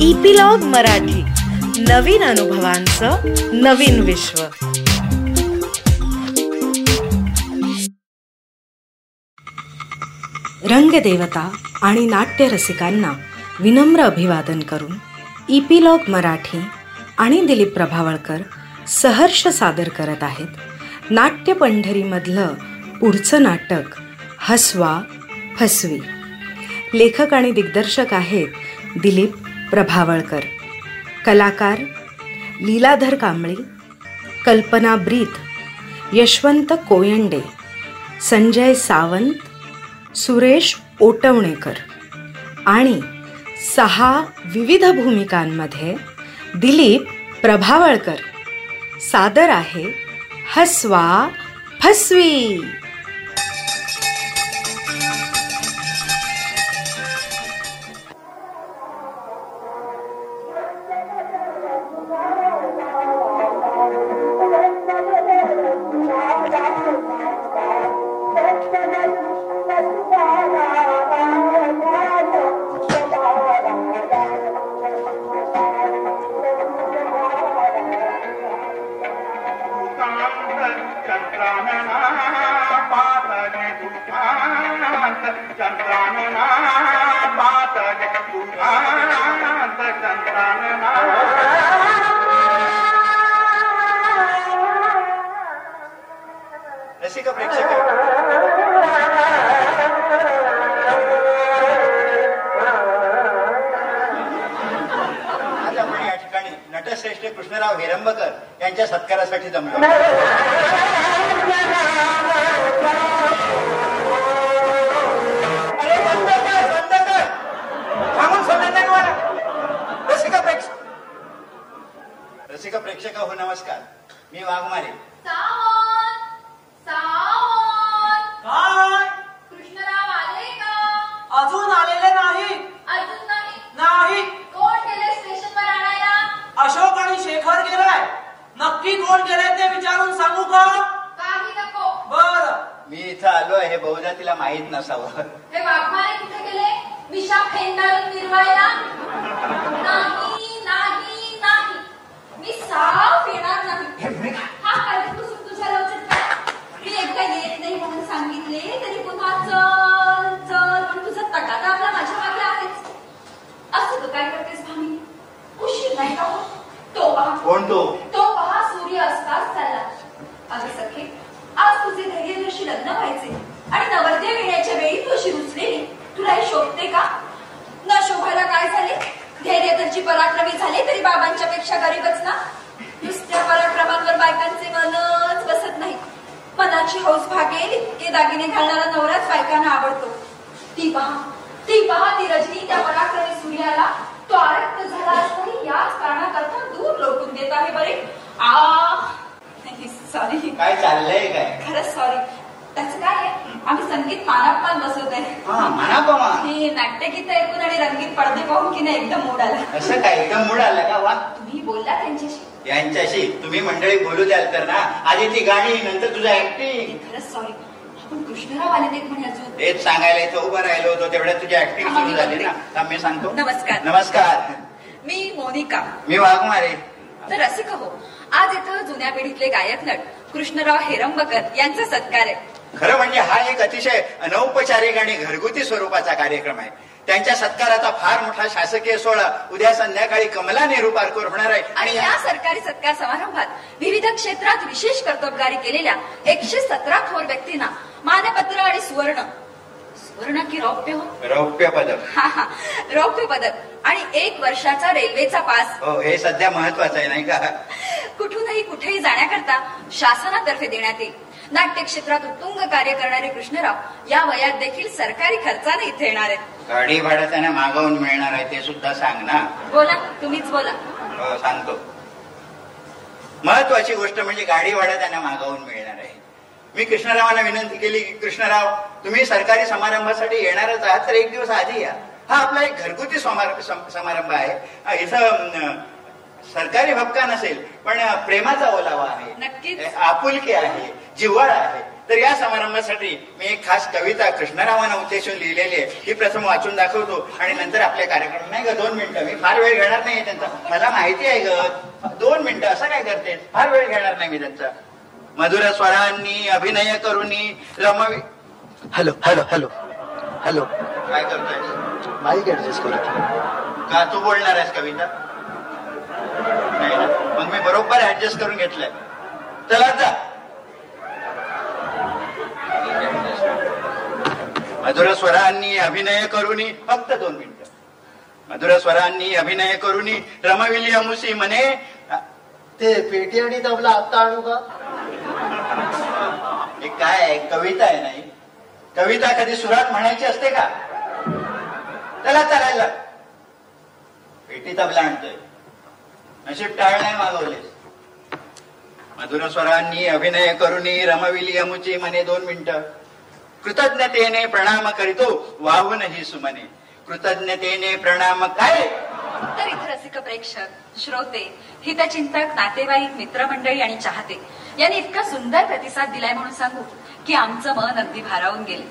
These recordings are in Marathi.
इपिलॉग मराठी. नवीन अनुभवांचं नवीन विश्व. रंगदेवता आणि नाट्यरसिकांना विनम्र अभिवादन करून इपिलॉग मराठी आणि दिलीप प्रभावळकर सहर्ष सादर करत आहेत नाट्य पंढरीमधलं पुढचं नाटक हसवा फसवी. लेखक आणि दिग्दर्शक आहेत दिलीप प्रभावळकर. कलाकार लीलाधर कांबळी कल्पना ब्रीत यशवंत कोयंडे संजय सावंत सुरेश ओटवणेकर आणि सहा विविध भूमिकांमध्ये दिलीप प्रभावळकर. सादर आहे हसवा फसवी. आज इथं जुन्या पिढीतले गायक नट कृष्णराव हेरंबकर यांचा सत्कार आहे. खरं म्हणजे हा एक अतिशय अनौपचारिक आणि घरगुती स्वरूपाचा कार्यक्रम आहे. त्यांच्या सत्काराचा फार मोठा शासकीय सोहळा उद्या संध्याकाळी कमला नेहरू पार्कवर होणार आहे. आणि या सरकारी सत्कार समारंभात विविध क्षेत्रात विशेष कर्तबगारी केलेल्या एकशे सतरा थोर व्यक्तींना मानपत्र आणि सुवर्ण सुवर्ण की रौप्य हो. रौप्य पदक. रौप्य पदक. आणि एक वर्षाचा रेल्वेचा पास. हो हे सध्या महत्वाचं आहे नाही का? कुठूनही कुठेही जाण्याकरता शासनातर्फे देण्यात येईल. नाट्य क्षेत्रात उत्तुंग कार्य करणारे कृष्णराव या वयात देखील सरकारी खर्चाने इथे येणार आहेत. गाडी भाडं त्यांना मागवून मिळणार आहे ते सुद्धा सांग ना. बोला तुम्हीच बोला. हो सांगतो. महत्वाची गोष्ट म्हणजे गाडी भाडं त्यांना मागवून मिळणार आहे. मी कृष्णरावांना विनंती केली की कृष्णराव तुम्ही सरकारी समारंभासाठी येणारच आहात तर एक दिवस आधी या. हा आपला एक घरगुती समार- सम- समारंभ आहे. हा, इथं सरकारी भपका नसेल पण प्रेमाचा ओलावा आहे. नक्कीच. आपुलकी आहे जिव्हाळा आहे. तर या समारंभासाठी मी एक खास कविता कृष्णरावांना उद्देशून लिहिलेली आहे. ही प्रथम वाचून दाखवतो आणि नंतर आपल्या कार्यक्रम नाही ग दोन मिनिटं मी फार वेळ घेणार नाही त्यांचा. मला माहिती आहे ग दोन मिनिटं असं काय करते फार वेळ घेणार नाही मी त्यांचा. मधुर स्वरांनी अभिनय करूनी रमवी हॅलो हॅलो हॅलो हॅलो. काय करतोय? माईक ऍडजस्ट करतो का. तू बोलणार आहेस कविता? नाही ना? मग मी बरोबर ऍडजस्ट करून घेतलंय. चला जा. मधुर स्वरांनी अभिनय करूनी फक्त दोन मिनिटं. मधुर स्वरांनी अभिनय करूनी रमविली अमुसी म्हणे ते पेटी आणि तबला आत्ता आणू का? हे काय आहे? कविता आहे नाही कविता कधी सुरात म्हणायची असते का? त्याला चालायला. पेटी तबला आणतोय. नशीब टाळ नाही मागवलेस मधुर स्वरांनी अभिनय करूनी रमविली अमुची म्हणे दोन मिनिटं. कृतज्ञतेने प्रणाम करीतो वाहून ही सुमने. कृतज्ञतेने प्रणाम काय? तर इथे रसिक प्रेक्षक श्रोते हितचिंतक नातेवाईक मित्रमंडळी आणि चाहते यांनी इतका सुंदर प्रतिसाद दिलाय म्हणून सांगू की आमचं मन अगदी भारावून गेले.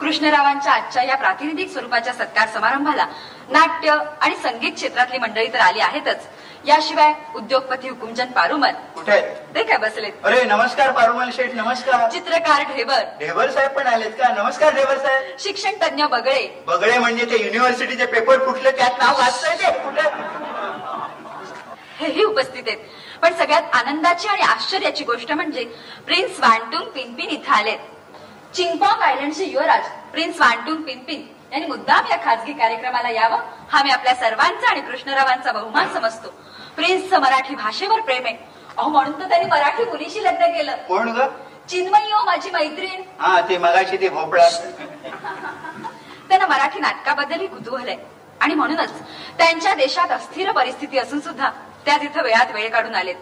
कृष्णरावांच्या आजच्या या प्रातिनिधिक स्वरूपाच्या सत्कार समारंभाला नाट्य आणि संगीत क्षेत्रातली मंडळी तर आली आहेतच याशिवाय उद्योगपती हुकुमचंद पारुमल. कुठे? आहेत? ते काय बसलेत. अरे नमस्कार पारुमल शेठ नमस्कार. चित्रकार ढेबर. ढेबर साहेब पण आलेत का? नमस्कार ढेबर साहेब. शिक्षण तज्ञ बगळे. बगळे म्हणजे ते युनिव्हर्सिटीचे पेपर फुटले त्यात नाव वाचतंय ते? कुठे? हेही उपस्थित आहेत. पण सगळ्यात आनंदाची आणि आश्चर्याची गोष्ट म्हणजे प्रिन्स वांटून पिनपिन इथं आलेत. चिंगपॉंग आयलंडचे युवराज प्रिन्स वांटून पिनपिन. यांनी मुद्दाम या खासगी कार्यक्रमाला यावं हा मी आपल्या सर्वांचा आणि कृष्णरावांचा बहुमान समजतो. प्रिन्सचं मराठी भाषेवर प्रेम आहे. अहो म्हणून तर त्यांनी मराठी मुलीशी लग्न केलं. कोण ग? चिन्मयी हो माझी मैत्रीण. हा ते मगाशी ते भोपळा. त्यांना मराठी नाटकाबद्दलही कुतूहल आहे. आणि म्हणूनच त्यांच्या देशात अस्थिर परिस्थिती असून सुद्धा त्या तिथं वेळात वेळ काढून आलेत.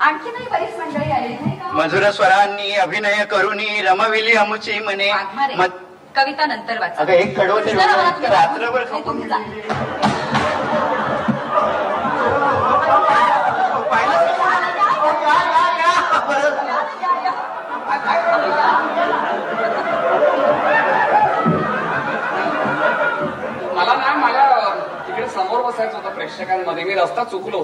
आणखीनही बरीच मंडळी आली? मधुर स्वरांनी अभिनय करूनी रमविली अमुची मत- कविता नंतर वाचा. अगं एक तुम्ही रात्रभर नाही, खपून तुम्ही जा. मला ना मला बसायचं होतं प्रेक्षकांमध्ये. मी रस्ता चुकलो.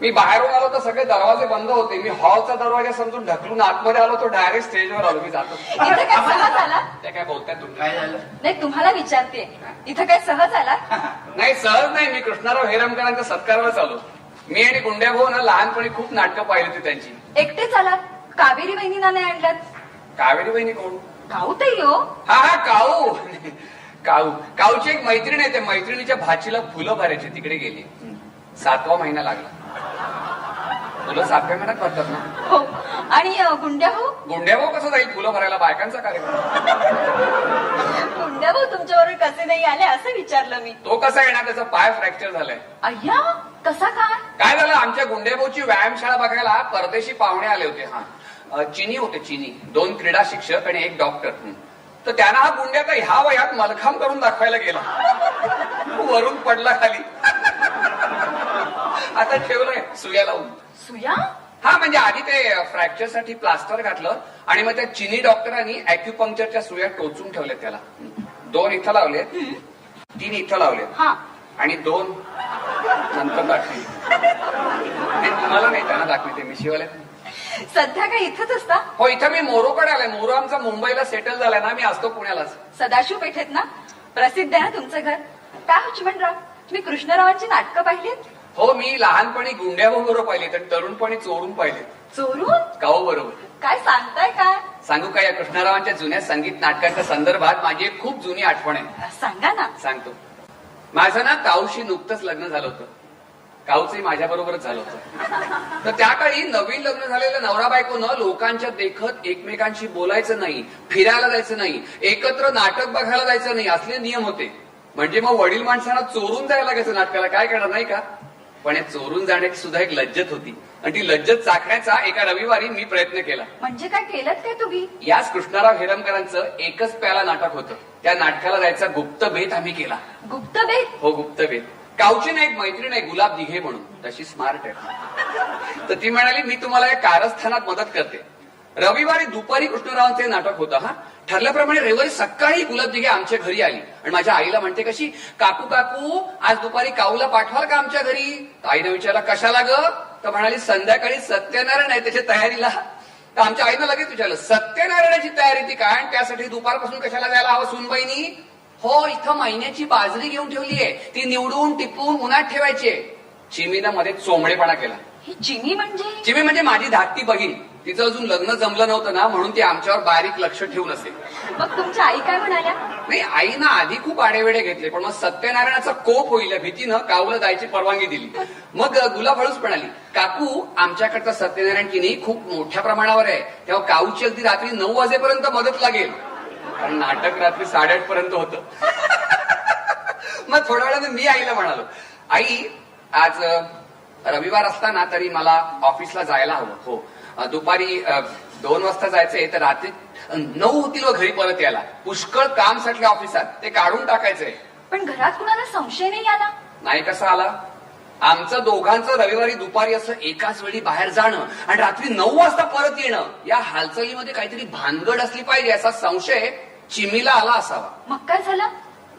मी बाहेरून आलो तर सगळे दरवाजे बंद होते. मी हॉलचा दरवाजा समजून ढकलून आतमध्ये आलो तो डायरेक्ट स्टेजवर आलो मी जातो. इथं काय सहज आला काय बोलताय तुम्ही? काय झालं? नाही तुम्हाला विचारते. इथं काय सहज आला नाही सहज नाही. मी कृष्णाराव हेरमकरांच्या सत्काराला चालू मी आणि गुंड्या भाऊ ना लहानपणी खूप नाटकं पाहिली होती त्यांची. एकटेच आलात? कावेरी बहिणींना नाही आणलात? कावेरी बहिणी कोण? गाऊ ताई हो. हा हा काऊ. काऊ काऊची एक मैत्रीण आहे त्या मैत्रिणीच्या भाचीला फुलं भरायची तिकडे गेली. सातवा महिना लागला. फुलं सातव्या महिन्यात भरतात ना? हो. आणि गुंड्या भाऊ? गुंड्या भाऊ कसं जाईल फुलं भरायला? बायकांचा कार्यक्रम. गुंड्या भाऊ तुमच्याबरोबर कसे नाही आले असं विचारलं मी. तो कसा येणार? त्याचा पाय फ्रॅक्चर झालाय. अय्या कसा काय? काय झालं? आमच्या गुंडेभाऊची व्यायामशाळा बघायला परदेशी पाहुणे आले होते हा. चिनी होते चिनी. दोन क्रीडा शिक्षक आणि एक डॉक्टर. तर त्यांना हा गुंड्याचा ह्या वयात मलखांब करून दाखवायला गेला. वरून पडला खाली. आता ठेवलंय सुया लावून. सुया? हा म्हणजे आधी ते फ्रॅक्चरसाठी प्लास्टर घातलं आणि मग त्या चिनी डॉक्टरांनी अॅक्युपंक्चरच्या सुया टोचून ठेवल्या त्याला. दोन इथं लावले तीन इथं लावले हा. आणि दोन नंतर दाखवली नाही तुम्हाला नाही त्यांना दाखवते मी शिवाले सध्या काय इथंच असता? हो इथं मी मोरोकडे आलाय. मोरो आमचा मुंबईला सेटल झालाय ना मी असतो पुण्यालाच. सदाशिव पेठेत ना? प्रसिद्ध आहे ना तुमचं घर? काय हो चिमणराव? तुम्ही कृष्णरावांची नाटकं पाहिलीत? हो मी लहानपणी गुंड्याभाऊ बरोबर पाहिले तर तरुणपणी चोरून पाहिले चोरून? गाऊ बरोबर. काय सांगताय काय? सांगू का या कृष्णरावांच्या जुन्या संगीत नाटकाच्या संदर्भात माझी एक खूप जुनी आठवण आहे. सांगा ना. सांगतो. माझं ना काऊशी नुकतंच लग्न झालं होतं. काऊचंही माझ्या बरोबरच झालं होतं. तर त्या काळी नवीन लग्न झालेलं नवरा बायकोनं लोकांच्या देखत एकमेकांशी बोलायचं नाही फिरायला जायचं नाही एकत्र नाटक बघायला जायचं नाही असले नियम होते. म्हणजे मग वडील माणसांना चोरून जायला लागायचं नाटकाला काय करणार नाही का? पण या चोरून जाण्याची सुद्धा एक लज्जत होती. आणि ती लज्जत चाकण्याचा एका रविवारी मी प्रयत्न केला. म्हणजे काय केलं काय तुम्ही? याच कृष्णाराव हेरमकरांचं एकच प्याला नाटक होतं. त्या नाटकाला जायचा गुप्त भेद आम्ही केला. गुप्तभेद हो गुप्तवेद गावची ना एक मैत्रीण आहे गुलाब दिघे म्हणून. तशी स्मार्ट आहे. तर ती म्हणाली मी तुम्हाला या कारस्थानात मदत करते. रविवारी दुपारी कृष्णरावांचे नाटक होतं हा. ठरल्याप्रमाणे रविवारी सकाळी गुलाब दिघे आमच्या घरी आली. आणि माझ्या आईला म्हणते कशी? काकू काकू आज दुपारी काऊला पाठवाल का आमच्या घरी? आईने विचारला कशाला ग? तर म्हणाली संध्याकाळी सत्यनारायण आहे त्याच्या तयारीला. तर आमच्या आईनं लगेच विचारलं सत्यनारायणाची तयारी ती काय? आणि त्यासाठी दुपारपासून कशाला जायला हवं सुनबाईनी? हो इथं महिन्याची बाजरी घेऊन ठेवली आहे. ती निवडून टिपून उन्हात ठेवायची आहे. चिमीनं मध्ये चोंबडेपणा केला. ही चिमी म्हणजे? चिमी म्हणजे माझी धाकटी बहीण. तिचं अजून लग्न जमलं नव्हतं ना म्हणून ती आमच्यावर बारीक लक्ष ठेवून असेल मग तुमच्या आई काय म्हणाल्या? नाही आईनं आधी खूप आडेवेडे घेतले पण मग सत्यनारायणाचा कोप होईल या भीतीनं काऊला जायची परवानगी दिली. मग गुलाब हळूच म्हणाली काकू आमच्याकडचा सत्यनारायण की नाही खूप मोठ्या प्रमाणावर आहे. तेव्हा काऊची अगदी रात्री नऊ वाजेपर्यंत मदत लागेल. कारण नाटक रात्री साडेआठ पर्यंत होतं. मग थोड्या वेळाने मी आईला म्हणालो आई आज रविवार असताना तरी मला ऑफिसला जायला हवं. हो. दुपारी दोन वाजता जायचंय तर रात्री नऊ होतील व घरी परत यायला. पुष्कळ काम साठले ऑफिसात. ते काढून टाकायचंय. पण घरात कुणाला संशय नाही आला? नाही कसा आला? आमचं दोघांचं रविवारी दुपारी असं एकाच वेळी बाहेर जाणं आणि रात्री नऊ वाजता परत येणं या हालचालीमध्ये काहीतरी भानगड असली पाहिजे असा संशय चिमीला आला असावा. मग काय झालं?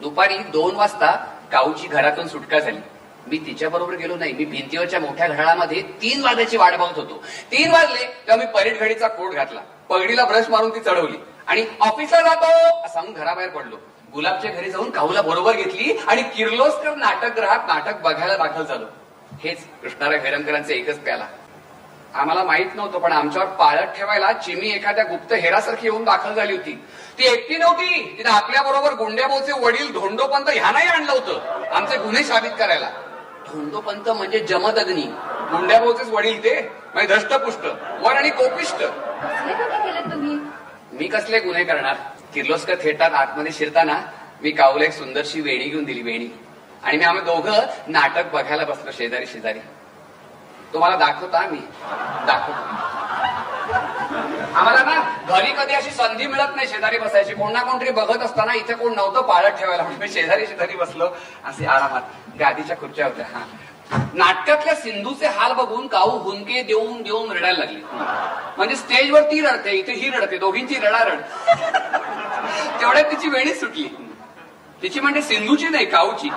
दुपारी दोन वाजता काऊची घरातून सुटका झाली. मी तिच्या बरोबर गेलो नाही. मी भिंतीवरच्या मोठ्या घड्याळामध्ये तीन वाजायची वाट बघत होतो. तीन वाजले तेव्हा मी परेड घडीचा कोट घातला. पगडीला ब्रश मारून ती चढवली. आणि ऑफिसला जातो असं घराबाहेर पडलो. गुलाबच्या घरी जाऊन काऊला बरोबर घेतली आणि किर्लोस्कर नाटकगृहात नाटक बघायला दाखल झालो. हेच कृष्णाराय हैरंकरांचे एकच प्याला. आम्हाला माहीत नव्हतं पण आमच्यावर पाळत ठेवायला चिमी एखाद्या गुप्त हेरासारखी येऊन दाखल झाली होती. ती एकटी नव्हती. तिने आपल्या बरोबर गोंड्याभाऊचे वडील धोंडोपंत ह्यानाही आणलं होतं आमचे गुन्हे साबित करायला. धोंडोपंत म्हणजे जमदग्नी गोंड्याभाऊचेच वडील ते. म्हणजे धष्टपुष्ट वर आणि कोपिष्ट मी कसले गुन्हे करणार? किर्लोस्कर थिएटर आतमध्ये शिरताना मी काऊला एक सुंदरशी वेणी घेऊन दिली वेणी. आणि मी आम्ही दोघं नाटक बघायला बसलो शेजारी शेजारी. तुम्हाला दाखवता मी? दाखवतो. आम्हाला ना घरी कधी अशी संधी मिळत नाही शेजारी बसायची. कोण ना कोणतरी बघत असताना इथे कोण नव्हतं पाळत ठेवायला. म्हणून मी शेजारी शेजारी बसलो. असे आरामात. गादीच्या खुर्च्या होत्या. हा. नाटकातल्या सिंधूचे हाल बघून काऊ हुंके देऊन देऊन रडायला लागले. म्हणजे स्टेजवर ती रडते इथे ही रडते दोघींची रडारड. तेवढ्यात तिची वेणी सुटली. तिची म्हणजे सिंधूची नाही काऊची.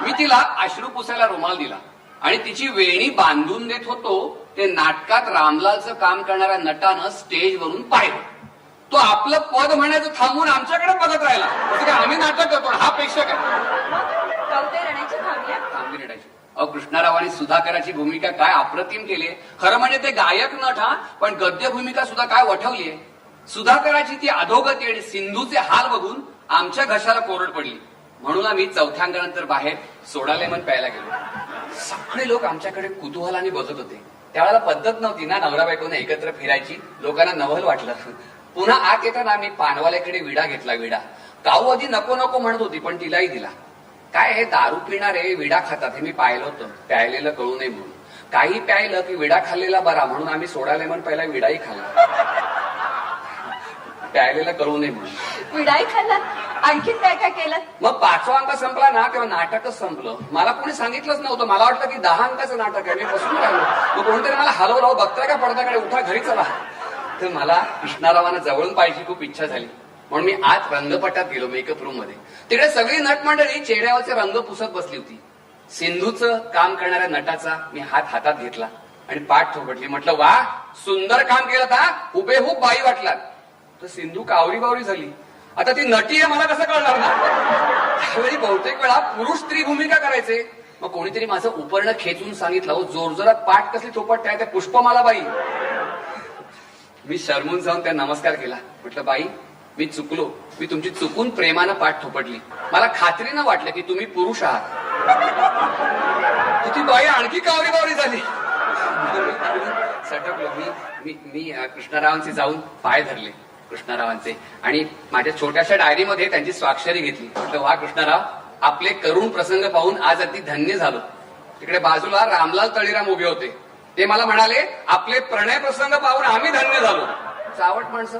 मी तिला अश्रू पुसायला रुमाल दिला. आणि तिची वेणी बांधून देत होतो ते नाटकात रामलालचं काम करणाऱ्या नटानं स्टेजवरून पाहिलं तो आपलं पद म्हणायचं थांबून आमच्याकडे बघत राहिला. काय आम्ही नाटक करतो? हा प्रेक्षक आहे कवते रण्याची भावल्या थांबली रडायची सुधाकराची भूमिका काय अप्रतिम केली? खरं म्हणजे ते गायक नट हा पण गद्य भूमिका सुद्धा काय वठवली सुधाकराची ती अधोगती आणि सिंधूचे हाल बघून आमच्या घशाला कोरड पडली. म्हणून आम्ही चौथ्यांगानंतर बाहेर सोडाले मन प्यायला गेलो. सगळे लोक आमच्याकडे कुतूहलाने बघत होते. त्यावेळेला पद्धत नव्हती ना नवरा बायकोने एकत्र फिरायची. लोकांना नवल वाटलं. पुन्हा आत येताना आम्ही पानवाल्याकडे विडा घेतला विडा. काऊ आधी नको नको म्हणत होती पण तिलाही दिला. काय हे दारू पिणारे विडा खातात हे मी पाहिलं होतं. प्यायलेलं कळू नये म्हणून. काही प्यायलं की विडा खाल्लेला बरा म्हणून आम्ही सोडा लेमन पहिला विडाही खाल्ला. प्यायलेलं कळू नये म्हणून. विडाई खाल्ला? आणखीन काय काय केलं? मग पाचवा अंक संपला ना तेव्हा नाटकच संपलं? मला कोणी सांगितलंच नव्हतं. मला वाटलं की दहा अंकाचं नाटक आहे. मी बसून राहिलो. मग कोणतरी मला हलवलं "अहो, बघताय का पडद्याकडे उठा घरी चला. तर मला कृष्णारावांना जवळून पाहायची खूप इच्छा झाली. म्हणून मी आत रंगपटात गेलो मेकअप रूममध्ये. तिकडे सगळी नटमंडळी चेहऱ्यावरचे रंग पुसत बसली होती. सिंधूचं काम करणाऱ्या नटाचा मी हात हातात घेतला आणि पाठ थोपटली. म्हटलं वा सुंदर काम केलं ता हुबेहूब बाई वाटला तर सिंधू कावरी बावरी झाली. आता ती नटी आहे मला कसं कळणार ना? त्यावेळी बहुतेक वेळा पुरुष स्त्री भूमिका करायचे. मग कोणीतरी माझं उपर्ण खेचून सांगितलं जोरजोरात पाठ कसली थोपट आहे ते पुष्पमाला बाई. मी शर्मून जाऊन त्या नमस्कार केला. म्हटलं बाई मी चुकलो. मी तुमची चुकून प्रेमानं पाठ थोपटली. मला खात्रीनं वाटलं की तुम्ही पुरुष आहात. तुझी बाई आणखी कावरी कावरी झाली. सटकलो. मी मी मी कृष्णरावांचे जाऊन पाय धरले. कृष्णरावांचे. आणि माझ्या छोट्याशा डायरीमध्ये त्यांची स्वाक्षरी घेतली. म्हटलं वा कृष्णराव आपले करुण प्रसंग पाहून आज अगदी धन्य झालो. तिकडे बाजूला रामलाल तळीराम उभे होते. ते मला म्हणाले आपले प्रणय प्रसंग पाहून आम्ही धन्य झालो. चावट माणसं.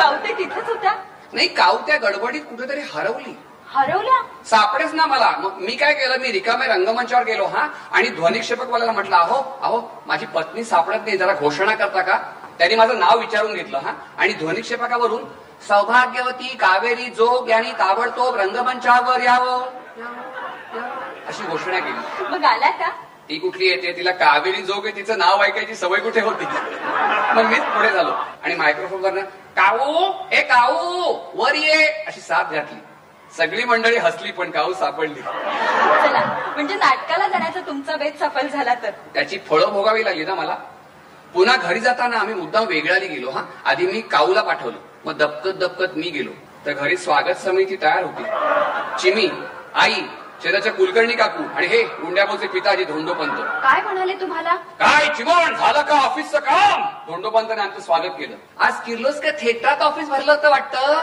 कवते तिथेच होत्या? नाही काऊ त्या गडबडीत कुठेतरी हरवली. हरवल्या? सापडेच ना मला. मग मी काय केलं? मी रिकाम्या रंगमंचावर गेलो हा? आणि ध्वनिक्षेपकवाल्याला म्हटलं अहो अहो माझी पत्नी सापडत नाही. जरा घोषणा करता का? त्यांनी माझं नाव विचारून घेतलं हा? आणि ध्वनिक्षेपकावरून सौभाग्यवती कावेरी जोग यांनी ताबडतोब रंगमंचावर यावं. अशी घोषणा केली. मग आला का? ती कुठली येते? तिला कावेरी जोग आहे तिचं नाव ऐकायची सवय कुठे होती? मग मीच पुढे झालो. आणि मायक्रोफोन काऊ? ए काऊ! वर ये! अशी साथ घातली. सगळी मंडळी हसली पण काऊ सापडली. चला म्हणजे नाटकाला जाण्याचा तुमचा बेत सफल झाला तर? त्याची फळं भोगावी लागली ना मला? पुन्हा घरी जाताना आम्ही मुद्दाम वेगळ्याने गेलो हा? आधी मी काऊला पाठवलं मग दपकत दपकत मी गेलो. तर घरी स्वागत समिती तयार होती. चिमी आई शेताच्या कुलकर्णी काकू आणि हे गुंड्याबोचे पिताजी धोंडोपंत. काय म्हणाले तुम्हाला? काय चिमण झालं का ऑफिसचं काम? धोंडोपंताने आमचं स्वागत केलं. आज किर्लोस का थिएटरात ऑफिस भरलं होतं वाटतं.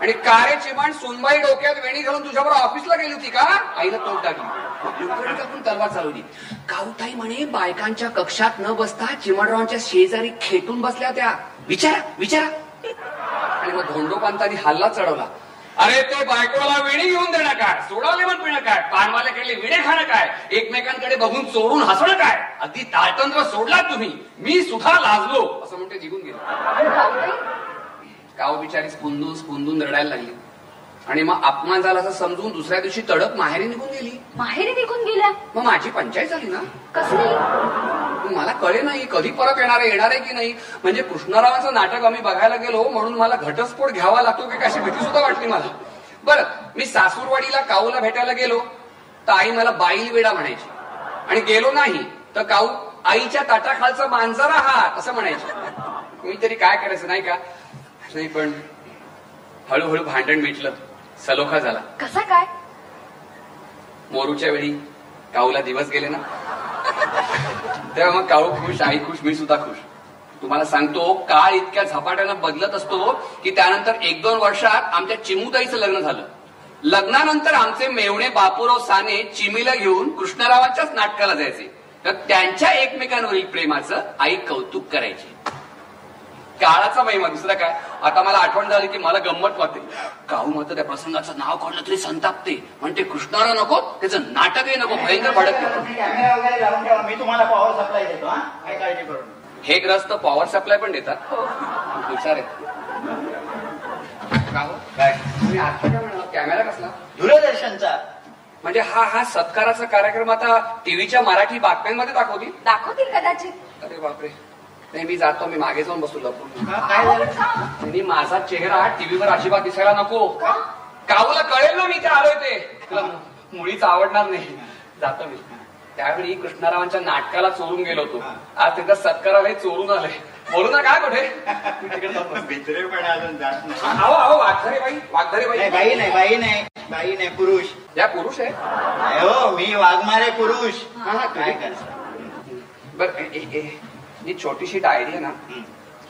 आणि का रे चिमण सुनबाई डोक्यात वेणी घालून तुझ्याबरोबर ऑफिसला गेली होती का? आईला तोड टाकली. कुलकर्णी काकून तलवार चालवली. काऊताई म्हणे बायकांच्या कक्षात न बसता चिमणरावांच्या शेजारी खेटून बसल्या त्या. विचारा विचारा. आणि मग धोंडोपंतांनी हल्ला चढवला. अरे ते बायकोला वेणी घेऊन देणं काय? सोडावले पण पिणं काय? पानवाल्याकडले विडे खाणं काय? एकमेकांकडे बघून चोरून हसणं काय? अगदी ताळतंत्र सोडला तुम्ही. मी सुद्धा लाजलो. असं म्हणते निघून गेलो. काव बिचारी स्पुंदून स्पुंदून रडायला लागली. आणि मग अपमान झाला असं समजून दुसऱ्या दिवशी तडक माहेरी निघून गेली. माहेरी निघून गेल्या? मग माझी पंचायत झाली ना? कसली? मला कळे नाही कधी परत येणार आहे येणार आहे की नाही? म्हणजे कृष्णरावांचं नाटक आम्ही बघायला गेलो म्हणून मला घटस्फोट घ्यावा लागतो की कशी भीती सुद्धा वाटली मला. बरं मी सासूरवाडीला काऊला भेटायला गेलो तर आई मला बाईल वेडा म्हणायची. आणि गेलो नाही तर काऊ आईच्या ताटाखालचा मांजर आहात असं म्हणायचे. मी तरी काय करायचं नाही का? नाही पण हळूहळू भांडण मिटलं सलोखा झाला. कसा काय? मोरूच्या वेळी काऊला दिवस गेले ना? तेव्हा मग काळू खुश आई खुश मी सुद्धा खुश. तुम्हाला सांगतो काळ इतक्या झपाट्यानं बदलत असतो की त्यानंतर एक दोन वर्षात आमच्या चिमुताईचं लग्न झालं. लग्नानंतर आमचे मेवणे बापूराव साने चिमीला घेऊन कृष्णरावांच्याच नाटकाला जायचे. तर त्यांच्या एकमेकांवरील प्रेमाचं आई कौतुक करायची. काळाचा महिमा दुसरं काय? आता मला आठवण झाली की मला गंमत वाटते. काहू मात्र त्या प्रसंगाचं नाव काढलं तरी संतापते म्हणते कृष्णाला नको त्याचं नाटकही नको भयंकर ठेवा मी तुम्हाला पॉवर सप्लाय देतो हा. काय काळजी करू नका. हे ग्रस्त पॉवर सप्लाय पण देतात. हुशार आहे कॅमेरा कसला? दूरदर्शनचा. म्हणजे हा हा सत्काराचा कार्यक्रम आता टीव्हीच्या मराठी बातम्यांमध्ये दाखवतील? दाखवतील कदाचित. अरे बापरे. नाही मी जातो मी मागे जाऊन बसू लपून. काय झालं? त्यांनी माझा चेहरा टीव्हीवर अजिबात दिसायला नको. काऊला कळेल ना मी ते आलोय ते? तुला मुळीच आवडणार नाही. जातो मी. त्यावेळी कृष्णारावांच्या नाटकाला चोरून गेलो होतो. आज त्यांचा सत्काराला चोरून आलंय बोलू ना काय कुठे? वाघधारे बाई वाघधारे नाही, बाई बाई नाही बाई नाही. बाई नाही पुरुष. या पुरुष आहे? हो मी वाघमारे पुरुष. काय करता बर ही छोटीशी डायरी आहे ना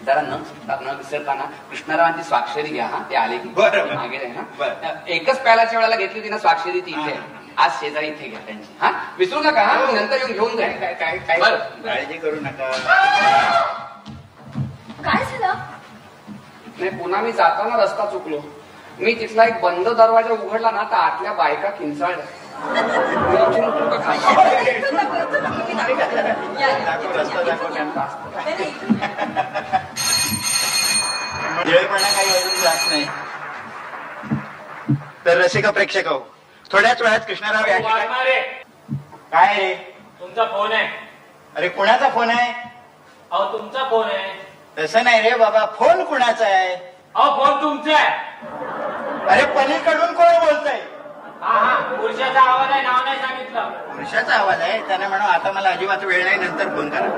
जरा न चुकता न विसरताना कृष्णरावांची स्वाक्षरी घ्या हा ते आले की बरं. मागे आहे बरं. ना एकच प्यालाच्या वेळेला घेतली होती ना स्वाक्षरी ती इथे. आहे. आज शेजारी इथे घ्या त्यांची. हा विसरू नका हा मी नंतर येऊन घेऊन जाईल काय काय काय? बरं. काळजी करू नका. काय झालं? नाही पुन्हा मी जाताना रस्ता चुकलो. मी तिथला एक बंद दरवाजा उघडला ना तर आतल्या बायका किंचाळल्या. काही अजून जात नाही तर रसिक प्रेक्षक हो. थोड्याच वेळात कृष्णराव या काय रे? तुमचा फोन आहे. अरे कुणाचा फोन आहे? अहो तुमचा फोन आहे. तसं नाही रे बाबा फोन कुणाचा आहे? अहो फोन तुमचा आहे. अरे पलीकडून कोण बोलतय? पुरुषाचा आवाज आहे नाव नाही सांगितलं. पुरुषाचा आवाज आहे. त्याने म्हणून आता मला अजिबात वेळ नाही नंतर फोन करा.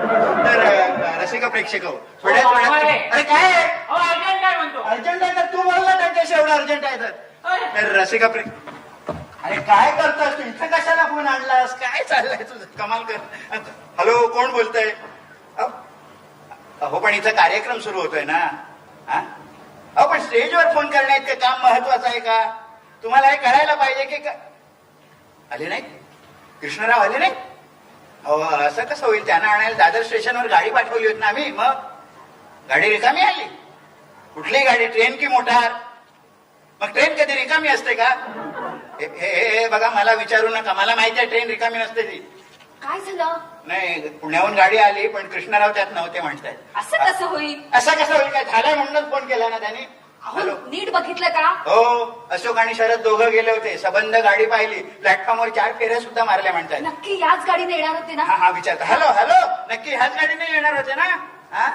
तर रसिक प्रेक्षक हो थोड्याच हो, वेळात आहे. अरे काय? आहे? अर्जंट काय म्हणतो. अर्जंट आहे तर तू बोल ना त्यांच्याशी एवढं अर्जंट आहे तर. अरे, तर रसिका प्रे अरे काय करतोस तू? इथं कशाला फोन आणलास? काय चाललंय तुझं? कमाल कर. हॅलो कोण बोलतय? अहो पण इथं कार्यक्रम सुरू होतोय ना. हा? पण स्टेजवर फोन करण्यात ते काम महत्वाचं आहे का? तुम्हाला हे करायला पाहिजे की का आले नाही? कृष्णराव आले नाही? अहो असं कसं होईल? त्यांना आणायला दादर स्टेशनवर गाडी पाठवली होती ना आम्ही मग गाडी रिकामी आली. कुठली गाडी? ट्रेन की मोटार? मग ट्रेन कधी रिकामी असते का? हे हे- हे बघा मला विचारू नका. मला माहिती आहे ट्रेन रिकामी नसते ती. काय झालं? नाही पुण्याहून गाडी आली पण कृष्णराव त्यात नव्हते म्हणतायत. असं कसं होईल? असं कसं होईल? काय झालंय म्हणूनच फोन केला ना त्यांनी? हॅलो नीट बघितलं का? हो अशोक आणि शरद दोघं गेले होते. सबंध गाडी पाहिली. प्लॅटफॉर्मवर चार फेऱ्या सुद्धा मारल्या म्हणतात. नक्की याच गाडीने येणार होते ना? हा हा विचारता. Hello hello. नक्की ह्याच गाडीने येणार होते ना? हा?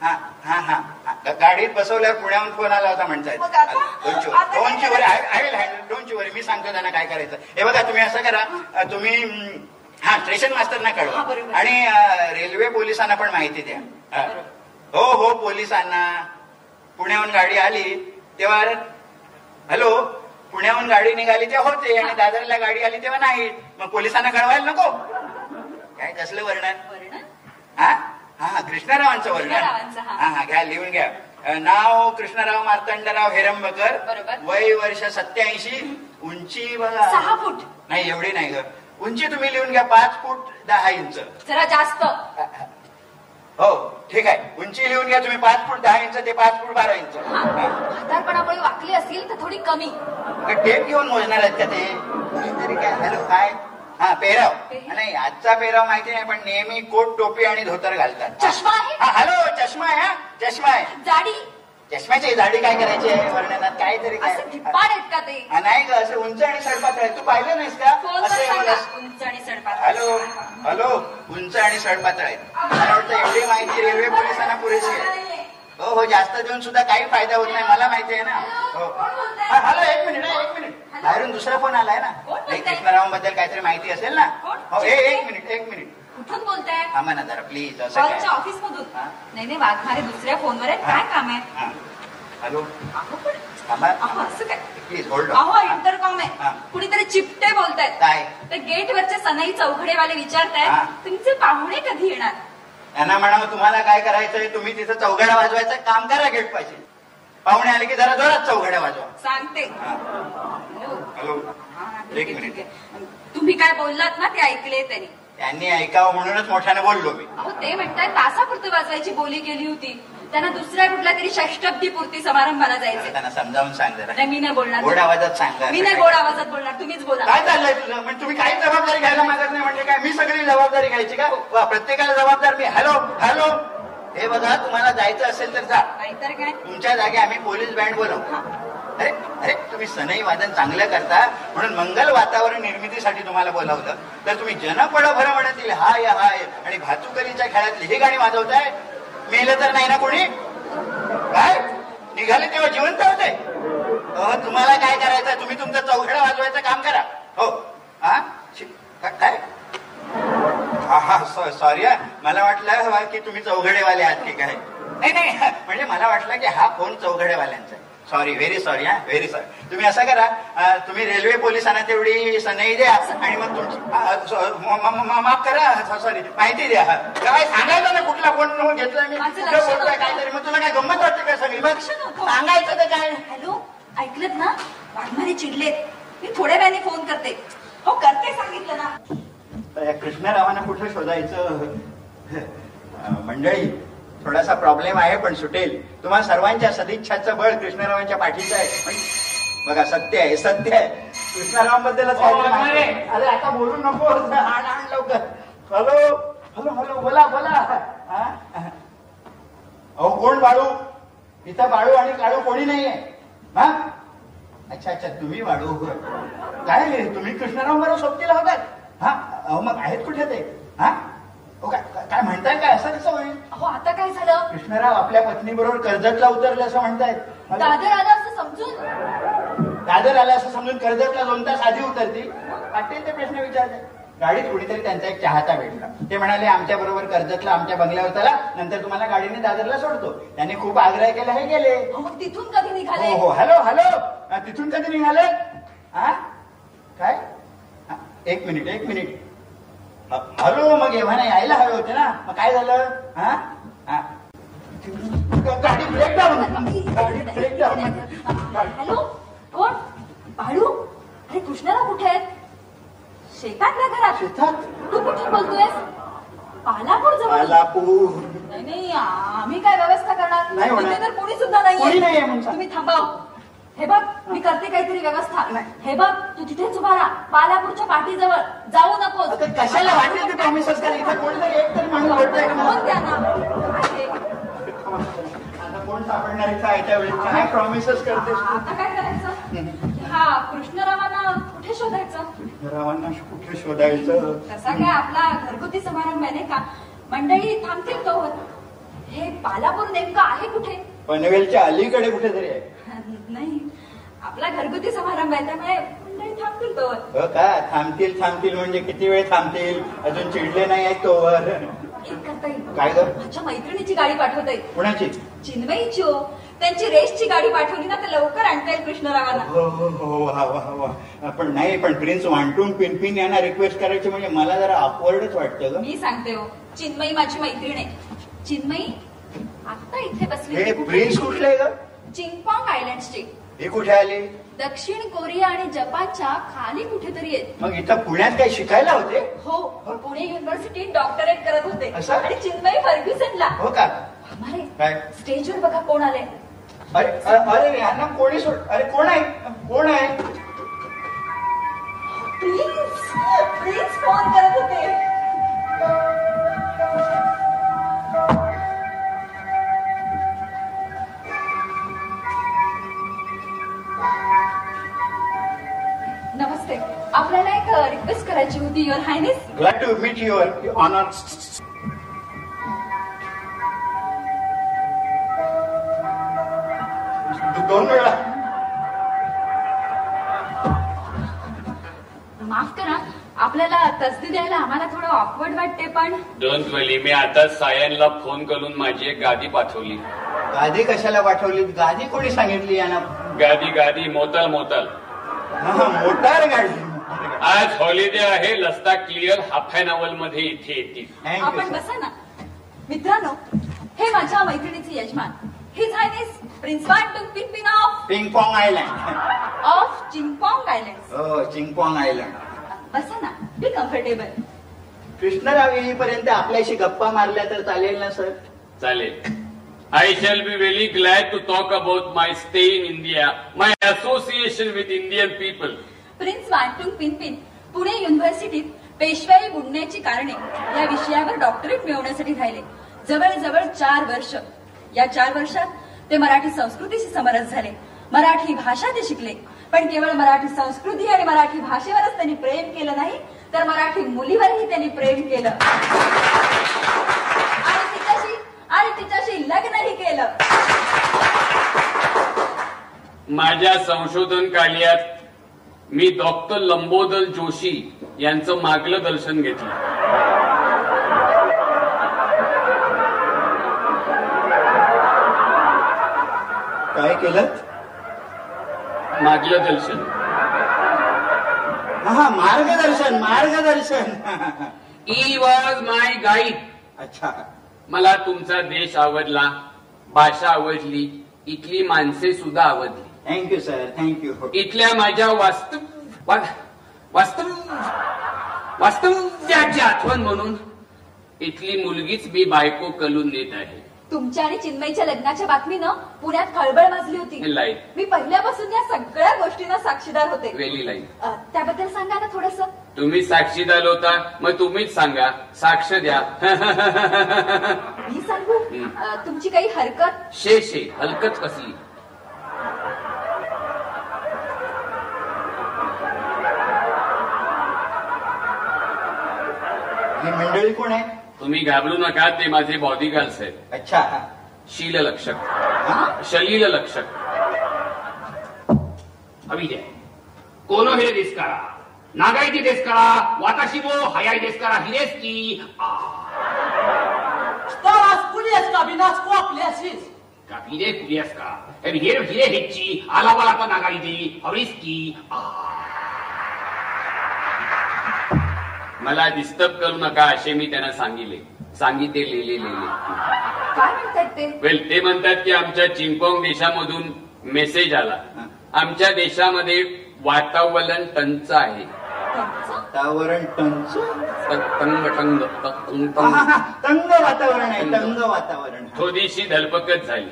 हा हा हा. हा. गाडीत बसवल्यावर पुण्याहून फोन आला होता म्हणतायत मग आता? आता काय don't worry I will handle don't worry मी सांगतो त्यांना काय करायचं. हे बघा तुम्ही असं करा. अ, तुम्ही हा स्टेशन मास्टरना हा, कळवा बरोबर. आणि अ, रेल्वे पोलिसांना पण माहिती द्या. हो हो पोलिसांना. पुण्याहून गाडी आली तेव्हा हॅलो पुण्याहून गाडी निघाली तेव्हा होते आणि दादरला गाडी आली तेव्हा नाही. मग पोलिसांना कळवायला नको. काय कसलं वर्णन? वर्णन? हा? हा कृष्णरावांचं वर्णन. हा. हा घ्या लिहून घ्या. नाव कृष्णराव मार्तंडराव हेरंबकर. वय वर्ष सत्याऐंशी. उंची बघा. सहा फूट. नाही एवढी नाही ग. उंची तुम्ही लिहून घ्या पाच फूट दहा इंच. जरा जास्त. हो ठीक आहे. उंची लिहून घ्या तुम्ही पाच फूट दहा इंच ते पाच फूट बारा इंच. म्हातारपणामुळे वाकली असतील तर थोडी कमी. का टेप घेऊन मोजणार आहेत का ते? तरी काय हॅलो काय? हा पेराव? नाही आजचा पेराव माहिती नाही पण नेहमी कोट टोपी आणि धोतर घालतात. चष्मा आहे? हा हॅलो चष्मा आहे हा? चष्मा आहे. जाडी. चष्म्याची दाढी काय करायची आहे? वर्णनात काय तरी काय? असे धिप्पाड आहेत का ते? हा, नाही ग असं उंच आणि सडपातळ आहे तू पाहिलं नाहीस का? फोनवर असं सांगा. एवढं- उंच आणि सडपात. हॅलो हॅलो उंच आणि सडपातळ आहे मला वाटतं एवढी माहिती रेल्वे पोलिसांना पुरेशी आहे. हो हो जास्त देऊन सुद्धा काही फायदा होत नाही. मला माहिती आहे ना. हो. हा, हॅलो एक मिनिट हा, एक मिनिट. बाहेरून दुसरा फोन आलाय ना. कोण नाही बोलतंय? कृष्णरावांबद्दल काहीतरी माहिती असेल ना? कोण? हो ए- एक मिनिट एक मिनिट. कुठून बोलताय? थांबा ना जरा प्लीज असं काय? ऑफिस मधून. हा? नाही नाही वाघमारे दुसऱ्या फोनवर आहेत. काय काम आहे? हा. हॅलो अहो, पण- थांबा. अहो, असं काय? प्लीज होल्ड अहो इंटरकॉम हा. आहे. कुणीतरी चिपटे बोलतायत. काय? तर गेट वरचे सनई चौघडेवाले हा. विचारतायत तुमचे पाहुणे कधी येणार? त्यांना म्हणावं तुम्हाला काय करायचंय? तुम्ही तिथं चौघड्या वाजवायचं काम करा गेट पाहिजे पाहुणे आले की जरा जोरात चौघड्या वाजवा. सांगते. हा. हॅलो हॅलो हा, ठीक एक मिनिट. ठीक आहे. तुम्ही काय बोललात ना ते ऐकले त्यांनी. त्यांनी ऐकावं म्हणूनच मोठ्याने बोललो मी. अहो ते म्हणतायत तासापुरती वाजवायची बोली केली होती. त्यांना दुसऱ्या कुठल्या तरी षष्टब्दी पुरती समारंभाला जायचे त्यांना समजावून सांग जरा. नाही मी नाही बोलणार. गोड आवाजात सांग. मी नाही गोड आवाजात बोलणार. तुम्हीच बोला. काय चाललंय तुझं? म्हणजे तुम्ही काही जबाबदारी घ्यायला मागत नाही म्हणजे काय? मी सगळी जबाबदारी घ्यायची का? वा, प्रत्येकाला जबाबदार मी. Hello hello. हे बघा तुम्हाला जायचं असेल तर जा. नाहीतर काय? तुमच्या जागी आम्ही पोलीस बँड बोलवू अरे अरे तुम्ही सनई वादन चांगलं करता म्हणून मंगल वातावरण निर्मितीसाठी तुम्हाला बोलावलं. तर तुम्ही जनपड भर म्हणतील हाय हाय आणि भातुकलीच्या खेळातली ही गाणी वाजवताय? मेलं तर नाही ना कोणी? काय? निघाले तेव्हा जिवंत होते? तुम्हाला काय करायचं? तुम्ही तुमचं चौघडा वाजवायचं काम करा. हो. हा काय? हा हा सॉरी मला वाटलं की तुम्ही चौघडेवाले आहात की काय? नाही नाही हा, म्हणजे मला वाटलं की हा फोन चौघडेवाल्यांचा आहे. सॉरी व्हेरी सॉरी हा व्हेरी सॉरी तुम्ही असं करा तुम्ही रेल्वे पोलिसांना तेवढी सनई द्या आणि मग तुमची माफ करा सॉरी माहिती द्या. हा. काय सांगायचं ना कुठला फोन घेतलाय मी कुठं बोलतोय. काहीतरी मग तुला काय गंमत वाटते का सगळी? मग. सांगायचं तर काय? हॅलो ऐकलत ना? वाघमारे चिडलेत. मी थोड्या वेळाने फोन करते. हो करते सांगितलं ना. तर या कृष्णरावांना कुठं शोधायचं? मंडळी थोडासा प्रॉब्लेम आहे पण सुटेल. तुम्हा सर्वांच्या सदिच्छाचं बळ कृष्णरावांच्या पाठीचं आहे. बघा सत्य आहे सत्य आहे. कृष्णरावांबद्दलच अरे आता बोलू नको. आण आण लवकर. हॅलो? हॅलो हॅलो बोला बोला. अहो कोण बाळू? इथं बाळू आणि काळू कोणी नाहीये. हा? अच्छा अच्छा तुम्ही वाढू काय तुम्ही कृष्णराव बरोबर सोबतीला होतात? हा? अहो मग आहेत कुठे ते? हा? काय काय म्हणताय काय असं कसं होईल? अहो आता काय झालं? कृष्णराव आपल्या पत्नी बरोबर कर्जतला उतरले असं म्हणतायत. दादर आला असं समजून? दादर आला असं समजून कर्जतला दोन तास आधी उतरतील? पाटील ते प्रश्न विचारते गाडीत कुणीतरी त्यांचा एक चाहता भेटला. ते म्हणाले आमच्या बरोबर कर्जतला आमच्या बंगल्यावर चला नंतर तुम्हाला गाडीने दादरला सोडतो. त्यांनी खूप आग्रह केला हे गेले. मग तिथून कधी निघाले? हो हो हॅलो हॅलो. हा, तिथून कधी निघाले? हा? काय? हा, एक मिनिट एक मिनिट. ह- हॅलो मग एव्हा यायला हवे होते ना. मग काय झालं? हा? हा. गाडी ब्रेक डाऊन गाडी ब्रेक डाऊन हॅलो? कोण? बाळू अरे कृष्णाला कुठे आहेत? शेतातल्या घरात. शेतात? तू कुठून बोलतोयस? पालापूर जवळ. आलापूर नाही नाही आम्ही काय व्यवस्था करणार? नाही होणार. तर कोणी सुद्धा कोणी नाहीये. तुम्ही थांबाव. हे बघ मी करते काहीतरी व्यवस्था. हे बघ तू तिथेच उभा राहा. बालापूरच्या पाठीजवळ. जाऊ नकोस. आता कशाला वाटेल ते प्रॉमिसेस करा इथं कोणतरी एक तरी माणूस बोलतोय का? फोन मला? द्या ना काय हे? आता कोण सापडणार इथं काय प्रॉमिसेस करतेस तू? आता काय करायचं? हा कृष्णरावांना कुठे शोधायचं? रावांना कुठे शोधायचं? तसा काय आपला घरगुती समारंभ आहे का? मंडळी थांबतील तो हे बालापूर नेमकं आहे कुठे? पनवेलच्या अलीकडे कुठेतरी आहे. नाही. आपला घरगुती समारंभ आहे त्यामुळे मंडळी थांबतील तो. हो का? थांबतील थांबतील म्हणजे किती वेळ थांबतील? अजून चिडले नाही आहेत तोवर. एक करता येईल काय ग? माझ्या मैत्रिणीची गाडी पाठवता. येईल कुणाची चिन्मयीची हो. त्यांची रेसची गाडी पाठवली ना तर लवकर आणता येईल कृष्णरावांना. हो हो हो वा वा वा. पण नाही पण प्रिन्स वांटून पिनपिन यांना रिक्वेस्ट करायची म्हणजे मला जरा ऑकवर्डच वाटतं ग. मी सांगते हो. चिन्मयी माझी मैत्रीण आहे. चिन्मयी आता इथे बसली हे? प्रिन्स कुठले ग? चिंगपॉंग आयलँडची. हे कुठे आले? दक्षिण कोरिया आणि जपानच्या खाली कुठेतरी आहेत. मग इथं पुण्यात काही शिकायला होते? हो पुणे युनिव्हर्सिटीत डॉक्टरेट करत होते. असं? आणि चिन्मयी फर्ग्युसनला. हो का? काय? स्टेजवर बघा कोण आले अरे अ- अरे यांना कोणी सोड? अरे कोण आहे? कोण आहे? प्लीज प्लीज फोन करत होते. नमस्ते. आपल्याला एक रिक्वेस्ट करायची होती your highness glad to meet your honour दोन वेळा. माफ़ करा. आपल्याला तसदी द्यायला आम्हाला थोडं ऑकवर्ड वाटते पण डोंट वली मी आता सायनला फोन करून माझी एक गादी पाठवली. गादी कशाला पाठवली? गादी कोणी सांगितली यांना? गादी गादी मोताल मोताल. हा, हा, मोटार गाडी आज हॉलिडे आहे लस्ता क्लिअर हाफ अन अवर मध्ये इथे येतील आपण बसा ना. मित्रांनो हे माझ्या मैत्रिणीचे यजमान. His highness prince Pinpin of ping pong island of Chingpong island हो चिंगपॉंग आयलँड बसा ना बी कम्फर्टेबल कृष्णराव येईपर्यंत आपल्याशी गप्पा मारल्या तर चालेल ना सर चालेल. I shall be very glad to talk about my stay in India my association with Indian people prince वांटून पिनपिन पुणे युनिव्हर्सिटीत पेशवाई बुडण्याची कारणे या विषयावर डॉक्टरेट मिळवण्यासाठी राहिले. जवळजवळ चार वर्ष. या चार वर्षात ते मराठी संस्कृतीशी समरस झाले. मराठी भाषा ते शिकले. पण केवळ मराठी संस्कृती आणि मराठी भाषेवरच त्यांनी प्रेम केलं नाही तर मराठी मुलीवरही त्यांनी प्रेम केलं. आणि तिच्याशी आणि तिच्याशी लग्नही केलं. माझ्या संशोधन कार्यात मी डॉक्टर लंबोदर जोशी यांचं मागलं दर्शन घेतलं. काय केलं? मागलं दर्शन हा मार्गदर्शन मार्गदर्शन. ई वॉज माय गाईड अच्छा. मला तुमचा देश आवडला भाषा आवडली इथली माणसे सुद्धा आवडली. थँक्यू सर थँक्यू इथल्या माझ्या वास्तव वा- वास्तव वास्तव्याची आठवण म्हणून इथली मुलगीच मी बायको कलून देत आहे. तुमच्या आणि चिन्मयच्या लग्नाच्या बातमीनं पुण्यात खळबळ माजली होती. लाइट मी पहिल्यापासून या सगळ्या गोष्टींना साक्षीदार होते. वेली लाइट अ, त्याबद्दल सांगा ना थोडस. तुम्ही साक्षीदार होता मग तुम्हीच सांगा. साक्ष द्या. मी सांगू. अ, तुमची काही हरकत? शे शे. हलकत कसली? ही मंडळी कोण आहे? तुम्ही घाबरू नका ते माझे बॉडीगार्ड्स आहेत अच्छा शील लक्षक शलील लक्षक अभिजय कोनो हे देश करा नागाईची देश करा वाताशी वो हयाई देश करा हिरेस की Staras kuriaska binas kuaklesis. Kapide kuriaska. Ebi hero hire hecci ala wala pa nagari di. Habris ki. Ah. मला डिस्टर्ब करू नका असे मी त्यांना सांगितले. सांगितले लिहिले लिहिले. काय म्हणतात ते? वेल ते म्हणतात की आमच्या चिंपॉंग देशामधून मेसेज आला. आमच्या देशामध्ये वातावरण टंच आहे? वातावरण टंच तंग तंग टंग तंग तंग. तंग वातावरण आहे तंग. वातावरण. थोडीशी धलपकत झाली.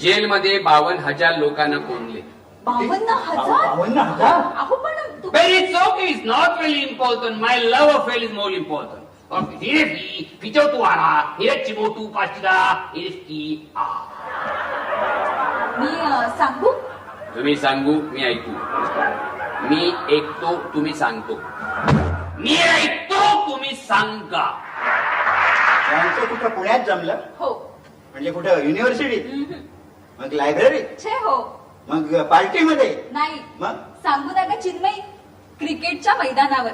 जेलमध्ये बावन्न हजार लोकांना कोंडले. बावन्न हजार बावन्न हजार अहो पण तू- But it's okay, it's not really important. My love affair is more important. Okay, seriously, ficho tu ara, hirechi motu pastida, hireski, ah. मी अं, सांगू तुम्ही सांगू मी ऐकू मी ऐकतो तुम्ही सांगतो मी ऐकतो तुम्ही सांगा यांचं कुठं पुण्यात जमलं हो म्हणजे कुठं युनिव्हर्सिटीत. मग लायब्ररीत छे हो मग पार्टीमध्ये? नाही. मग? सांगू नका चिन्मयी क्रिकेटच्या मैदानावर.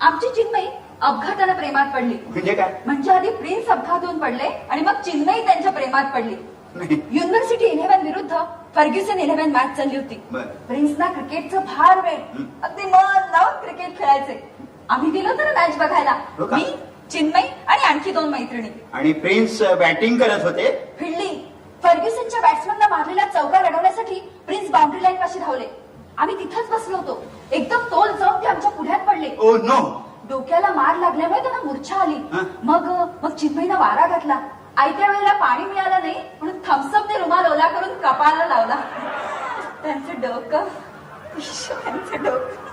आमची चिन्मयी अपघातानं प्रेमात पडली. म्हणजे काय? म्हणजे आधी प्रिन्स अपघातून पडले आणि मग चिन्मयी त्यांच्या प्रेमात पडली. नाही. युनिव्हर्सिटी इलेव्हन विरुद्ध फर्ग्युसन इलेव्हन मॅच चालली होती. बरं. प्रिन्सना क्रिकेटचं फार वेळ हं. अगदी मन लावून क्रिकेट खेळायचे. आम्ही गेलो ना मॅच बघायला. हो का? मी चिन्मयी आणि आणखी दोन मैत्रिणी. आणि प्रिन्स बॅटिंग करत होते? फिल्डिंग फर्ग्युसनच्या बॅट्समनला मारलेल्या चौका लढवण्यासाठी प्रिन्स बाउंड्री लाईन पाशी धावले. आम्ही तिथंच बसलो होतो. एकदम तोल जाऊन ते आमच्या पुढ्यात पडले. ओ नो डोक्याला मार लागल्यामुळे त्यांना मूर्छा आली. हं? मग मग चिन्मयीनं वारा घातला. आयत्या वेळेला पाणी मिळालं नाही म्हणून थम्सअपने रुमाल ओला करून कपाळाला लावला. त्यांचं डोकं इश्श, त्यांचं डोकं.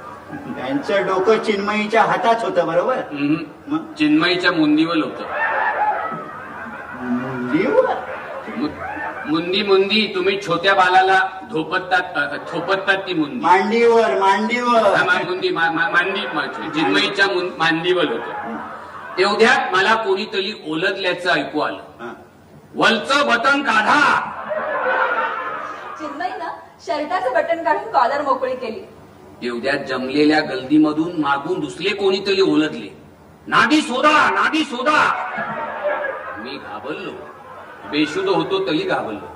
त्यांचं डोकं चिन्मयीच्या हातात होतं बरोबर? हम्म. मग? चिन्मईच्या मुंदीवर होतं. मुंदी मुंदी तुम्ही छोट्या बालाला धोपत्तात अ, थोपत्तात ती मुंदी. मांडीवर मांडीवर. हा, मा- मुंदी मा- मा- मांडी मा- मांडीवर होतं. तेवढ्यात मला कोणीतरी ओलदल्याचं ऐकू आलं. हा. वलचं बटन काढा. चिन्मयीनं शर्टाचं बटन काढून कॉलर मोकळी केली. तेवढ्यात जमलेल्या गल्दीमधून मागून दुसरे कोणीतरी ओलदले नादी शोधा नादी शोधा. मी घाबरलो. बेशुद्ध होतो तरी घाबरलो.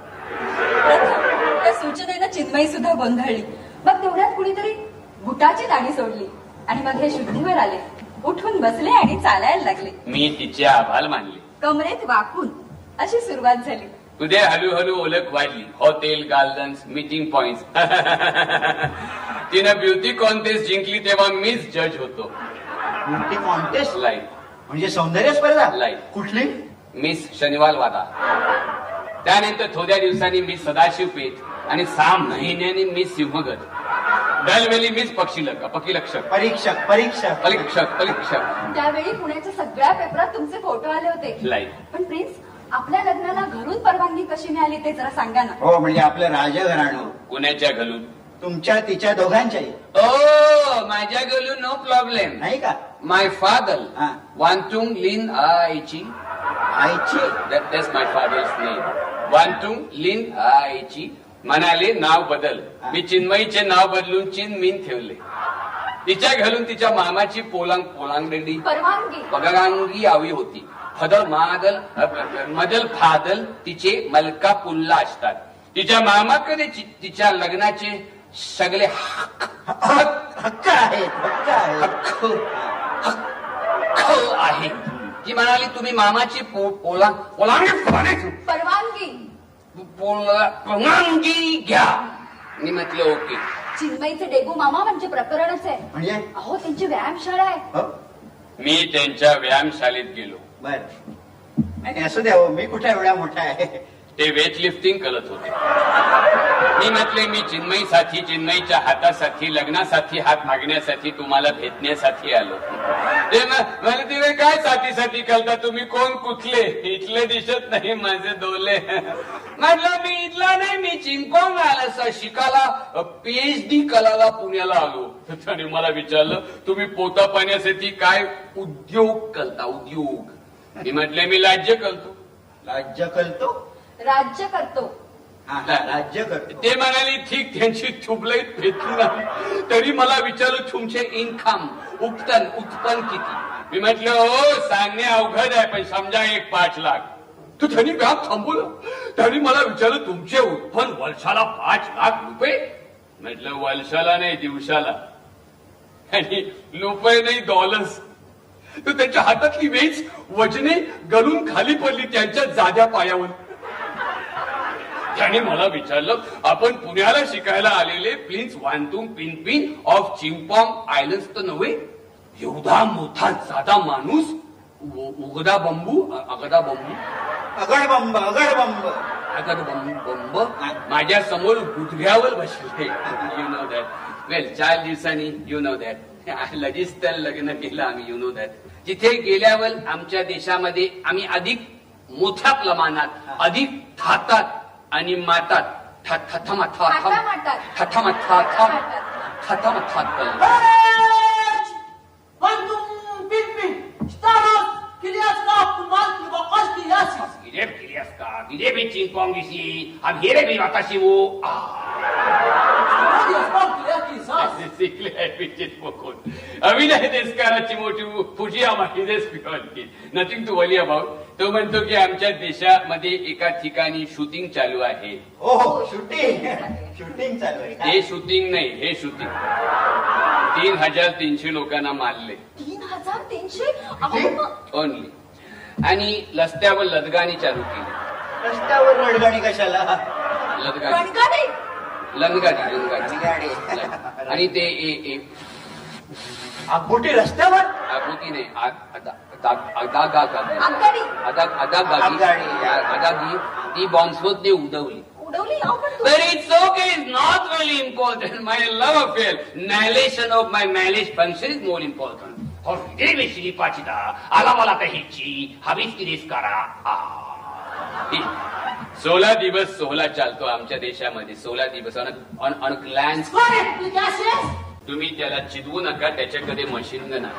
त्या सूचनेनं चिन्मयी सुद्धा गोंधळली मग तेवढ्यात कुणीतरी बुटाची दाढी सोडली आणि मग हे शुद्धीवर आले. उठून बसले आणि चालायला लागले. मी तिचे आभार मानले. कमरेत वाकून अशी सुरुवात झाली. पुढे हळूहळू ओळख वाढली. हॉटेल गार्डन्स मीटिंग पॉइंट तिनं ब्युटी कॉन्टेस्ट जिंकली तेव्हा मीच जज होतो. ब्युटी कॉन्टेस्ट लाईव्ह म्हणजे सौंदर्य स्पर्धा Live. कुठली? मिस शनिवार वादा त्यानंतर थोड्या दिवसांनी मिस सदाशिव पेठ आणि सहा महिन्यांनी मिस सिंहगड. दरवेळी मिस पक्षीलक पक्षीलक्षक परीक्षक परीक्षक. परीक्षक परीक्षक. त्यावेळी पुण्याच्या सगळ्या पेपरात तुमचे फोटो आले होते. पण प्रिन्स आपल्या लग्नाला घरून परवानगी कशी मिळाली ते जरा सांगा ना. हो म्हणजे आपलं राजघराणं. कुणाच्या घालून तुमच्या तिच्या दोघांच्याही. ओ माझ्या घालून नो प्रॉब्लेम नाही का? माय फादर हा. वांटुंग लिन आईची आईची that's my father's name. वांटुंग लिन आईची म्हणाले नाव बदल. मी चिन्मयीचे नाव बदलून चिन्मीन ठेवले. तिच्या घालून तिच्या मामाची पोलांग पोलांगडी परवानगी. पगरांगी आवी होती. फदल अ, मदल फादल तिचे मलका पुल्ला असतात. तिच्या मामाकडे तिच्या लग्नाचे सगळे हक्क हक्क हक्क आहेत हक्क आहेत. हक्क हक्क आहे ती म्हणाली तुम्ही मामाची पो- पोला परवानगी. पोला- परवानगी घ्या. मी म्हटलं ओके. चिन्मयीचे डेगू मामा म्हणजे प्रकरणच आहे. म्हणजे? अहो त्यांची व्यायामशाळा आहे. हो. मी त्यांच्या व्यायामशाळेत गेलो. बर. नाही असू द्या हो, मी कुठे एवढा मोठा आहे? ते वेट लिफ्टिंग करत होते. मी म्हटले मी चिन्मयीसाठी चिन्मयीच्या हातासाठी लग्नासाठी हात मागण्यासाठी तुम्हाला भेटण्यासाठी आलो. ते म्हणजे तिने काय साथीसाठी करता? तुम्ही कोण कुठले? इथले दिसत नाही माझे डोले. म्हटलं मी इथला नाही मी चिंपॉंग आला शिकायला पीएचडी कलाला पुण्याला आलो. त्याने मला विचारलं तुम्ही पोता पाण्यासाठी काय उद्योग करता? उद्योग. मी म्हटले मी राज्य करतो. राज्य करतो? राज्य करतो. हा, राज्य करतो. ते म्हणाले ठीक त्यांची ट्यूबलाईट भेटली नाही. तरी मला विचारलं तुमचे इन्कम उत्पन्न उत्पन्न किती? मी म्हटलं हो सांगणे अवघड आहे पण समजा एक पाच लाख. तर त्यांनी व्याप थांबवलं. त्यांनी मला विचारलं तुमचे उत्पन्न वर्षाला पाच लाख रुपये? म्हटलं वर्षाला नाही दिवसाला. आणि रुपये नाही डॉलर्स तर त्यांच्या हातातली वेच वजने गलून खाली पडली त्यांच्या जाद्या पायावर. त्याने मला विचारलं आपण पुण्याला शिकायला आलेले प्लीज वांतुम पिनपिन ऑफ चिंपॉंग आयलंड तर नव्हे? एवढा मोठा जादा माणूस? उगदा बंबू? अगदा बंबू? अगडबंब अगडबंब. तो बंब बंब? माझ्यासमोर गुडघ्यावर बसले. यु नो दॅट वेल चार दिवसांनी यु नो दॅट लगेच तर लग्न केलं आम्ही यु नो दॅट तिथे गेल्यावर आमच्या देशामध्ये आम्ही अधिक मोठ्या प्रमाणात अधिक थातात आणि मातात थथमा थाटामाटात. थथमा थथमा थात Quantum Pimpin, Staros, Kiliaskop, Mantu, Bokoski, Yasis. Gidep Kiliaska, Gidep Chimpongisi, Amhire Vivakashivu. अभिनय देशकाराची मोठी फुजी आम्हाला देश पिकवली नथिंग टू वली अबाउट तो म्हणतो की आमच्या देशामध्ये एका ठिकाणी शूटिंग चालू आहे हो हो शूटिंग शूटिंग चालू आहे. हे? शूटिंग नाही हे शूटिंग तीन हजार तीनशे लोकांना मारले. तीन हजार तीनशे? ओनली आणि रस्त्यावर लदगाणी चालू केली. रस्त्यावर कशाला? लदगाणी? लंगाडी लंगाडी. आणि ते आगबोटी रस्त्यावर आकृती नाही आ- आदा- आदा- आदा गा गा- आगगाडी आदा आदा गाडी आगगाडी. आदा गी ती बॉम्बस्फोट ने उडवली it's okay, it's not really important. My love affair, annihilation of my marriage function is more important. Holiday with Shilipachida, Alavala Tahichi, Habis Kiriskara. सोळा दिवस सोहळा चालतो आमच्या देशामध्ये सोळा दिवस. On on glance. तुम्ही त्याला चिदवू नका त्याच्याकडे मशीन गन आहे.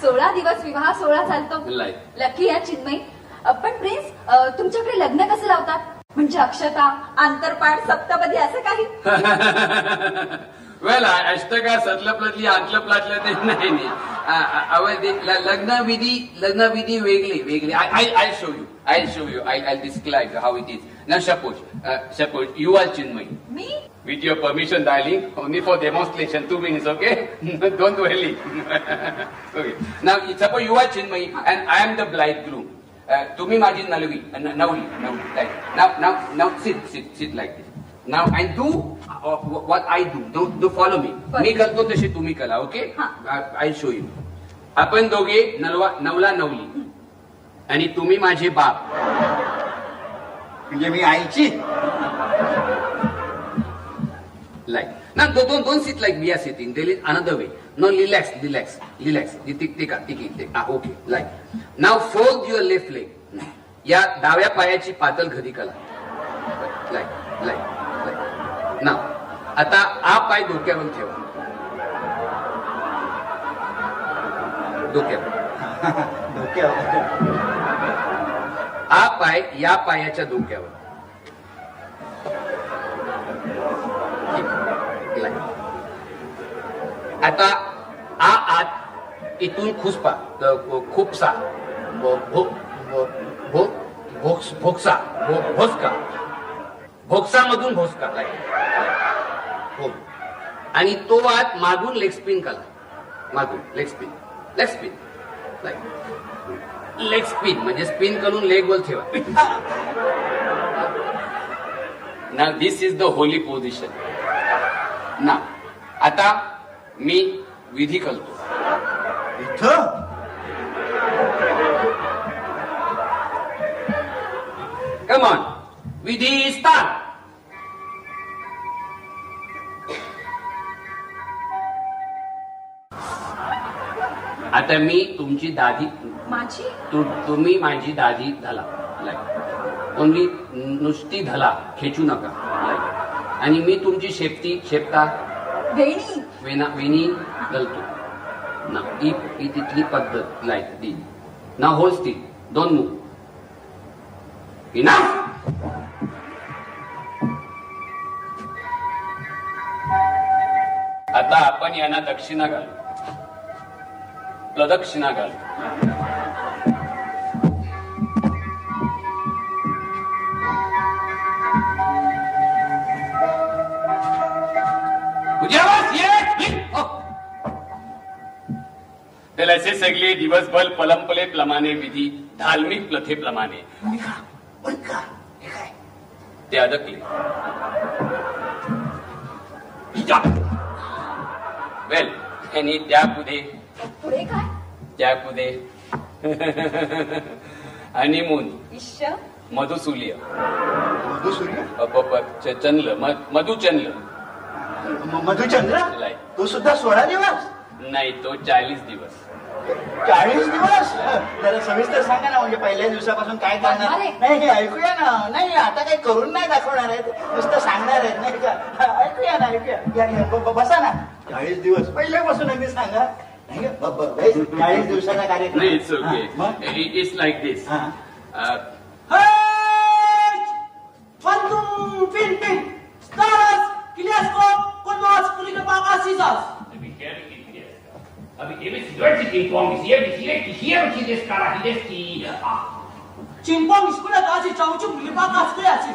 सोळा दिवस विवाह सोहळा चालतो. Like. लकी या चिन्मयी. अ, पण प्रिन्स अ, तुमच्याकडे लग्न कसं लावतात? म्हणजे अक्षता आंतरपाठ सप्तपदी असं काही? वेल अष्टका सतलपलातली आंतलपलातलं ते नाही नाही आ- आ- अवय ते ल- लग्नविधी लग्नविधी वेगळी वेगळी I I show you I show you I I describe how it is ना suppose suppose you are Chinmayi me With your permission, darling, only for demonstration, two minutes, okay? Don't worry. okay. Now, suppose you are Chinmay and I am the bridegroom. Uh, तुम्ही माझी नलवी न- Navali Navali right. Now, now, now sit, sit, sit like this. now I to what I do do follow me me करतो तशी तुम्ही करा ओके आय शो यू आपण दोघे नलवा नवला नवली. आणि तुम्ही माझे बाप. म्हणजे मी आईची. लाईक ना दोन दोन दोन सीट लाईक बी सिटिंग दिल is another way no relax relax relax टिका okay like now fold your left leg या डाव्या पायाची पातळ घरी कला लाईक लाईक now आता हा पाय डोक्यावर ठेवा. डोक्यावर. डोक्यावर. हा पाय या पायाच्या डोक्यावर. ठीक. आता आ आत इथून खुसपा खुपसा भोक्स- भोक्सा भोसका. भोक्सा मधून भोसका like. हो. आणि तो आत मागून लेग स्पिन कला मागून leg spin leg spin like leg spin म्हणजे स्पिन करून लेग वर ठेवा. ना this is the holy position ना आता मी विधी करतो. इथं? कमॉन विधी स्टार्ट आता मी तुमची दादी माझी? तु, तुम्ही माझी दादी धला. ओनली नुसती धला खेचू नका. Like. आणि मी तुमची शेपटी शेपटा वेणी. वेना वेणी घालतो. ना ही ही तिथली पद्धत लाईक ती. ना hold still don't move enough आता आपण यांना दक्षिणा घालू. प्रदक्षिणा घालू हो. त्याला असे सगळे दिवसभर पलंपले प्रमाणे विधी धार्मिक प्रथेप्रमाणे ते अडकले. वेल आणि त्या पुढे पुढे काय? त्या पुढे हनीमून. इश्श मधुसूल्य. मधुसूर्य चंद्र. मधुचंद्र. म- मधुचंद्र. तो सुद्धा सोळा दिवस? नाही तो चाळीस दिवस. चाळीस दिवस? जरा सविस्तर सांगा ना म्हणजे पहिल्या दिवसापासून काय करणार? अरे. नाही हे ऐकूया ना. नाही आता काही करून नाही दाखवणार आहेत. नुसतं सांगणार आहेत नाही का? ऐकूया ना ऐकूया. या, या, ब- ब- बसा ना. चाळीस दिवस. पहिल्यापासून अगदी सांगा. चाळीस दिवसाचा कार्यक्रम नाही इट्स हा, ओके मग? इट्स लाईक दिस हा. Fantum, fin, fin, stars, Kiliascope, Conmas, Kulikapaka, Caesars. Chimpong, Skula, Gazi, Chauchu, Kulikapaka, Squares.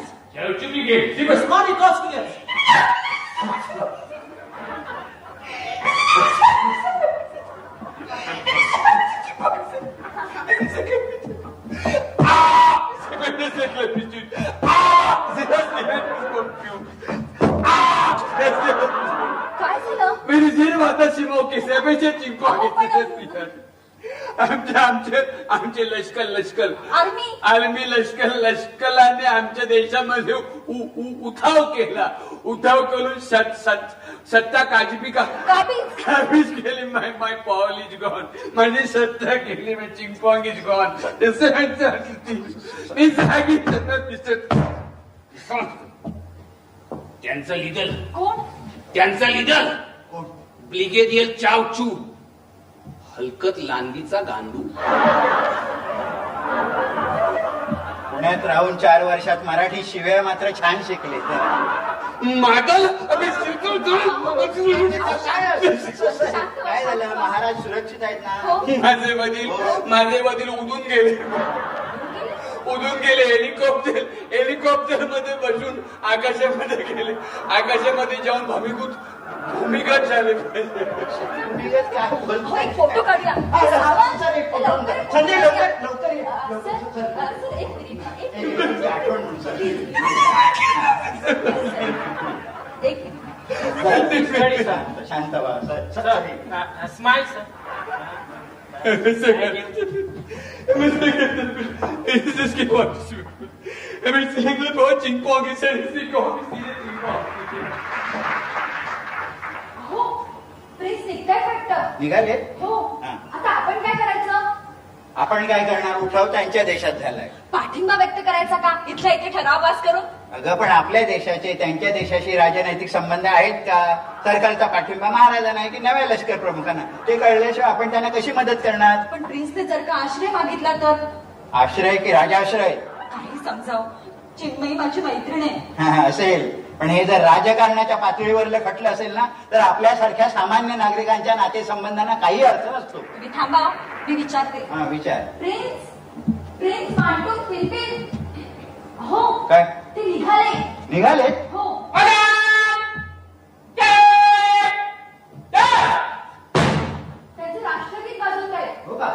Smart, Cosquers. काय झालं मेरी जीर माताची मौके सेवेचे चिंको आमचे आमचे आमचे लष्कर लष्कर आर्मी? आर्मी लष्कर लष्कराने आमच्या देशामध्ये उ- उ- उठाव केला. उठाव करून सत सत सत्ता काजबी का काबीज. काबीज केली. My my power is gone माझी सत्ता गेली माय चिंपॉंग इज गॉन मी सांगितलं ना तिथं त्यांचं लिडर. कोण? त्यांचं लिडर. कोण? ब्रिगेडियर चावचू हलकत लांदीचा गांडू. पुण्यात राहून चार वर्षात मराठी शिव्या मात्र छान शिकले. मागल काय झालं? महाराज सुरक्षित आहेत ना? हो. माझे वडील माझे वडील उडून गेले. उडून गेले हेलिकॉप्टर हेलिकॉप्टरमध्ये बसून आकाशामध्ये गेले. आकाशामध्ये जाऊन भूमिगत भूमिगत झाले भूमिगत काय बोलतो? हो, एक फोटो काढूया हा, हा, फोटो संजय, लवकर, लवकर. लवकर ये. लवकर, सर, सर. अ, सर, एक मिनिट एक मिनिट मिनिटची आठवण म्हणून, सर. एक मिनिट जरा शांत शांत व्हा sir, sir, sir. Smile, sir. हो प्लीज निघताय वाटतं निघाले हो. हा. आता आपण काय करायचं? आपण काय करणार? उठाव त्यांच्या देशात झालाय. पाठिंबा व्यक्त करायचा का? इथल्या इथे ठराव पास करून? अगं पण आपल्या देशाचे त्यांच्या देशाशी राजनैतिक संबंध आहेत का? सरकारचा पाठिंबा महाराजांना आहे की नव्या लष्कर प्रमुखांना? ते कळल्याशिवाय आपण त्यांना कशी मदत करणार? पण प्रिन्सने जर का आश्रय मागितला तर? आश्रय की राजाश्रय? काही समजाव. चिन्मयी माझी मैत्रीण आहे. हा, हा, असेल. पण हे जर राजकारणाच्या पातळीवरलं खटलं असेल ना तर आपल्यासारख्या सामान्य नागरिकांच्या नातेसंबंधांना काही अर्थ नसतो. थांबा मी विचारते. हा विचार. प्रिन्स प्रिन्स हो काय? ते निघाले. निघाले? हो. त्यांचे राष्ट्रगीत वाजवत आहे हो का?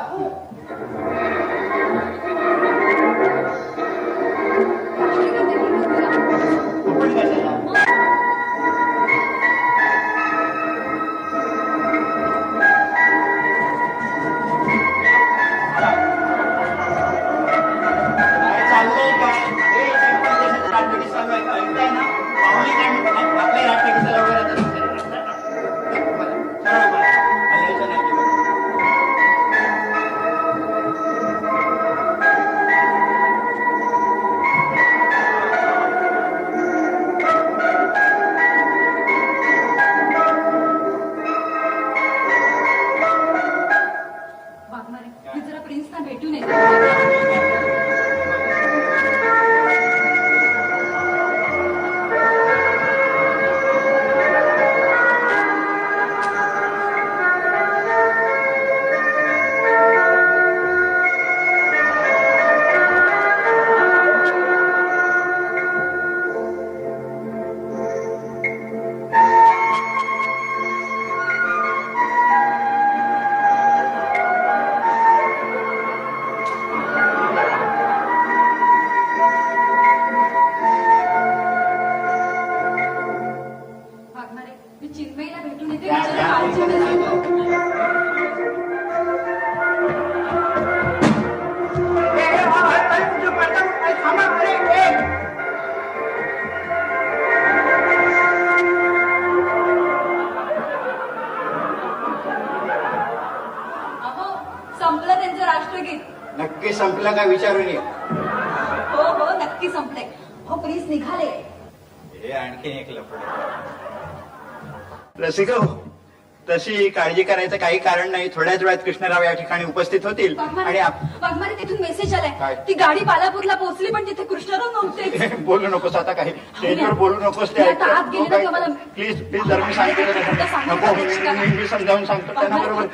काळजी करायचं काही कारण नाही. थोड्याच वेळात कृष्णराव या ठिकाणी उपस्थित होतील. आणि वाघमारे आप- वाघमारे तिथून मेसेज काय? आलाय ती गाडी बालापूरला पोहोचली पण तिथे कृष्णराव नव्हते. बोलू नकोस आता काही. स्टेजवर बोलू नकोस ते मी आता आत गेले ना तेव्हा मला- प्लीज प्लीज जर मी सांगते तर आता सांगा नको मी- शिक्षकाला. मी मी समजावून सांगतो. त्यांना बरोबर.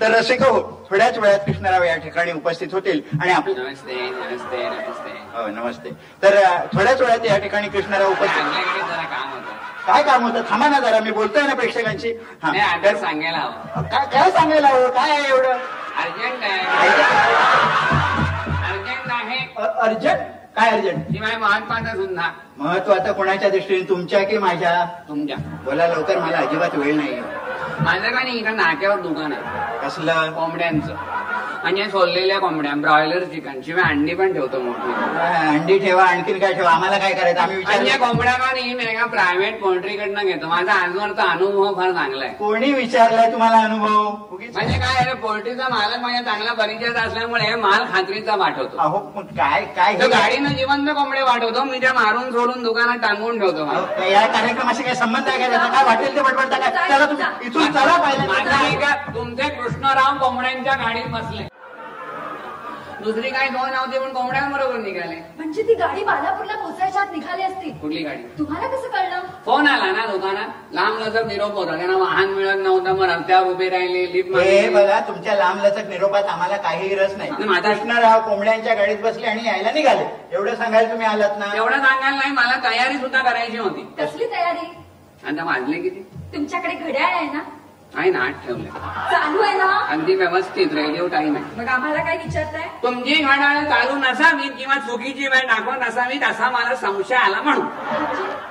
तर रसिक हो थोड्याच वेळात कृष्णराव या ठिकाणी उपस्थित होतील. आणि आपले नमस्ते नमस्ते नमस्ते. हो नमस्ते. तर अ, थोड्याच वेळात या ठिकाणी कृष्णराव उपस्थित काय काम होतं? थांबा ना जरा मी बोलतोय ना हा, नाही तर- आता सांगायला हवं. काय काय सांगायला हवं? काय आहे एवढं? अर्जंट आहे. अर्जंट? आहे. अर्जंट? काय अर्जंट? ती माझ्या महत्वाचं सुद्धा. महत्वाचं कोणाच्या दृष्टीने? तुमच्या की माझ्या? तुमच्या. बोला लवकर मला अजिबात वेळ नाही माझं का नाही इथं नाक्यावर दुकान आहे. कसलं? कोंबड्यांचं. म्हणजे सोललेल्या कोंबड्या ब्रॉयलर चिकन शिवाय अंडी पण ठेवतो मोठी. काय, अंडी ठेवा आणखीन काय ठेवा? आम्हाला काय करायचं? आम्ही आणि या विचार कोंबड्या का नाही मी एका प्रायव्हेट पोल्ट्रीकडनं घेतो. माझा आजवरचा अनुभव फार चांगला आहे. कोणी विचारलाय तुम्हाला अनुभव? उगीच- म्हणजे काय आहे, पोल्ट्रीचा मालक माझ्या चांगला परिचय असल्यामुळे माल खात्रीचा पाठवतो. अहो पण काय काय तो हे- गाडीनं जिवंत कोंबडे वाटवतो मी त्या मारून सोडून दुकानात टांगून ठेवतो. मला. अहो, या कार्यक्रमाशी काय संबंध आहे का? त्याचा? काय वाटेल ते बडबडता काय? चला तुम्ही इथून चला माझं पाहिजे एका तुमचे कृष्णराव कोंबड्यांच्या गाडीत बसले. दुसरी काही दोन नव्हती पण कोंबड्यांबरोबर निघाले. म्हणजे ती गाडी बालापूरला पोहोचायच्या आत निघाली असती. कुठली गाडी? तुम्हाला कसं कळलं? फोन आला ना दुकानात? लांब लचक निरोप होता. त्यांना वाहन मिळत नव्हतं. मग रस्त्यावर उभे राहिले लिफ्ट हे बघा तुमच्या लांब लचक निरोपात आम्हाला काही रस नाही. माझा- कृष्णराव कोंबड्यांच्या गाडीत बसले आणि यायला निघाले. एवढं सांगायला तुम्ही आलात ना? एवढं सांगायला नाही. मला तयारी सुद्धा करायची होती. कसली तयारी? आता वाजले किती? तुमच्याकडे घड्याळ आहे ना? आहे ना आठ ठेवले चालू आहे ना? अगदी व्यवस्थित रेडिओ टाइम आहे. मग आम्हाला काय विचारताय? तुमची घड्याळ चालू नसावी किंवा चुकीची वेळ दाखवत नसावीत असा मला संशय आला म्हणून.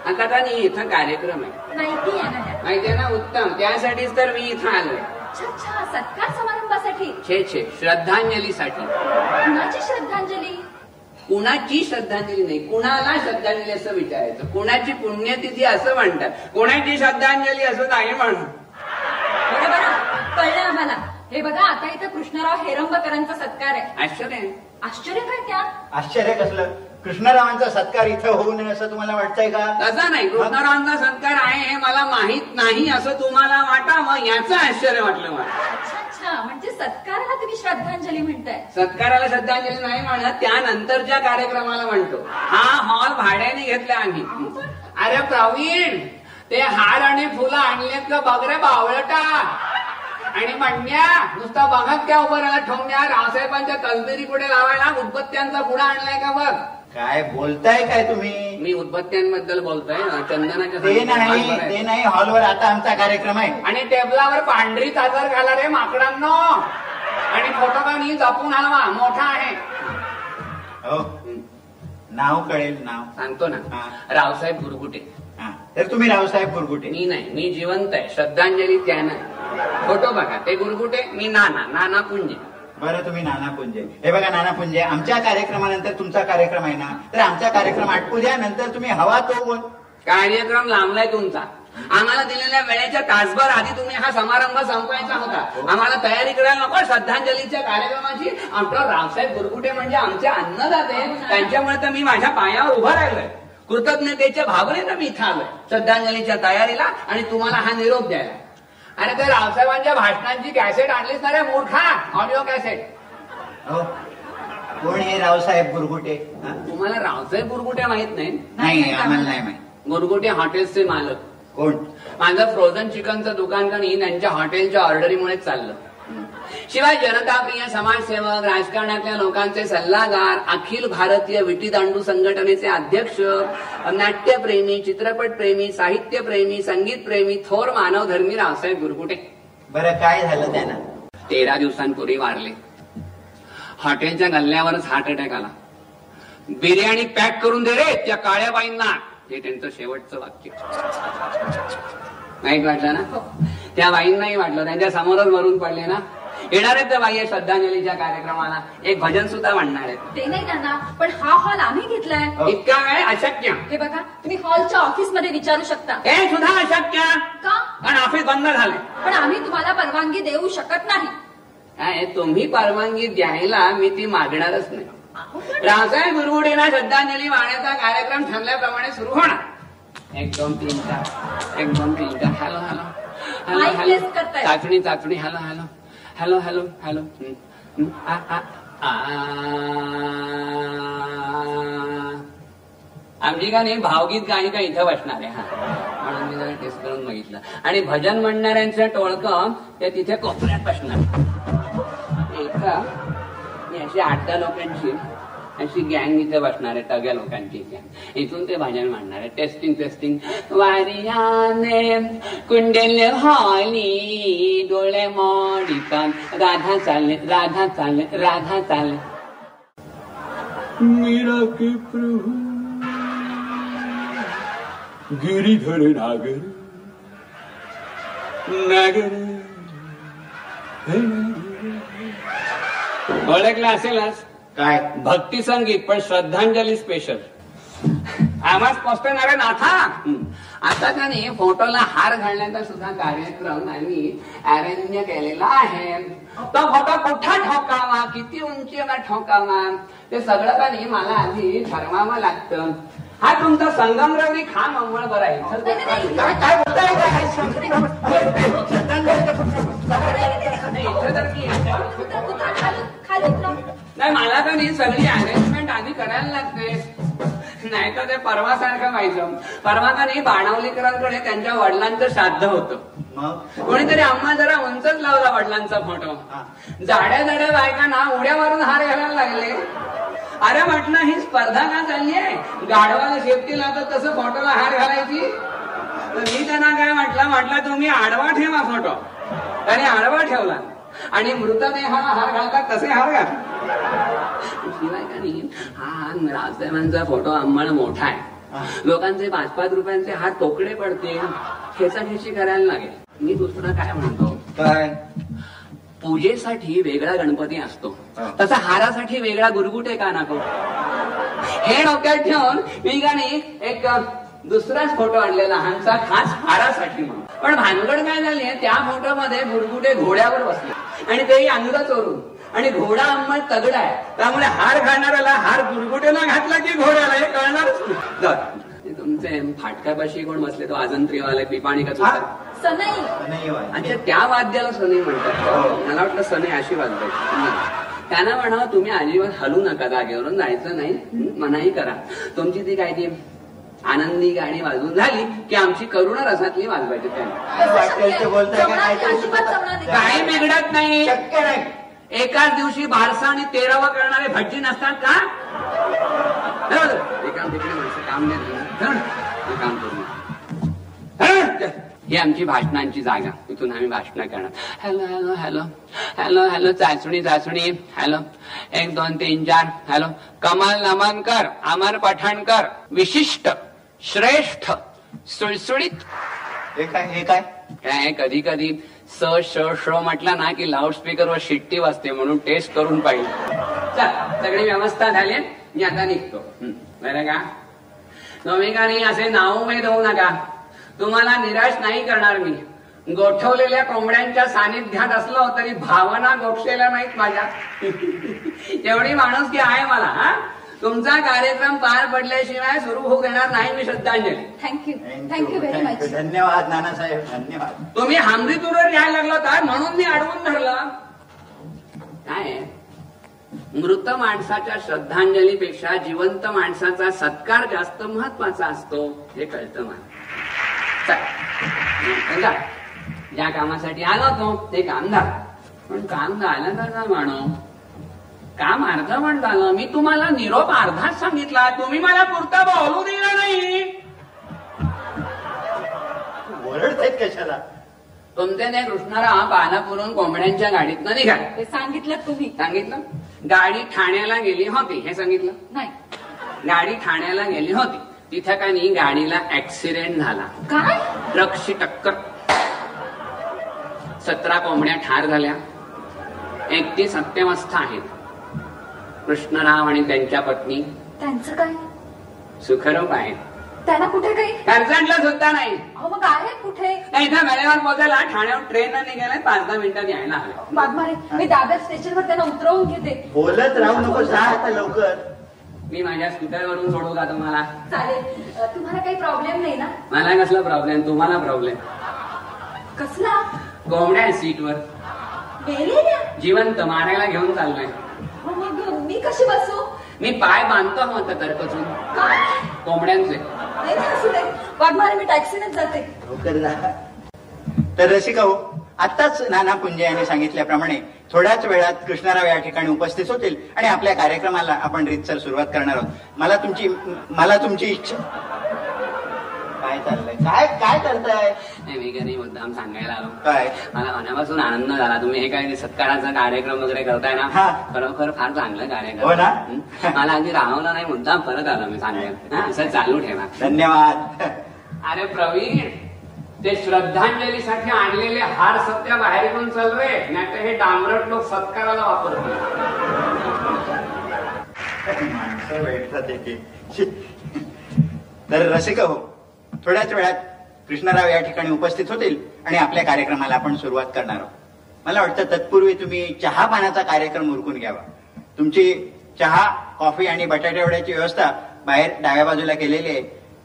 आता का नाही इथं कार्यक्रम आहे. माहिती आहे ना त्या माहितीये ना उत्तम. त्यासाठीच तर मी इथं आलोय. अच्छा अच्छा सत्कार समारंभासाठी. छे छे. श्रद्धांजलीसाठी. कुणाची श्रद्धांजली? कुणाची श्रद्धांजली नाही कुणाला श्रद्धांजली असं विचारायचं? कुणाची पुण्यतिथी असं म्हणतात? कुणाची श्रद्धांजली असं नाही म्हणून? कळलं आम्हाला. हे बघा आता इथं कृष्णराव हेरंबकरांचा सत्कार आहे. आश्चर्य. आश्चर्य काय त्यात आश्चर्य कसलं? कृष्णरावांचा सत्कार इथं होऊ नये असं तुम्हाला वाटतंय का? तसं नाही. कृष्णरावांचा सत्कार आहे हे मला माहीत नाही असं तुम्हाला वाटावं? याचं आश्चर्य वाटलं मला. अच्छा अच्छा. म्हणजे सत्काराला तुम्ही श्रद्धांजली म्हणताय. सत्काराला श्रद्धांजली नाही म्हणत त्यानंतरच्या कार्यक्रमाला म्हणतो. हा हॉल भाड्याने घेतला आम्ही. अरे प्रवीण! ते हार आणि फुलं आणलेत का बघ रे बावळटा. आणि म्हणण्या नुसता बघत क्या उभं राहिला ठोंग्या रावसाहेबांच्या तसबिरी पुढे लावायला उदबत्त्यांचा पुढा आणलाय का बघ? काय बोलताय काय तुम्ही? मी उदबत्त्यांबद्दल बोलतोय ना चंदनाच्या ते नाही. ते हॉलवर आता आमचा कार्यक्रम आहे. आणि टेबलावर पांढरी चादर घाला रे माकडांनो. आणि फोटो काढून जपून हलवा मोठा आहे. हो. नाव कळेल नाव. सांगतो ना. हा. रावसाहेब गुरगुटे हा तर तुम्ही रावसाहेब गुरगुटे. मी नाही मी जिवंत आहे श्रद्धांजली त्यानं. फोटो बघा ते गुरगुटे मी नाना नाना पुंजे. बरं तुम्ही नाना पुंजे. हे बघा नाना पुंजे आमच्या कार्यक्रमानंतर तुमचा कार्यक्रम आहे ना? तर आमचा कार्यक्रम आटपू द्या नंतर तुम्ही हवा तो बोल कार्यक्रम लांबलाय तुमचा. आम्हाला दिलेल्या वेळेच्या तासभर आधी तुम्ही हा समारंभ संपवायचा होता. आम्हाला तयारी करायला नको श्रद्धांजलीच्या कार्यक्रमाची. आमचा रावसाहेब गुरगुटे म्हणजे आमचे अन्नदाते. त्यांच्यामुळे तर मी माझ्या पायावर उभं राहिलोय. कृतज्ञतेच्या भावनेनं मी इथं आलोय. श्रद्धांजलीच्या तयारीला आणि तुम्हाला हा निरोप द्यायला. आणि ते रावसाहेबांच्या भाषणांची कॅसेट आणलीच ना रे मूर्खा? Audio cassette. हो कोण हे रावसाहेब गुरगुटे? हा? तुम्हाला रावसाहेब गुरगुटे माहीत नाही नाही आम्हाला नाही माहीत. गुरगुटे हॉटेल्सचे मालक. कोण? माझं फ्रोझन चिकनचं दुकान का नाही त्यांच्या हॉटेलच्या ऑर्डरीमुळेच चाललं. शिवाय जनताप्रिय समाजसेवक राजकारणातल्या लोकांचे सल्लागार अखिल भारतीय विटी दांडू संघटनेचे अध्यक्ष नाट्यप्रेमी चित्रपटप्रेमी साहित्यप्रेमी संगीतप्रेमी थोर मानवधर्मी रावसाहेब गुरगुटे. बरं काय झालं त्यांना? तेरा दिवसांपूर्वी वारले. हॉटेलच्या गल्ल्यावरच हार्ट अटॅक आला. बिर्याणी पॅक करून दे रे त्या काळ्या बाईंना. हे त्यांचं शेवटचं वाक्य. वाईट वाटलं ना? त्या बाईंनाही वाटलं. त्यांच्या समोरच मरून पडले ना? येणार आहेत त्या बाई या श्रद्धांजलीच्या कार्यक्रमाला. एक भजन सुद्धा म्हणणार आहेत. ते नाही त्यांना पण हा हॉल आम्ही घेतलाय. इतका वेळ अशक्य. हे बघा तुम्ही हॉलच्या ऑफिसमध्ये विचारू शकता. हे सुद्धा अशक्य. का? कारण ऑफिस बंद झालंय. पण आम्ही तुम्हाला परवानगी देऊ शकत नाही. तुम्ही परवानगी द्यायला मी ती मागणारच नाही. रावसाहेब गुरुगुडेला श्रद्धांजली वाहण्याचा कार्यक्रम ठरल्याप्रमाणे सुरू होणार. एक दोन तीन चार. एक दोन तीन चार. Hello hello. Hello hello. चाचणी चाचणी. Hello hello. Hello hello hello आ, आ, आमची का नाही भावगीत गायिका इथं बसणार आहे हा. म्हणून मी जरा टेस्ट करून बघितलं. आणि भजन म्हणणाऱ्यांचं टोळकं ते तिथे कोपऱ्यात बसणार. एका मी अशी आठ दहा लोकांची अशी गँग इथे बसणार आहे सगळ्या लोकांची गँग. इथून ते भजन म्हणणार आहे टेस्टिंग टेस्टिंग वारियाने कुंडल हॉली डोळे मोडिकन राधा चालले राधा चालले राधा चालले. मीरा के प्रभु गिरिधर नागर नागर नागर. ओळखलं असेलच काय? भक्ती संगीत पण श्रद्धांजली स्पेशल आम्हाला स्पष्ट नारे नाथा? आता का नाही फोटोला हार घालण्याचा सुद्धा कार्यक्रम आम्ही अरेंज केलेला आहे. तो फोटो कुठं ठोकावा? किती उंचीला ठोकावा? ते सगळं का नाही मला आधी ठरवावं लागतं. हा तुमचा संगमरवरी खा मंगळ बरं आहे. नाही मला तर नाही सगळी अरेंजमेंट आधी करायला लागते. नाही तर ते परवा सारखं व्हायचं. परवा का नाही बाणावलीकरांकडे त्यांच्या वडिलांचं श्राद्ध होतं. मग? कोणीतरी अम्मा जरा उंचच लावला वडिलांचा फोटो हा. जाड्या जाड्या बायकांना उड्या मारून हार घालायला लागले. अरे म्हटलं ही स्पर्धा का चालली आहे? गाढवाला शेपटी लावतात तसं फोटोला हार घालायची? तर मी त्यांना काय म्हटलं म्हटलं तुम्ही आडवा ठेवा फोटो त्याने आडवा ठेवला. आणि मृतदेहाला हार घालतात तसे हार घाल. शिवाय का नाही? हा राजसाहेबांचा फोटो अंमळ मोठा आहे. लोकांचे पाच पाच रुपयांचे हात तोकडे पडतील. खेचाखेची करायला लागेल. मी दुसरं काय म्हणतो? काय? पूजेसाठी वेगळा गणपती असतो. तसा हारासाठी वेगळा गुरगुटे का नको? हे डोक्यात ठेवून मी का नाही एक दुसराच फोटो आणलेला लहानसा खास हारासाठी म्हणून. पण भानगड काय झाली त्या फोटोमध्ये गुरगुटे घोड्यावर बसले. आणि तेही अंग चोरून. आणि घोडा अंमल तगडा आहे त्यामुळे हार घालणाऱ्याला हार गुरगुटेला घातला की घोड्याला हे कळणारच नाही. तुमचे फाटकापाशी कोण बसले तो आजंत्रीवाले पिपाणी का तुमचा सनई. नाही होय. अच्छा त्या वाद्याला सनई म्हणतात. मला वाटलं सनई अशी वाजवायची त्यांना म्हणावं तुम्ही अजिबात हलू नका जागेवरून जायचं नाही. हं, मनाई करा. तुमची ती काय ती आनंदी गाणी वाजवून झाली की आमची करुण रसातली वाजवायची त्यांनी. काही बिघडत नाही. एकाच दिवशी बारसा आणि तेरावा करणारे भटजी नसतात का. हे काम तिकडे माणसं काम नाही. करणार. काम करू? ही आमची भाषणांची जागा. इथून आम्ही भाषण करणार. Hello hello hello. Hello hello चाचणी चाचणी. हॅलो. एक दोन तीन चार. हॅलो. कमल नमनकर अमर पठाणकर. विशिष्ट. श्रेष्ठ सुळसुळीत. हे काय हे काय? काय कधी कधी स श श म्हटलं ना की लाऊडस्पीकरवर शिट्टी वाजते म्हणून टेस्ट करून पाहिजे चल सगळी व्यवस्था झाली मी आता निघतो. हं, बरं का? नाही असे नाव उमेद होऊ नका. तुम्हाला निराश नाही करणार मी. गोठवलेल्या कोंबड्यांच्या सानिध्यात असलो तरी भावना गोठलेल्या नाहीत माझ्या. तेवढी माणूस की आहे मला हा? तुमचा कार्यक्रम पार पडल्याशिवाय सुरू होऊ देणार नाही मी श्रद्धांजली. थँक्यू थँक्यू व्हेरी मच धन्यवाद नानासाहेब. धन्यवाद. तुम्ही हमरीतूनच यायला लागला तर म्हणून मी अडवून धरलं. काय? मृत माणसाच्या श्रद्धांजलीपेक्षा जिवंत माणसाचा सत्कार जास्त महत्त्वाचा असतो हे कळतं मला. ज्या कामासाठी आलो तो ते काम झालं. पण काम झालं तर ना म्हणू काम अर्ध पण झालं मी तुम्हाला निरोप अर्धाच सांगितला. तुम्ही मला पुरता बोलू दिला नाही. ओरडतायत कशाला? तुमचे ते कृष्णाराव पाना पुरून कोंबड्यांच्या गाडीतनं निघाले. ते सांगितलं तुम्ही? सांगितलं? गाडी ठाण्याला गेली होती हे सांगितलं? नाही. गाडी ठाण्याला गेली होती. तिथं का नाही गाडीला ऍक्सिडेंट झाला. काय? ट्रकशी टक्कर. सतरा कोंबड्या ठार झाल्या. एकतीस सत्यवस्था आहेत. कृष्णराव आणि त्यांच्या पत्नी. त्यांचं काय? सुखरूप आहेत त्यांना कुठे काही? कर्जंटला सुद्धा नाही. अहो मग आहेत कुठे? नाही इथं वेळेवर पोहोचायला ठाण्यावर ट्रेन निघालाय पाच दहा मिनिटात यायला हवे मी दादर स्टेशनवर त्यांना उतरवून घेते. बोलत राहू नको जा आता लवकर. मी माझ्या स्कूटरवरून सोडू का तुम्हाला? चालेल अ, तुम्हाला काही प्रॉब्लेम नाही ना? मला कसला प्रॉब्लेम तुम्हाला प्रॉब्लेम कसला? कोंबड्या सीटवर मेलेल्या? जिवंत मारायला घेऊन चाललोय. मग मी कशी बसू? मी पाय बांधतो मग तरकचून काय? कोंबड्यांचे. नाही नाही, असू दे. वाघमारे मी टॅक्सीनेच जाते. लवकर जा. तर रसिका हो आताच नाना पुंजे यांनी सांगितल्याप्रमाणे थोड्याच वेळात कृष्णाराव या ठिकाणी उपस्थित होतील आणि आपल्या कार्यक्रमाला आपण रीतसर सुरुवात करणार आहोत. मला तुमची मला तुमची इच्छा काय चाललंय? काय काय करताय नाही, मी कधी मुद्दाम सांगायला आलो काय मला मनापासून आनंद झाला तुम्ही हे काही सत्काराचा कार्यक्रम वगैरे करताय ना. खरोखर फार चांगलं कार्यक्रम हो ना? हं? मला आधी राहवलं नाही मुद्दाम परत आलो मी सांगायला हं? असं चालू ठेवा धन्यवाद अरे प्रवीण ते श्रद्धांजलीसाठी आणलेले हार सध्या बाहेर घेऊन चाललोय नाही तर हे डांबरट लोक सत्काराला वापरतात माणसं भेटतात एके. शी. तर रसिका हो थोड्याच वेळात कृष्णराव या ठिकाणी उपस्थित होतील आणि आपल्या कार्यक्रमाला आपण सुरुवात करणार आहोत. मला वाटतं तत्पूर्वी तुम्ही चहा पाण्याचा कार्यक्रम उरकून घ्यावा. तुमची चहा कॉफी आणि बटाटेवड्याची व्यवस्था बाहेर डाव्या बाजूला केलेली आहे.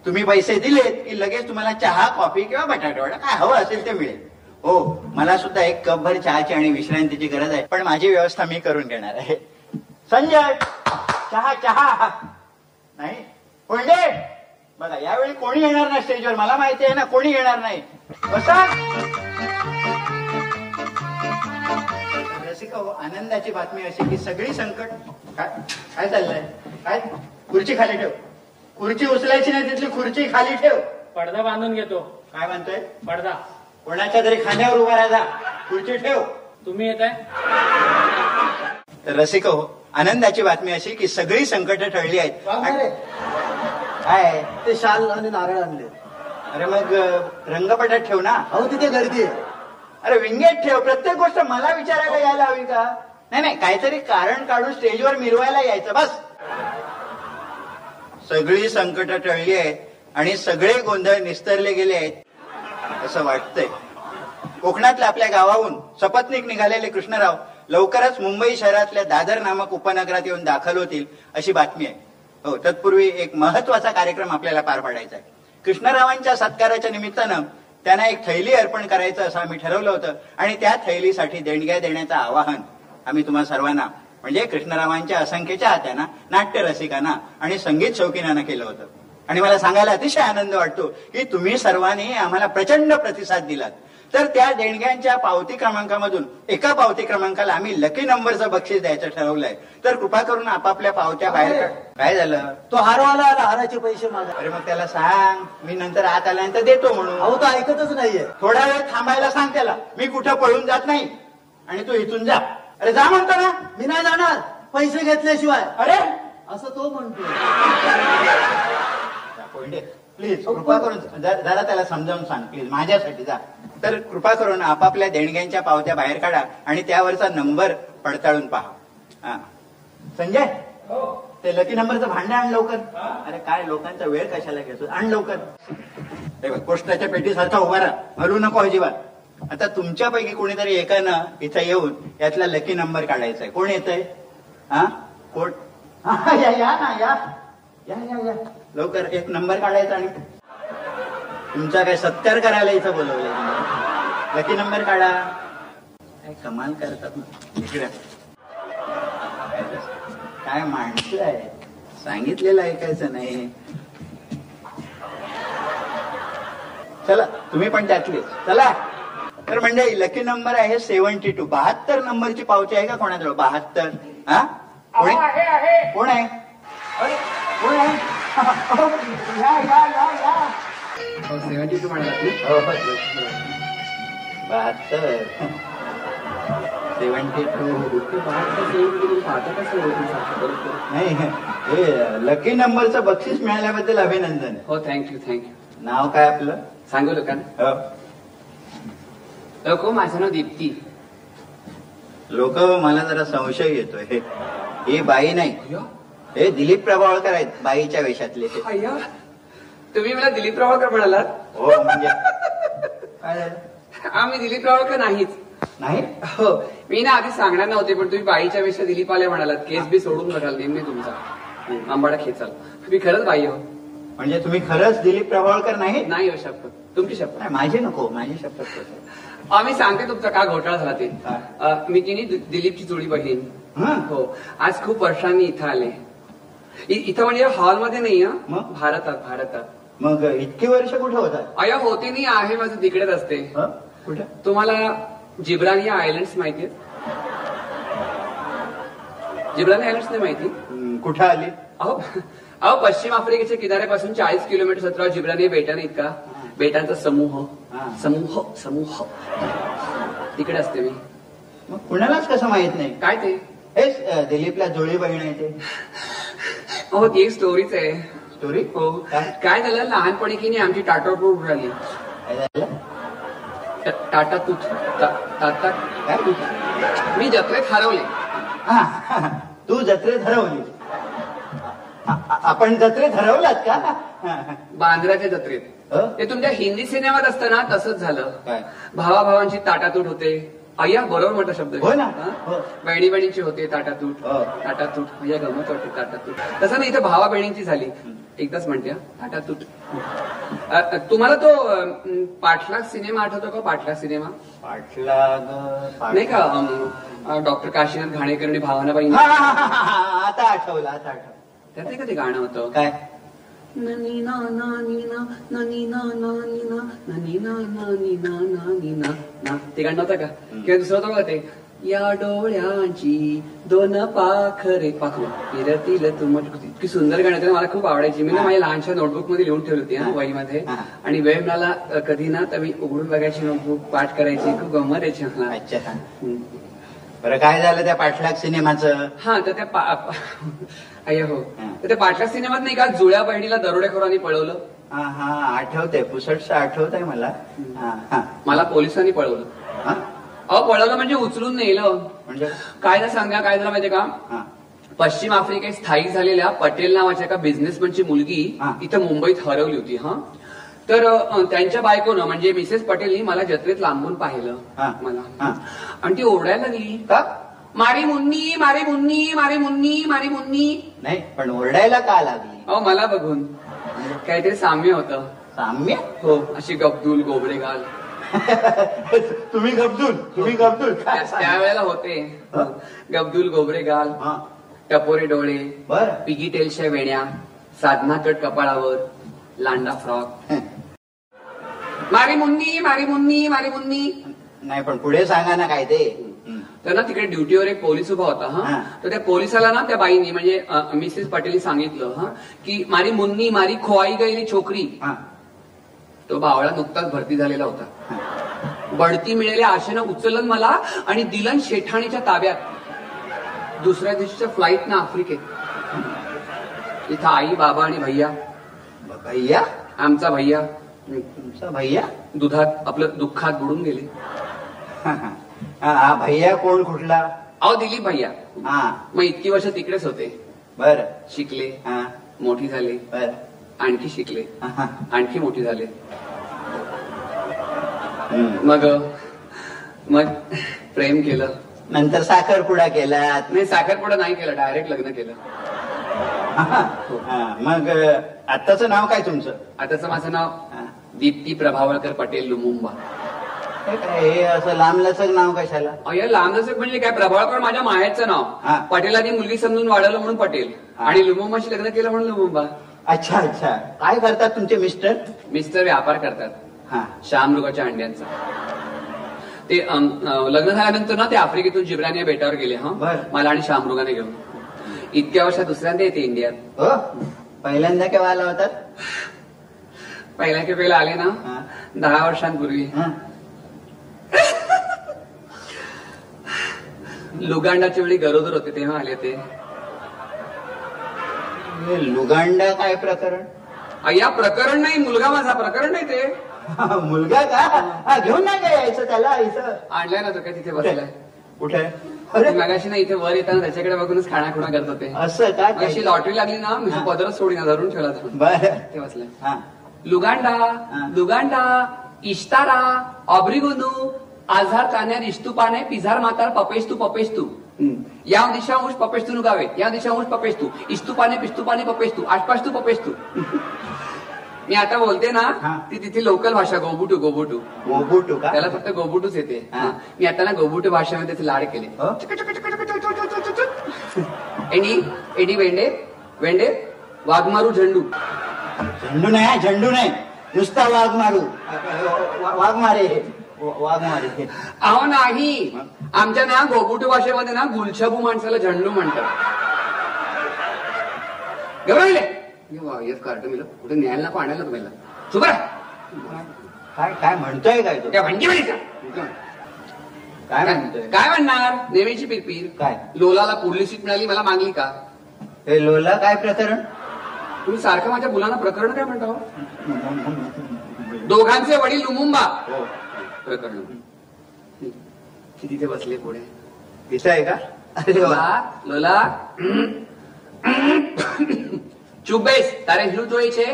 तुम्ही पैसे दिलेत की लगेच तुम्हाला चहा कॉफी किंवा बटाटेवडा काय हवं असेल ते मिळेल. हो मला सुद्धा एक कपभर चहाची आणि विश्रांतीची गरज आहे पण माझी व्यवस्था मी करून घेणार आहे. संजय चहा चहा. नाही कोणते बघा यावेळी कोणी येणार नाही स्टेजवर मला माहिती आहे ना कोणी येणार नाही. बसा. रसिका हो, आनंदाची बातमी अशी की सगळी संकट काय काय चाललंय? काय? खुर्ची खाली ठेव. खुर्ची उचलायची नाही तिथली खुर्ची खाली ठेव. पडदा बांधून घेतो. काय म्हणतोय? पडदा. कोणाच्या तरी खांद्यावर उभा राहा. खुर्ची ठेव. तुम्ही येत आहे रसिक हो आनंदाची बातमी अशी की सगळी संकट टळली आहेत. काय ते शाल आणि नारळ आणले. अरे मग रंगपटात ठेव ना. अहो तिथे गर्दी आहे. अरे विंगेट ठेव. प्रत्येक गोष्ट मला विचारायला यायला हवी का? नाही नाही काहीतरी कारण काढून स्टेजवर मिरवायला यायचं बस. सगळी संकट टळली आहेत आणि सगळे गोंधळ निस्तरले गेले आहेत. असं वाटतंय. कोकणातल्या आपल्या गावाहून सपत्नीक निघालेले कृष्णराव लवकरच मुंबई शहरातल्या दादर नामक उपनगरात येऊन दाखल होतील अशी बातमी आहे. हो तत्पूर्वी एक महत्त्वाचा कार्यक्रम आपल्याला पार पाडायचा आहे. कृष्णरावांच्या सत्काराच्या निमित्तानं त्यांना एक थैली अर्पण करायचं असं आम्ही ठरवलं होतं आणि त्या थैलीसाठी देणग्या देण्याचं आवाहन आम्ही तुम्हा सर्वांना म्हणजे कृष्णरावांच्या असंख्य चाहत्यांना नाट्य रसिकांना आणि संगीत शौकीनांना केलं होतं. आणि मला सांगायला अतिशय आनंद वाटतो की तुम्ही सर्वांनी आम्हाला प्रचंड प्रतिसाद दिलात. तर त्या देणग्यांच्या पावती क्रमांकामधून एका पावती क्रमांकाला आम्ही लकी नंबरचं बक्षीस द्यायचं ठरवलंय. तर कृपा करून आपापल्या पावत्या बाहेर. काय झालं? तो हारवाला आला हाराचे पैसे मागा. अरे मग त्याला सांग मी नंतर आत आल्यानंतर देतो म्हणून. अहो तो ऐकतच नाहीये. थोडा वेळ थांबायला सांग त्याला. मी कुठं पळून जात नाही. आणि तू इथून जा. अरे जा म्हणतो ना. मी नाही जाणार. पैसे घेतल्याशिवाय. अरे. असं तो म्हणतो. प्लीज कृपा करून जरा त्याला समजावून सांग. प्लीज माझ्यासाठी जा. तर कृपा करून आपापल्या देणग्यांच्या पावत्या बाहेर काढा आणि त्यावरचा नंबर पडताळून पहा. हा. संजय? ते लकी नंबरचं भांडं आण लवकर. अरे काय लोकांचा वेळ कशाला घेतो आण लवकर. हे बघ, पोस्टाच्या पेटीसारखा उभा राहा. हलू नको अजिबात. आता तुमच्यापैकी कोणीतरी एकानं इथं येऊन यातला लकी नंबर काढायचा आहे कोण येत आहे हा? कोण? हा, या या ना या. या या या. लवकर एक नंबर काढायचा आणि तुमचा काय सत्कार करायला इथं बोलवलंय. लकी नंबर काढा. काय कमाल करतात ना. इकडे. काय माणसं आहे सांगितलेलं ऐकायचं नाही. चला तुम्ही पण त्यातले. चला. तर म्हणजे लकी नंबर आहे सेव्हन्टी टू बहात्तर नंबरची पावती आहे का कोणाजवळ? बहात्तर. हा? कोणी? कोण आहे? अरे, कोण आहे? या या या या. सेव्हन्टी टू म्हणतात हो, हो. बहात्तर सेव्हन्टी टू नाही हे लकी नंबरचं बक्षीस मिळाल्याबद्दल अभिनंदन. हो थँक्यू थँक्यू नाव काय आपलं? सांगू का? हो. लोक माझं नाव दीप्ती. लोक मला जरा संशय येतोय. हे ही बाई नाही. हे दिलीप प्रभावळकर आहेत बाईच्या वेशातले. अय्या. तुम्ही मला दिलीप प्रभाकर म्हणालात? हो म्हणजे. काय झालं? हा मी दिलीप प्रभाकर नाहीच नाही? हो मी ना आधी सांगणार नव्हते पण तुम्ही बाईच्या पेक्षा दिलीप आले म्हणालात केस बी सोडून बघाल नेहमी तुमचा. आंबाडा खेचाल तुम्ही खरंच बाई हो. म्हणजे तुम्ही खरंच दिलीप प्रभावळकर नाही? नाही हो शपथ. तुमची शपथ. नाही, माझी नको माझी शपथ? आम्ही सांगते तुमचा का घोटाळा झाला ते. मी दि- दिलीपची जुळी बहीण. हं? हो आज खूप वर्षांनी इथं आले. इथं म्हणजे हॉलमध्ये नाही हा? भारतात भारतात. मग इतकी वर्ष कुठे होतात? अया होती नाही आहे माझं तिकडेच असते. हं? तुम्हाला जिब्रानिया आयलंड्स माहिती आहेत? जिब्रानिया आयलंड्स नाही माहिती? हं, कुठे आली? अहो अहो पश्चिम आफ्रिकेच्या किनाऱ्यापासून चाळीस किलोमीटर सतरा जिब्रानिया बेटा नाहीत का बेटांचा समूह. हा. समूह समूह. तिकडे असते मी. मग कुणालाच कसं माहीत नाही? काय ते? हेच दिलीपला जुळी बहीण आहे ते. हो ती एक स्टोरीच आहे. स्टोरी हो. काय? झालं? लहानपणी की नाही आमची टाटा टूट झाली काय झालं? टा- टाटा टा- टाटा काय मी जत्रेत हरवले. हा, हा, तू जत्रेत हरवली. आपण जत्रेत हरवलात का? हा, हा. बांद्राच्या जत्रेत. हं? ते तुमच्या हिंदी सिनेमात असताना तसंच झालं? भावाभावांची ताटातूट होते. अय्या बरोबर म्हटलं शब्द. हो ना. हं? बहिणी बहिणीची होते ताटातूट. हो. ताटातूट. अय्या गमत वाटते ताटातूट. तसं नाही इथे भावा बहिणींची झाली. एकदाच म्हणते हं, ताटातूट. अ, अ, तुम्हाला तो अम, पाठलाग सिनेमा आठवतो का? पाठलाग सिनेमा? पाठलाग पाठ- नाही का अम, अ, डॉक्टर काशीनाथ घाणेकर आणि भावना बहिणी हा, हा, हा, हा, हा, आता आठवलं आता आठवलं. त्यात नाही का ते गाणं होतं? काय? ननी ना ना नी ना ननी ना ना नी ना ननी ना ना नी ना ना नी ना ना ते गाणं नव्हतं का किंवा दुसरं होतं बघा ते या डोळ्यांची दोन पाखरे पाखरू फिरतील तुम इतकी सुंदर गाणं होतं मला खूप आवडायची मी ना माझ्या लहानशा नोटबुकमध्ये लिहून ठेवली होती हा वहीमध्ये. आणि वेळ मिळाला अ, कधी ना तर मी उघडून बघायची नोटबुक पाठ करायची खूप गंमत यायची मला. बरं काय झालं त्या पाठलाग सिनेमाचं हा तर त्या अय्या हो. तर त्या पाठलाग सिनेमात नाही का जुळ्या बहिणीला दरोडेखोरांनी पळवलं? हा हा आठवतंय. पुसटचं आठवत आहे मला हा हा. मला पोलिसांनी पळवलं. हा? अहो पळवलं म्हणजे उचलून नेलं. म्हणजे? काय झालं सांगा काय झालं माहितीये का? हा. पश्चिम आफ्रिकेत स्थायिक झालेल्या पटेल नावाच्या एका बिझनेसमॅनची मुलगी हा. इथं मुंबईत हरवली होती हा. तर अ, त्यांच्या बायकोनं म्हणजे मिसेस पटेलनी मला जत्रेत लांबून पाहिलं हा. मला. हा. आणि ती ओरडायला लागली. का? मारी मुन्नी मारी मुन्नी मारी मुन्नी मारी मुन्नी. नाही पण ओरडायला का लागली? अहो मला बघून. काहीतरी साम्य होतं. साम्य? हो अशी गब्दूल गोबरे गाल. तुम्ही गब्दूल तुम्ही गब्दूल काय त्यावेळेला होते. हं? गब्दूल गोबरे गाल. हा. टपोरे डोळे. बर. पिगी टेलच्या वेण्या. साधना कट कपाळावर. लांडा फ्रॉक. मारी मुन्नी मारी मुन्नी मारी मुन्नी. नाही पण पुढे सांगा ना काय ते. तर ना तिकडे ड्युटीवर एक पोलीस उभा होता हा. तर त्या पोलिसाला ना त्या बाईंनी म्हणजे मिसेस पटेलनी सांगितलं हा की मारी मुन्नी मारी खोवाई गईली छोकरी. हा. तो बावळा नुकताच भरती झालेला होता. बढती मिळालेल्या आशेनं उचललं मला आणि दिलन शेठाणीच्या ताब्यात. दुसऱ्या दिवशीच्या फ्लाईट ना आफ्रिकेत. इथं आई बाबा आणि भैया. भैया? आमचा भैया. तुमचा भैया? दुधात आपलं दुःखात बुडून गेले. हा, भैया कोण कुठला? अहो दिलीप भैया. हा मग इतकी वर्ष तिकडेच होते. बर. शिकले. हा मोठी झाले. बर. आणखी शिकले. आणखी मोठी झाले. मग मग प्रेम केलं. नंतर साखरपुडा केलात नाही साखरपुडा नाही केलं डायरेक्ट लग्न केलं. मग आत्ताचं नाव काय तुमचं? आताचं माझं नाव. दीप्ती प्रभावळकर पटेल लुमुंबा. हे असं लांबलचक नाव कशाला? अय्या लांबलचक म्हणजे काय? प्रभावळकर माझ्या माहेरचं. नाव. पटेलांनी मुलगी समजून वाढवलं म्हणून पटेल. आणि लुमुंबाशी लग्न केलं म्हणून लुमुंबा. अच्छा अच्छा. काय करतात तुमचे मिस्टर? मिस्टर व्यापार करतात. हा. शामृगाच्या अंड्यांचा. ते लग्न झाल्यानंतर ना ते आफ्रिकेतून जिब्रानिया बेटावर गेले हा. बर. मला आणि शामृगाने घेऊन. इतक्या वर्षात दुसऱ्यांदा येते इंडियात. हो? पहिल्यांदा केव्हा आला होतात पहिल्या खेपेला आले ना. दहा वर्षांपूर्वी. लुगांडाच्या वेळी गरोदर होते तेव्हा आले ते. हे लुगांडा काय प्रकरण? अय्या प्रकरण नाही मुलगा माझा प्रकरण नाही ते. मुलगा का? हा, घेऊन नाही का यायचं त्याला इथं? आणलाय ना तो काय तिथे बसलाय? कुठे? अरे मगाशी ना इथे वर येताना त्याच्याकडे बघूनच खाणाखुणा करत होते. असं का? अशी लॉटरी लागली ना मी पदरच सोडीना धरून ठेवला तो. बर. ते बसलाय. हा. लुगांडा. लुगांडा इश्तारा ऑब्रिगुनू आझार कान्यार इस्तुपाने पिझार मातार पपेस्तू पपेस्तू हम्म. या दिशांश पपेस्तू नुगावे या दिशांश पपेस्तू इस्तुपाने पिस्तुपाने पपेस्तू आसपास्तू पपेस्तू मी आता बोलते ना. ती तिथे लोकल भाषा गोबुटू गोबुटू. गोबुटू का? त्याला फक्त गोबुटूच येते. हा. मी आता ना गोबुटू भाषेमध्ये त्याचे लाड केले. हो? Eddy eddy वेंडे? वेंडे? वाघमारू झेंडू. झेंडू नाही झेंडू नाही. नुसता वाघ मारू वाघ मारे वाघ मारे अहो नाही. आमच्या ना गोबुटू भाषेमध्ये ना गुलछबू माणसाला झेंडू म्हणतात. गवळले कार्ट मिलं कुठे न्यायला नको आणायला तुम्हाला सुबरा. काय काय म्हणतोय काय तो? म्हणजे म्हणीचा काय म्हणतोय? काय म्हणणार? नेहमीची पिरपीर. काय? लोलाला पुढली सीट मिळाली मला मागली का? हे लोला काय प्रकरण? तुम्ही सारखं माझ्या मुलांना प्रकरण काय म्हणता हो? दोघांचे वडील लुमुंबा हो. प्रकरण ती तिथे बसले पुढे तिथं आहे का अरे वा લોલા ચૂપ બેસ તારે શું જોઈએ છે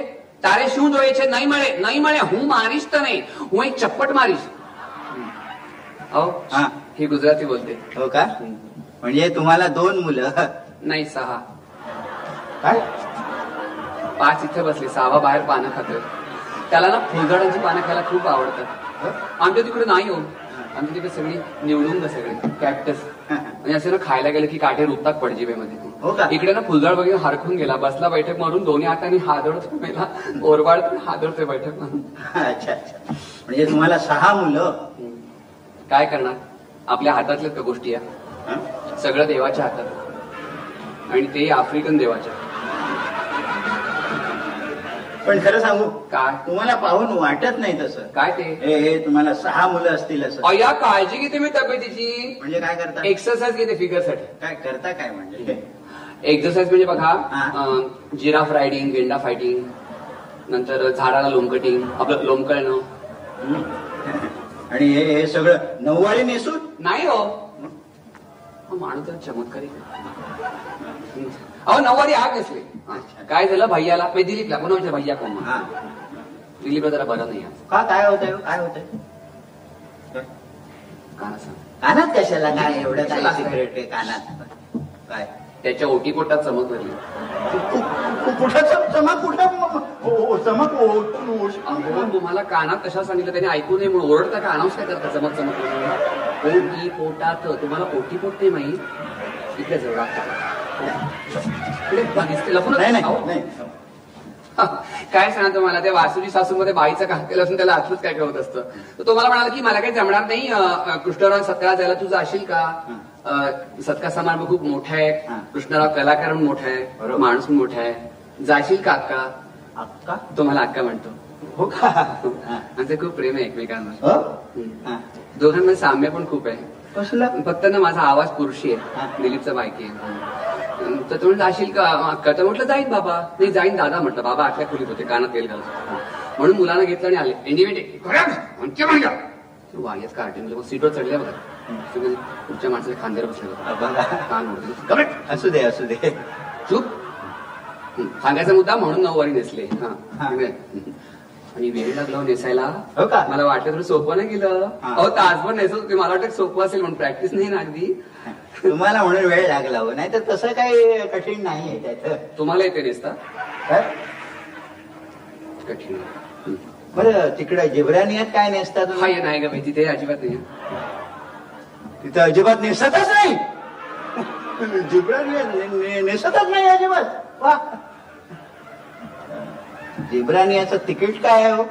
તારે શું જોઈએ છે નહીં મળે નહીં મળે હું મારીશ તો નહીં હું એક ચપ્પટ મારીશ अहो हा. ही गुजराती बोलते हो का म्हणजे तुम्हाला दोन मुलं नाही सहा काय पाच इथे बसले सहावा बाहेर पानं खातोय. त्याला ना फुलझाडांची पानं खायला खूप आवडतात. आमच्या तिकडे नाही हो. आमच्या तिकडे सगळी निवडून सगळे. कॅक्टस म्हणजे असे ना खायला गेलं की काठे रुपतात हो? पडजीबेमध्ये इकडे ना फुलझाड वगैरे हरखून गेला. बसला बैठक मारून दोन्ही हाताने हादरतो मेला ओरबाड हादरतोय बैठक मारून. अच्छा अच्छा. म्हणजे तुम्हाला सहा मुलं? काय करणार? आपल्या हातातल्याच का गोष्टी आहे हं? सगळं देवाच्या हातात. आणि ते आफ्रिकन देवाच्या. पण खरं सांगू काय? तुम्हाला पाहून वाटत नाही तसं. काय ते? हे हे तुम्हाला सहा मुलं असतील असं. अय्या काळजी घेते मी तब्येतीची. म्हणजे काय करता? एक्सरसाइज घेते फिगरसाठी. काय करता काय म्हणजे? एक्सरसाइज म्हणजे बघा हा. जिराफ रायडिंग गेंडा फायटिंग नंतर झाडाला लोमकटिंग आपलं लोमकळणं हं? आणि हे हे सगळं नऊवारी नेसून? नाही हो. हा? माणूस जरा चमत्कारी. आहे. अहो नऊवारी आग नसले. काय झालं भैयाला? मी दिलीपला कोणा विचार भैया कोण हा. दिलीपला जरा बरं नाही आहे. का काय होतंय हो? काय? का सांग. कानात कशाला? काय एवढं काय? सिक्रेट आहे कानात? काय? त्याच्या चमक भरली कुठं चम- चमक कुठं म- हो, हो, चमक हो, अहो, तुम्हाला कानात कशा सांगितलं? त्याने ऐकू नये म्हणून. ओरडता का? अनाऊन्स काय करता चमक चमक. म्हणून? ओटी पोटात तुम्हाला ओटी पोट नाही माहीत? इकडे जवळ. नाही अहो, नाही. नाही काय सांगा तुम्हाला त्या वासुजी सासूमध्ये बाईचं काम केलं असून त्याला आठवत काय काय होत असतं? तर तो मला म्हणाला की मला काही जमणार नाही कृष्णराव सत्कारा जायला तू जाशील का? सत्कार समारंभ खूप मोठा आहे. हा. कृष्णराव कलाकार म्हणून मोठा आहे. माणूस मोठा आहे. जाशील का अक्का? अक्का? तो मला अक्का म्हणतो. हो का? हा. आमचं खूप प्रेम आहे एकमेकांवर. हो? हा. दोघांमध्ये साम्य पण खूप आहे. कसलं? फक्त ना माझा आवाज पुरुषी हा. आहे दिलीपचा बायकी आहे. तर तो म्हणलं जाशील का? अक्का? तर म्हटलं जाईन बाबा. नाही जाईन दादा म्हटलं बाबा आतल्या खोलीत होते कानात तेल घालत. म्हणून मुलांना घेतलं आणि आले. इंडिमेंट वायस कार्टून मग सीटवर चढले बघा. पुढच्या माणसाला खांद्यावर बसले. कान करेक्ट असू दे असू दे. चूप. सांगायचा मुद्दा म्हणून नऊवारी नेसले. हं. आणि वेळ लागला हो नेसायला हो का? मला वाटलं थोडं सोपं नाही गेलं. हा. अहो तासभर नेसत होते मला वाटतं सोपं असेल म्हणून प्रॅक्टिस नाही ना अगदी. तुम्हाला म्हणून वेळ लागला हो. नाही तर तसं काही कठीण नाहीये त्यात. तुम्हाला येते नेसता काय? कठीण. बरं तिकडे जिब्रानियात काय नेसता हा ये नाही का तिथे अजिबात नाही तिथं अजिबात नेसतच नाही. जिब्रानियात ने- ने- नेसतच नाही अजिबात. वा. जिब्रानियाचं तिकीट काय आहे हो?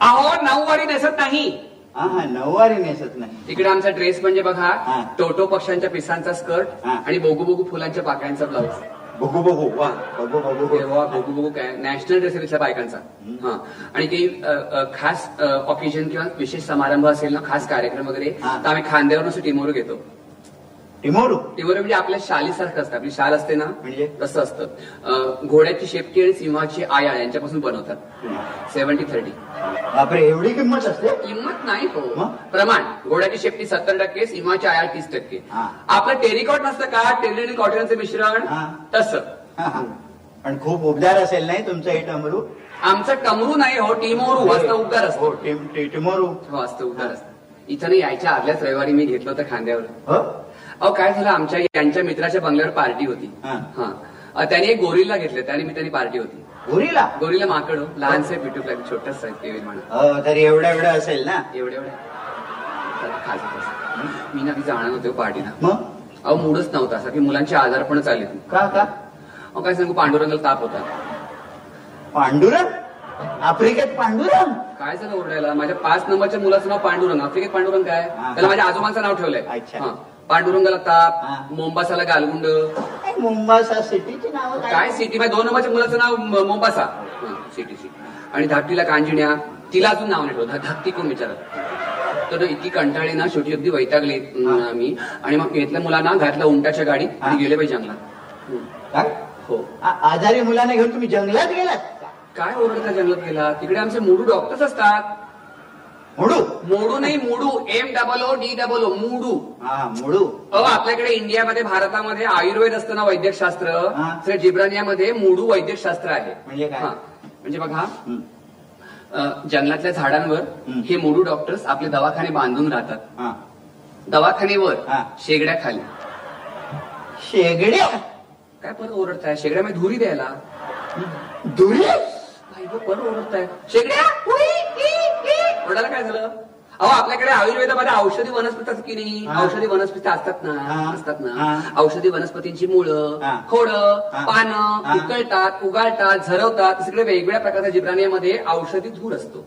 अहो नऊवारी नेसत नाही. हा हा नऊवारी नेसत नाही. इकडे आमचा ड्रेस म्हणजे बघा. टोटो पक्ष्यांच्या पिसांचा स्कर्ट हा. आणि बोगू बोगू फुलांच्या पाकळ्यांचा ब्लाऊज. बघू बघू वा बघू बघू तेव्हा बघू बघू काय नॅशनल ड्रेस आहे तिथल्या बायकांचा हा. आणि काही अ, अ, खास ऑकेजन किंवा विशेष समारंभ असेल ना खास कार्यक्रम वगैरे हा. तर आम्ही खांद्यावर नुसतं टिमोरू घेतो. टिमोरू. टिमोरू म्हणजे आपल्या शालीसारखं असतं. आपली शाल असते ना म्हणजे? तसं असतं. घोड्याची शेपटी आणि सिंहाची आयाळ यांच्यापासून बनवतात. सेव्हन्टी थर्टी बापरे एवढी किंमत असते? किंमत नाही हो? प्रमाण. घोड्याची शेपटी सत्तर टक्के सिंहाची आयाळ तीस टक्के. हा. आपलं टेरिकॉट नसतं का? टेरिकॉट कॉटनचं मिश्रण? हा. तसं. हा, हा. पण खूप उबदार असेल नाही तुमचं हे टमरू? आमचं टमरू नाही हो टिमोरू उद्गार हो असतो. टी- टिमोरू. वाजता उद्गार असतो. इथं नाही यायच्या आदल्याच रविवारी मी घेतलं होतं खांद्यावर. हो? अहो काय झालं? आमच्या यांच्या मित्राच्या बंगल्यावर पार्टी होती. हा. हा. त्याने एक गोरीला घेतलं. त्याने मी त्यांनी पार्टी होती. गोरीला? गोरीला माकड हो, लहानसे पिटूक छोटस आहे केविन म्हणा हो तर एवढं एवढं असेल ना? एवढे एवढे. खाजत असं. मी ना ती जाणार होते पार्टीला. मग? अहो मूडच नव्हता. असं की मुलांचे आजार पण चालले. का का? अहो काय सांगू? पांडुरंगाला ताप होता. पांडुरंग? आफ्रिकेत पांडुरंग? काय झालं ओरडायला? माझ्या पाच नंबरच्या मुलाचं नाव पांडुरंग. आफ्रिकेत पांडुरंग काय? हा. त्याला माझ्या आजोबांचं नाव ठेवलंय. अच्छा. हा. पांडुरंगाला ताप. मोंबासाला गालगुंड. काय मुंबासा सिटीची नाव काय? सिटी? माझ्या दोन नंबरच्या मुलाचं नाव म- मोंबासा. हा, सिटी सिटी. आणि धाकटीला कांजिण्या. तिला अजून नाव नाही ठेवलं. धाकटी कोण विचारत? तर इतकी कंटाळी ना शेवटी अगदी वैतागली मी आणि मग घेतल्या मुलांना घातलं उंटाच्या गाडीत आणि हा. गेले पाहिजे जंगलात. काय? हो. आ- आजारी मुलाने घेऊन तुम्ही जंगलात गेलात? काय ओरडता जंगलात गेला? तिकडे आमचे मोडू डॉक्टर्स असतात. मुडू मोडू नाही मुडू M double O D double O मुडू हा मुडू अहो आपल्याकडे इंडियामध्ये भारतामध्ये आयुर्वेद असतं ना वैद्यकशास्त्र हा. तर जिब्रानियामध्ये मुडू वैद्यकशास्त्र आहे म्हणजे काय? हा. म्हणजे बघा हं. अं, जंगलातल्या झाडांवर हं. हे मोडू डॉक्टर्स आपले दवाखाने बांधून राहतात हा. दवाखानेवर हा. शेगड्या खाली शेगड्या काय परत ओरडताय शेगड्यामध्ये धुरी द्यायला गं, परत ओरडताय शेगड्या उई, ई, ई. ओरडायला काय झालं अहो आपल्याकडे आयुर्वेदामध्ये औषधी वनस्पती असतात की नाही. औषधी वनस्पती असतात ना. असतात ना. औषधी वनस्पतींची मुळं. खोडं. पानं. उकळतात उगाळतात झरवतात सगळे वेगवेगळ्या प्रकारच्या जिब्रानियामध्ये औषधी धूर असतो.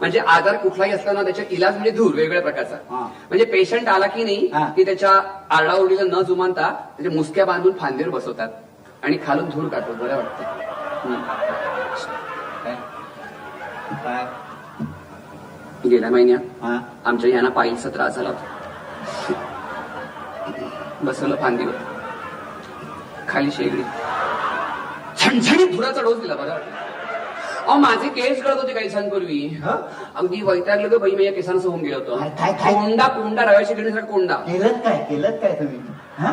म्हणजे आजार कुठलाही असला ना त्याच्या इलाज म्हणजे धूर वेगवेगळ्या प्रकारचा. म्हणजे पेशंट आला की नाही. की त्याच्या आरडाओरडीला न जुमानता त्याच्या मुसक्या बांधून फांदीवर बसवतात आणि खालून धूर काढतो बरं वाटतं? गेल्या महिन्यात हा. आमच्या यांना पायीचा त्रास झाला होता बसवलं फांदीवर. खाली शेगडी. छणछणीत धुराचा डोस दिला बरं अहो माझे केस गळत होते काही दिवसांपूर्वी. हं? अगदी वैतागलं ग बाई मी या केसांसह होऊन गेलो होतो. काय- काय- काय? कोंडा कोंडा रव्याची गिरणीसाठी कोंडा. केलं काय? केलं काय तुम्ही? हा?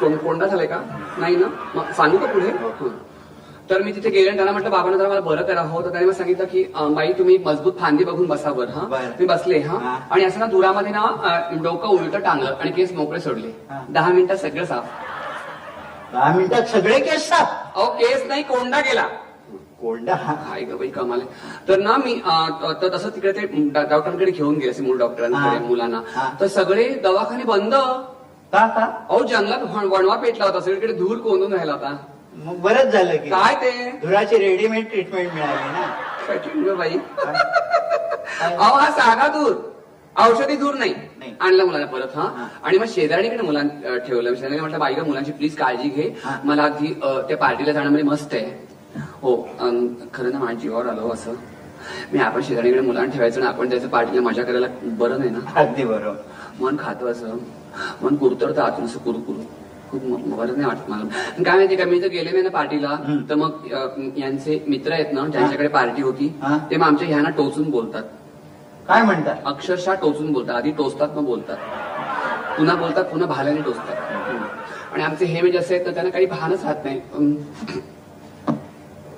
कोण- कोंडा झालाय का? नाही ना? मग सांगू का पुढे? हं. तर मी तिथे गेले आणि त्यांना म्हटलं बाबांना जरा मला बरं करा. हो तर त्याने मला सांगितलं की बाई तुम्ही मजबूत फांदी बघून बसा बरं हा. मी बसले हा. आणि असं ना दुरामध्ये ना डोकं उलट टांगलं आणि केस मोकळे सोडले. दहा मिनिटात सगळं साफ. दहा मिनिटात सगळे केस साफ? अहो केस नाही कोंडा गेला. कोंडा? हाय ग बाई कमाल. तर ना मी तर तसं तिकडे ते डॉक्टरांकडे घेऊन गेले मूळ डॉक्टरांकडे. मुलांना. तर सगळे दवाखाने बंद. का अहो जंगलात वण- वणवा पेटला होता सगळीकडे धूर कोंदून राहिला होता. मग बरंच झालं की. काय ते? धुराची रेडीमेड ट्रीटमेंट मिळाली ना. बाई? अहो हा साधा दूर औषधी दूर नाही. नाही. आणला मुलांना परत हा. हा. आणि मग शेजारणीकडे मुलां अं, ठेवलं. शेजारी म्हटलं बाई ग मुलांची प्लीज काळजी घे. हा. मला अगदी अं, त्या पार्टीला जाण्यामध्ये मस्त आहे. हो खरं ना माझ्या जीवावर आलो असं. मी आपण शेजारणीकडे मुलांना ठेवायचं ना आपण त्याच्या पार्टीला मजा करायला बरं नाही ना. अगदी बरोबर. मन खातं असं. मन कुरतरतं आतून असं कुरू कुरू खूप म- बरं नाही वाटत मला. काय माहिती का मी जर गेले नाही ना पार्टीला. तर मग अं, यांचे मित्र आहेत ना ज्यांच्याकडे पार्टी होती. हा. ते मग आमच्या ह्यांना टोचून बोलतात. काय म्हणतात? अक्षरशः टोचून बोलतात. आधी टोचतात मग बोलतात. पुन्हा बोलतात पुन्हा भाल्याने टोचतात. आणि आमचे हे म्हणजे असे आहेत तर त्यांना काही भानच राहत नाही.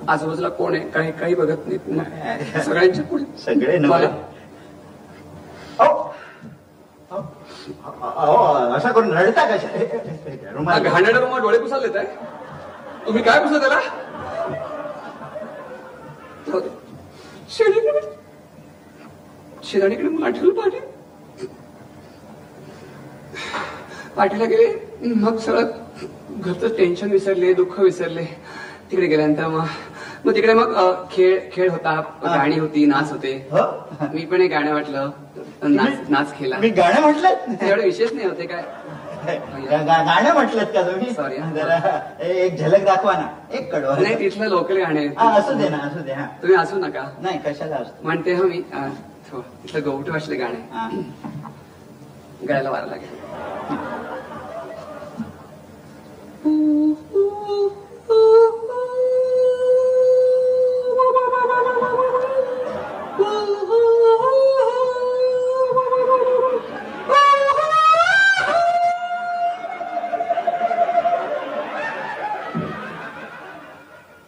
आजूबाजूला कोण आहे? काही काही बघत नाहीत मग सगळ्यांच्या पुढे. सगळे नवरे. मला- अहो, अहो, अहो, असं करून रडता कशा रुमाल मग डोळे पुसाल देत तुम्ही काय पुसा त्याला. शेजारीकडे. शेजारीकडे मला आठवलं पाठी. पाठीला गेले मग सगळं घरचं टेन्शन विसरले दुःख विसरले. तिकडे गेल्यानंतर मग मग तिकडे मग खेळ खेळ होता गाणी होती नाच होते? मी पण एक गाणं म्हटलं म्हणजे नाच नाच केला मी गाणं म्हटलं एवढे विशेष नाही होते काय? गाणं म्हटलं का तुम्ही? सॉरी जरा एक झलक दाखवा ना. एक कडवा नाही तिथलं लोकल गाणे असू दे ना असू दे हा. तुम्ही असू नका. नाही कशाला असतो म्हणते हो मी तिथलं गवट वाचले गाणे गायला वारा लागेल. ooh, ooh, ooh, ooh.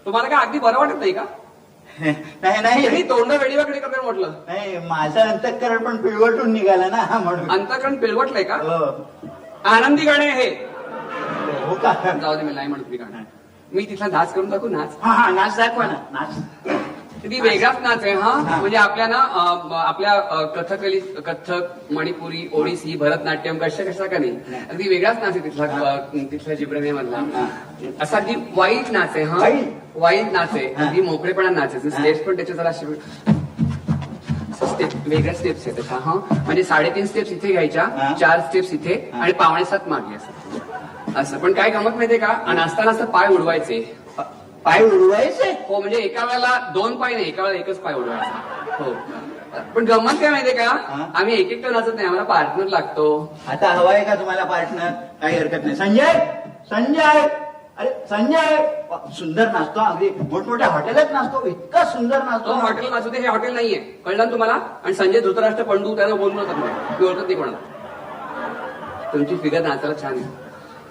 तुम्हाला काय अगदी बरं वाटत नाही का? नाही नाही. तोंड तोंड वेळीवाकडे करणार म्हटलं? नाही माझं अंतकरण पण पिळवटून निघालं ना म्हणून. अंतकरण पिळवटलंय का? हो. आनंदी गाणे हे. हो का? जाऊ दे मी नाही म्हणत मी गाणं. मी तिथला नाच करून दाखवू नाच. नाच दाखवा ना नाच. ती वेगळाच नाच आहे हा. म्हणजे आपल्या ना आपल्या कथकली कथक मणिपुरी ओडिसी भरतनाट्यम कशा कशा का नाही? अगदी वेगळाच नाच आहे तिथला तिथल्या जिब्रेमधला असा ती वाईट नाच आहे हा. वाईट? नाच आहे हा. मोकळेपणा नाच. आहे स्टेप्स पण त्याच्या जरा स्टेप वेगळ्या स्टेप्स आहेत त्याच्या हा. म्हणजे साडेतीन स्टेप्स इथे घ्यायच्या. चार स्टेप्स इथे. आणि पावणे सात मागे असं. असं. पण काय गमत माहितीये का? नाचता नाचता पाय उडवायचे. पाय उडवायचे? हो म्हणजे एका वेळेला दोन पाय नाही एका वेळेला एकच पाय उडवायचा. हो. पण गंमत काय माहितीये का? आम्ही एक एकटं नाचत नाही आम्हाला पार्टनर लागतो. आता हवाय का तुम्हाला पार्टनर काही हरकत नाही. संजय! संजय! अरे संजय सुंदर नाचतो अगदी. मोठमोठ्या हॉटेलात नाचतो इतका सुंदर नाचतो. हो, हॉटेल नाचू दे हे हॉटेल नाहीये. कळलं ना तुम्हाला? आणि संजय धृतराष्ट्र पंडू त्यांना बोलू नका तुम्ही. मी ओळखत नाही कोणाला. तुमची फिगर नाचायला छान आहे.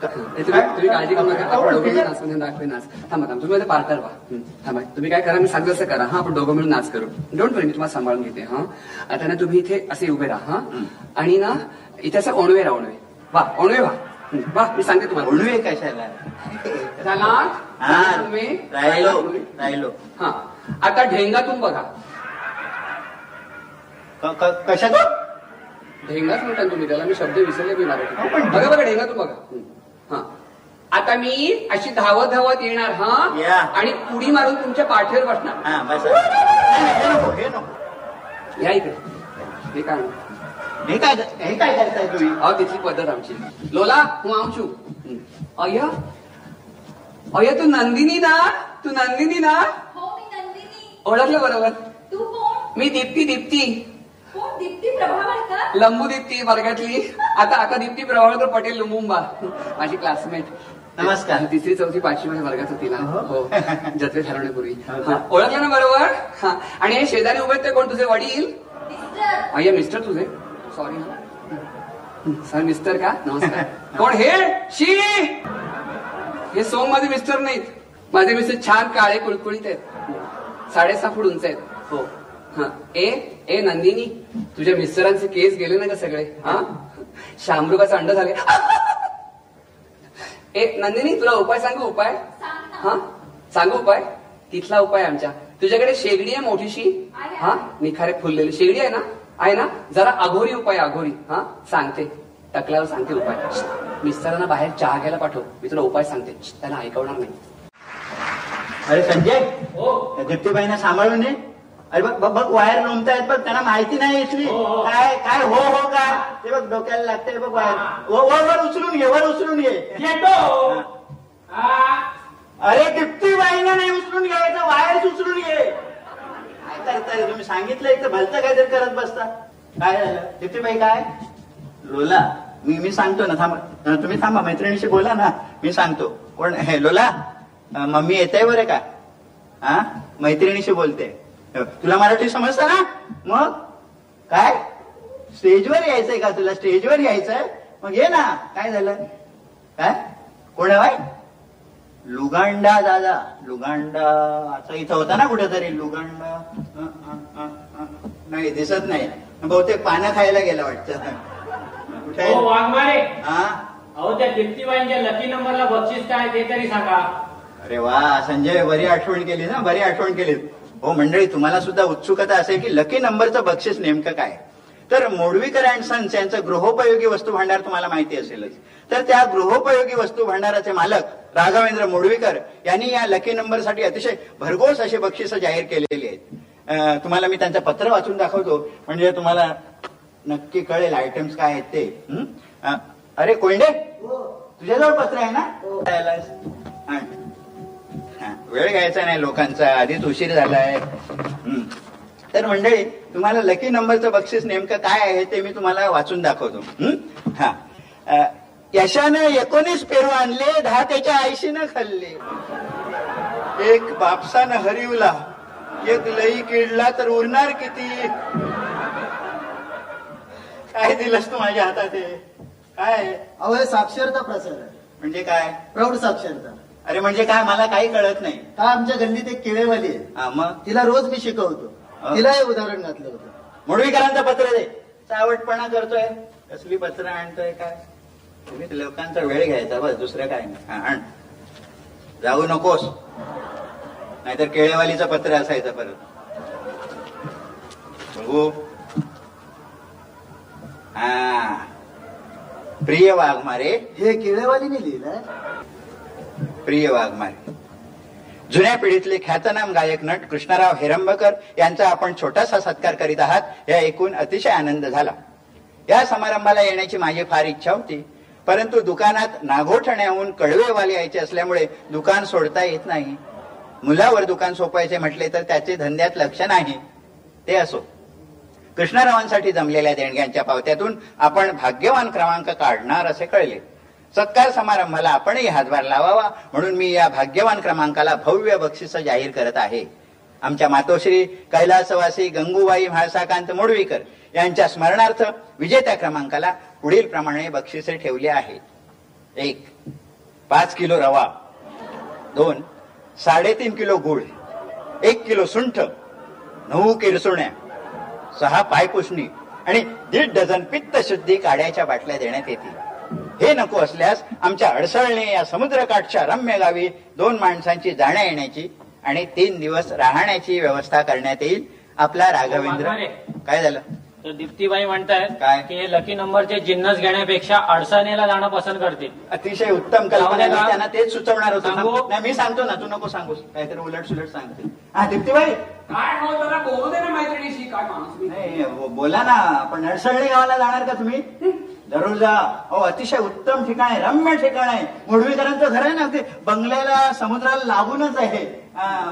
तुम्ही काळजी करू नका. आपण दोघं नाच म्हणजे दाखवे नाच. थांबा थांबा. तुम्ही माझे पार्टनर व्हा. थांबा. तुम्ही काय करा मी सांगतो असं करा. हा आपण दोघं मिळून नाच करू. डोंट वरी मी तुम्हाला सांभाळून घेते. हा. आता ना तुम्ही इथे असे उभे राहा. हा. आणि ना इथे असं ओणवे राहा ओणवे वा ओणवे वा हं, वा मी सांगते तुम्हाला. उडवे कशाला? झाला हा तुम्ही. राहिलो राहिलो. हा. आता ढेंगातून बघा. क- क- कशात ढेंगाच म्हणता तुम्ही त्याला मी शब्द विसरले मी मराठी हो, पण- बघा बघा ढेंगातून बघा. हं. आता मी अशी धावत धावत येणार हा? या. आणि उडी मारून तुमच्या पाठीवर बसणार. हा बस. हे नको हे नको. या इकडे. हे काय? हे काय हे काय करताय तुम्ही? अहो तिथली पद्धत आमची. लोला तू आमचू अय्या. अय्या तू नंदिनी ना? तू नंदिनी ना? हो मी नंदिनी. ओळखलं बरोबर? तू कोण? मी दीप्ती दीप्ती. कोण? दीप्ती प्रभावळकर लंबू दीप्ती वर्गातली. आता आता दीप्ती प्रभावळकर पटेल लुमुंबा माझी क्लासमेट नमस्कार. तिसरी चौथी पाचवी माझ्या वर्गात होती ना? हो. जत्रे ठरवण्यापूर्वी. हो. ओळखलं ना बरोबर? हा. आणि हे शेजारी उभे आहेत ते कोण? तुझे वडील? मिस्टर. अय्या मिस्टर तुझे? सॉरी सर मिस्टर का नमस्कार कोण हे शी हे सोम माझे मिस्टर नाहीत माझे मिस्टर छान काळे कुळकुळीत आहेत साडेसहा फूट उंच आहेत हो हा ए ए नंदिनी तुझ्या मिस्टरांचे केस गेले ना का सगळे हा शामरुगाचं अंड झाले ए नंदिनी तुला उपाय सांगू उपाय. हा सांगू उपाय तिथला उपाय आमच्या तुझ्याकडे शेगडी आहे मोठीशी. हा निखारे फुललेली शेगडी आहे ना आहे ना? जरा अघोरी उपाय अघोरी. हा? सांगते. टकल्यावर सांगते उपाय. मिस्टरांना बाहेर चहा घ्यायला पाठव. मी तुला उपाय सांगते. त्यांना ऐकवणार नाही. अरे संजय. हो. दीप्तीबाईंना सांभाळून ये. अरे बघ बघ वायर लोंबतायत बघ. त्यांना माहिती नाही इथली. काय काय हो हो काय ते बघ डोक्याला लागतंय बघ वायर. वर वर उचलून घे वर उचलून घे येतो. हा. अरे दीप्तीबाईंना नाही उचलून घ्यायचं. वायर उचलून घे काय करताय? तुम्ही सांगितलं इथं भलतं काहीतरी करत बसता. काय झालं? बाई काय? लोला मी मी सांगतो ना थांबा. तुम्ही थांबा मैत्रिणीशी बोला ना. मी सांगतो. कोण? हे लोला मम्मी येत आहे बरं का? हा मैत्रिणीशी बोलते. तुला मराठी समजतं ना? मग? काय? स्टेजवर यायचंय का तुला? स्टेजवर यायचंय? मग ये ना. काय झालं? काय? कोण आहे बाई? लुगांडा दादा. लुगांडा. असा इथं होता ना कुठेतरी. लुगांडा. नाही दिसत नाही. बहुतेक पानं खायला गेला वाटतं. कुठे? हो वाघमारे. हा? अहो त्या दीप्तीबाईंच्या लकी नंबरला बक्षीस काय ते तरी सांगा. अरे वा संजय बरी आठवण केली ना बरी आठवण केली हो मंडळी तुम्हाला सुद्धा उत्सुकता असेल की लकी नंबरचं बक्षीस नेमकं काय? तर मोडवीकर अँड सन्स यांचं गृहोपयोगी वस्तू भांडार तुम्हाला माहिती असेलच. तर त्या गृहोपयोगी वस्तू भांडाराचे मालक राघवेंद्र मोडवीकर यांनी या लकी नंबरसाठी अतिशय भरघोस अशी बक्षिसं जाहीर केलेली आहेत. तुम्हाला मी त्यांचं पत्र वाचून दाखवतो. म्हणजे तुम्हाला नक्की कळेल आयटम्स काय आहेत ते. हं? अरे कोयंडे? तुझ्याजवळ पत्र आहे ना. हा, वेळ घ्यायचा नाही लोकांचा. आधीच उशीर झालाय. हं. तर मंडळी तुम्हाला लकी नंबरचं बक्षीस नेमकं काय आहे ते मी तुम्हाला वाचून दाखवतो. हं? हा. यशानं एकोणीस पेरू आणले दहा त्याच्या आईशीनं खाल्ले. एक बापसानं हरिवला एक लई किडला तर उरणार किती? काय दिलंस तू माझ्या हातात? काय? अहो हे साक्षरता प्रसार आहे म्हणजे काय? प्रौढ साक्षरता. अरे म्हणजे काय? मला काही कळत नाही. हा आमच्या गल्लीत एक केळेवाली आहे. हा मग? तिला रोज मी शिकवतो. तिला हे उदाहरण घातलं होतं. मुडवीकरांचं पत्र दे. चावटपणा करतोय. कसली पत्र आणतोय काय? तुम्ही लोकांचा वेळ घ्यायचा बस दुसरं काय नाही. आण. जाऊ नकोस. नाहीतर केळेवालीचं पत्र असायचं परत. बघू. हा. प्रिय वाघमारे. हे केळेवालीने लिहिलंय? प्रिय वाघमारे. जुन्या पिढीतले ख्यातनाम गायक नट कृष्णराव हेरंबकर यांचा आपण छोटासा सत्कार करीत आहात या ऐकून अतिशय आनंद झाला. या समारंभाला येण्याची माझी फार इच्छा होती परंतु दुकानात नागोठण्याहून कळवेवाले यायचे असल्यामुळे दुकान सोडता येत नाही. मुलावर दुकान सोपायचे म्हटले तर त्याचे धंद्यात लक्ष नाही. ते असो. कृष्णरावांसाठी जमलेल्या देणग्यांच्या पावत्यातून आपण भाग्यवान क्रमांक काढणार असे कळले. सत्कार समारंभाला आपणही हातभार लावावा म्हणून मी या भाग्यवान क्रमांकाला भव्य बक्षिस जाहीर करत आहे. आमच्या मातोश्री कैलासवासी गंगूबाई म्हाळसाकांत मोडवीकर यांच्या स्मरणार्थ विजेत्या क्रमांकाला पुढील प्रमाणे बक्षिसे ठेवली आहेत. एक पाच किलो रवा. दोन साडेतीन किलो गुळ. एक किलो सुंठ. नऊ किरसुण्या. सहा पायपुसणी. आणि दीड डझन पित्त शुद्धी काड्याच्या बाटल्या देण्यात येतील. हे नको असल्यास आमच्या अडसळणे या समुद्रकाठच्या रम्य गावी दोन माणसांची जाण्या येण्याची आणि तीन दिवस राहण्याची व्यवस्था करण्यात येईल आपला राघवेंद्र. काय झालं तर दीप्तीबाई म्हणतायत काय? की हे लकी नंबरचे जिन्नस घेण्यापेक्षा अडसानेला जाणं पसंत करतील अतिशय उत्तम कल्पना मी? त्यांना तेच सुचवणार होतो सांगू? ना. नाही मी सांगतो ना तू नको सांगूस काहीतरी उलट सुलट सांगते हा दीप्तीबाई काय हो जरा बोलू दे ना मैत्रिणीशी काय माणूस मी नाही बो- बोला ना पण नडसळणी गावाला जाणार का तुम्ही जरूर जा हो अतिशय उत्तम ठिकाण आहे रम्य ठिकाण आहे. मुडवीकरांचं घर आहे ना ते बंगल्याला समुद्राला लागूनच आहे.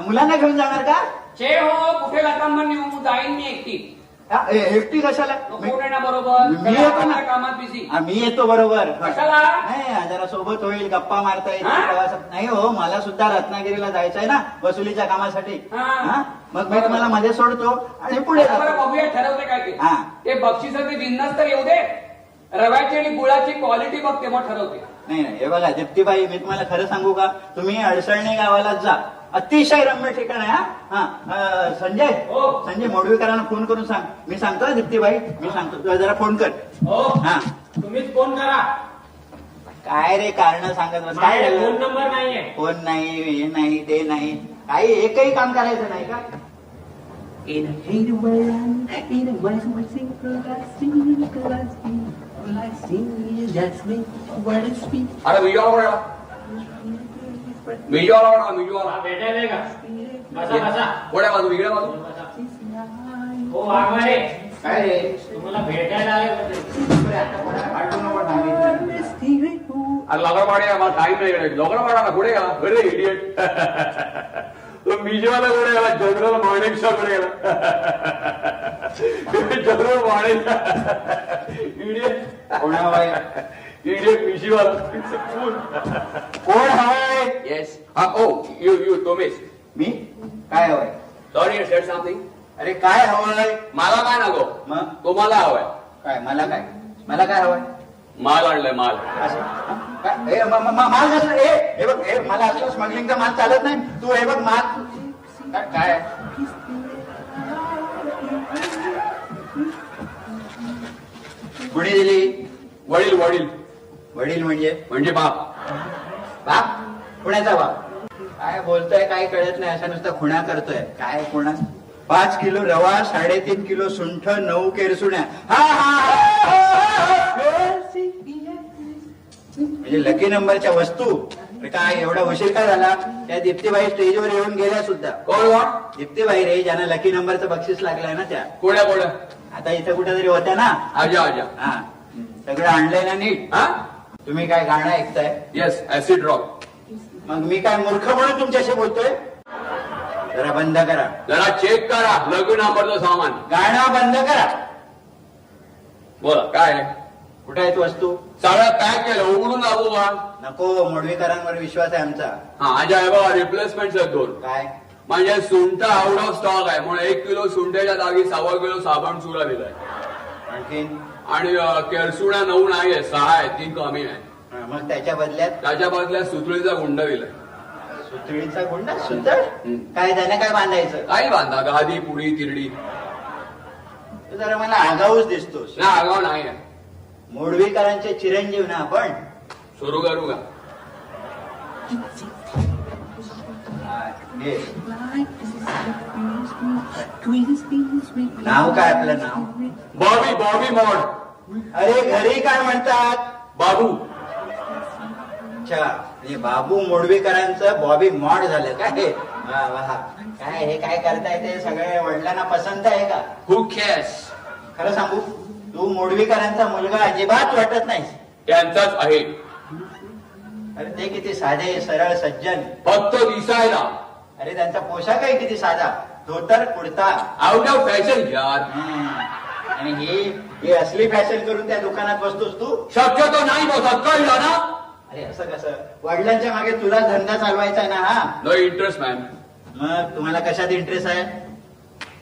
मुलांना घेऊन जाणार का? चे हो कुठे लतांबा नेऊ? जाईन मी एकटी. हा, ए- एकटी कशाला? मी नको ना बरोबर. मी येतो ना. कामात बिझी हा, मी येतो बरोबर. कशाला? नाही जरा सोबत होईल गप्पा मारता येईल. हा? प्रवासात. नाही हो मला सुद्धा रत्नागिरीला जायचंय ना वसुलीच्या कामासाठी. हा. हा? मग मी तुम्हाला मध्ये सोडतो आणि पुढे बरं जातो. बघूया ठरवते काय ते. हा. ते बक्षिसाचे जिन्नस तर येऊ दे रव्याची आणि गुळाची क्वालिटी बघते मग ठरवते. नाही नाही हे बघा दीप्तीबाई मी तुम्हाला खरं सांगू का? तुम्ही अडसळणे गावाला जा. अतिशय रम्य ठिकाण आहे हा. हा अं, संजय हो. संजय मोडवीकरांना फोन करून सांग. मी सांगतो ना दीप्तीबाई मी सांगतो. तुला जरा फोन कर. हो. हा. तुम्हीच फोन करा. काय रे कारण सांगत बस? काय माझ्याकडे फोन झालं? नंबर नाहीये. फोन नाही हे नाही ते नाही. काही एकही काम करायचं नाही का? In a hated world, in a wise one single I see, I see, I see, that's me, what is sweet. अरे विजयवाला विजयवाला विजयवाला भेटायला आहे का? बसा बसा. कोड्या बाजू? इकडे बाजू. हो वाघमारे. काय रे? तुम्हाला भेटायला आले होते. पाठवू नको सांगितलं. अरे लवकर पाड्या मला टाइम नाही इकडे लवकर पाडा ना पुढे घडे इडियट तो मिजवाला कडे गेला जनरल माणेकशा कडे गेला जनरल माणेक. इडियट. कोण हवाय इडियट कोण हवाय येस हा ओ यू यू तोमेश मी? काय हवंय? सॉरी सेड समथिंग अरे काय हवंय? मला काय नको? मग? तुम्हाला हवंय. काय मला काय? मला काय हवंय? माल आणलाय माल. असं? काय? ए, म- म- म- माल कसला ए हे बघ हे मला असलं स्मगलिंगचा माल चालत नाही. तू हे बघ माल. काय- काय? कुणी दिली. वडील वडील. वडील म्हणजे? म्हणजे बाप. बाप? कुणाचा बाप? काय बोलतोय काय कळत नाही. असा नुसता खुणा करतोय. काय खुणा? पाच किलो रवा साडेतीन किलो सुंठ नऊ केरसुण्या. हा हा. म्हणजे लकी नंबरच्या वस्तू. काय एवढा उशीर का झाला? त्या दीप्तीबाई स्टेजवर येऊन गेल्या सुद्धा. कोण कोण? दीप्तीबाई रे ज्यांना लकी नंबरचं बक्षीस लागलंय ना त्या. कोड्या कोड्या आता इथं कुठेतरी होत्या ना? आजा आजा. हा. सगळं आणलंय ना नीट? हा? तुम्ही काय गाणं ऐकताय? येस ऍसिड ड्रॉप मग मी काय मूर्ख म्हणून तुमच्याशी बोलतोय? जरा बंद करा. जरा चेक करा. लग्न नंबरचं सामान. गाणं बंद करा. बोला. काय कुठे आहेत वस्तू? सगळं पॅक केलं. उघडून दाखवू का नको मोडवीकरांवर विश्वास आहे आमचा. हा आजा आहे बघा रिप्लेसमेंट दोन. काय? म्हणजे सुंठ आउट ऑफ स्टॉक आहे. म्हणून एक किलो सुंठ्याच्या जागी सव्वा किलो साबण चुरा दिलाय. आणखीन? आणि अं, केरसुण्या नऊ नाही आहे सहा आहे तीन कमी आहे. मग त्याच्या बदल्यात? त्याच्या बदल्यात सुतळीचा गुंड दिलाय. सुतळीचा गुंडा सुतळ काय त्याने काय बांधायचं? काही बांधा? गादी पुडी तिरडी. तू जरा मला आगाऊच दिसतोस. ना आगाव नाही. मोडवीकरांचे चिरंजीव ना आपण. सुरू करू का घे. नाव काय आपलं नाव? Bobby Bobby mod. अरे घरी काय म्हणतात? बाबू. अच्छा. म्हणजे बाबू मोडवीकरांचं बॉबी मॉड झालं. काय? हे? काय हे काय करताय ते? सगळे वडिलांना पसंत आहे का? हु कॅश खरं सांगू तू मोडवीकरांचा मुलगा अजिबात वाटत नाही त्यांचाच आहे. अरे ते किती साधे सरळ सज्जन. फक्त दिसायला. अरे त्यांचा पोशाखही किती साधा. धोतर कुर्ता. आउट ऑफ फॅशन यार. आणि ही ही असली फॅशन करून त्या दुकानात बसतोस तू? शक्यतो नाही बसत. कळलं ना? अरे असं कसं? वडिलांच्या मागे तुला धंदा चालवायचा आहे ना हा? नो इंटरेस्ट मॅम मग तुम्हाला कशात इंटरेस्ट आहे?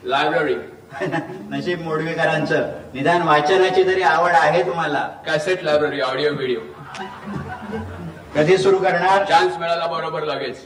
लायब्ररी नशीब मोडवीकरांचं निदान वाचनाची तरी आवड आहे तुम्हाला. कॅसेट लायब्ररी ऑडिओ व्हिडिओ कधी सुरू करणार? चान्स मिळाला बरोबर लगेच.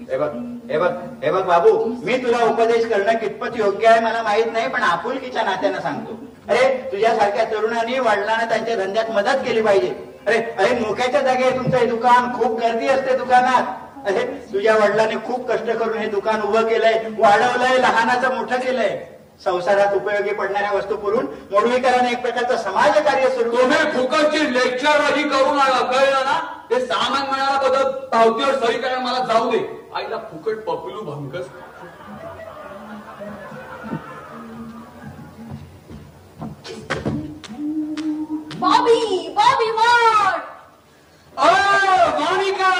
हे बघ हे बघ हे बघ बाबू मी तुला उपदेश करणं कितपत योग्य आहे मला माहीत नाही पण आपुलकीच्या नात्यानं सांगतो. अरे तुझ्यासारख्या तरुणांनी वडिलांना त्यांच्या धंद्यात मदत केली पाहिजे. अरे अरे मोक्याच्या जागे तुमचं हे दुकान. खूप गर्दी असते दुकानात. अरे तुझ्या वडिलांनी खूप कष्ट करून हे दुकान उभं केलंय वाढवलंय लहानाचं मोठं केलंय. संसारात उपयोगी पडणाऱ्या वस्तू पुरून मोडवीकरांनी एक प्रकारचं समाज कार्य सुरू तुम्ही फुकटची लेक्चर करून कळलं ना? ते सामान मिळाला बदल पावतीवर सही करायला मला जाऊ दे. आईला फुकट पपलू भंकस बॉबी बॉबी मॉड ओ मोनिका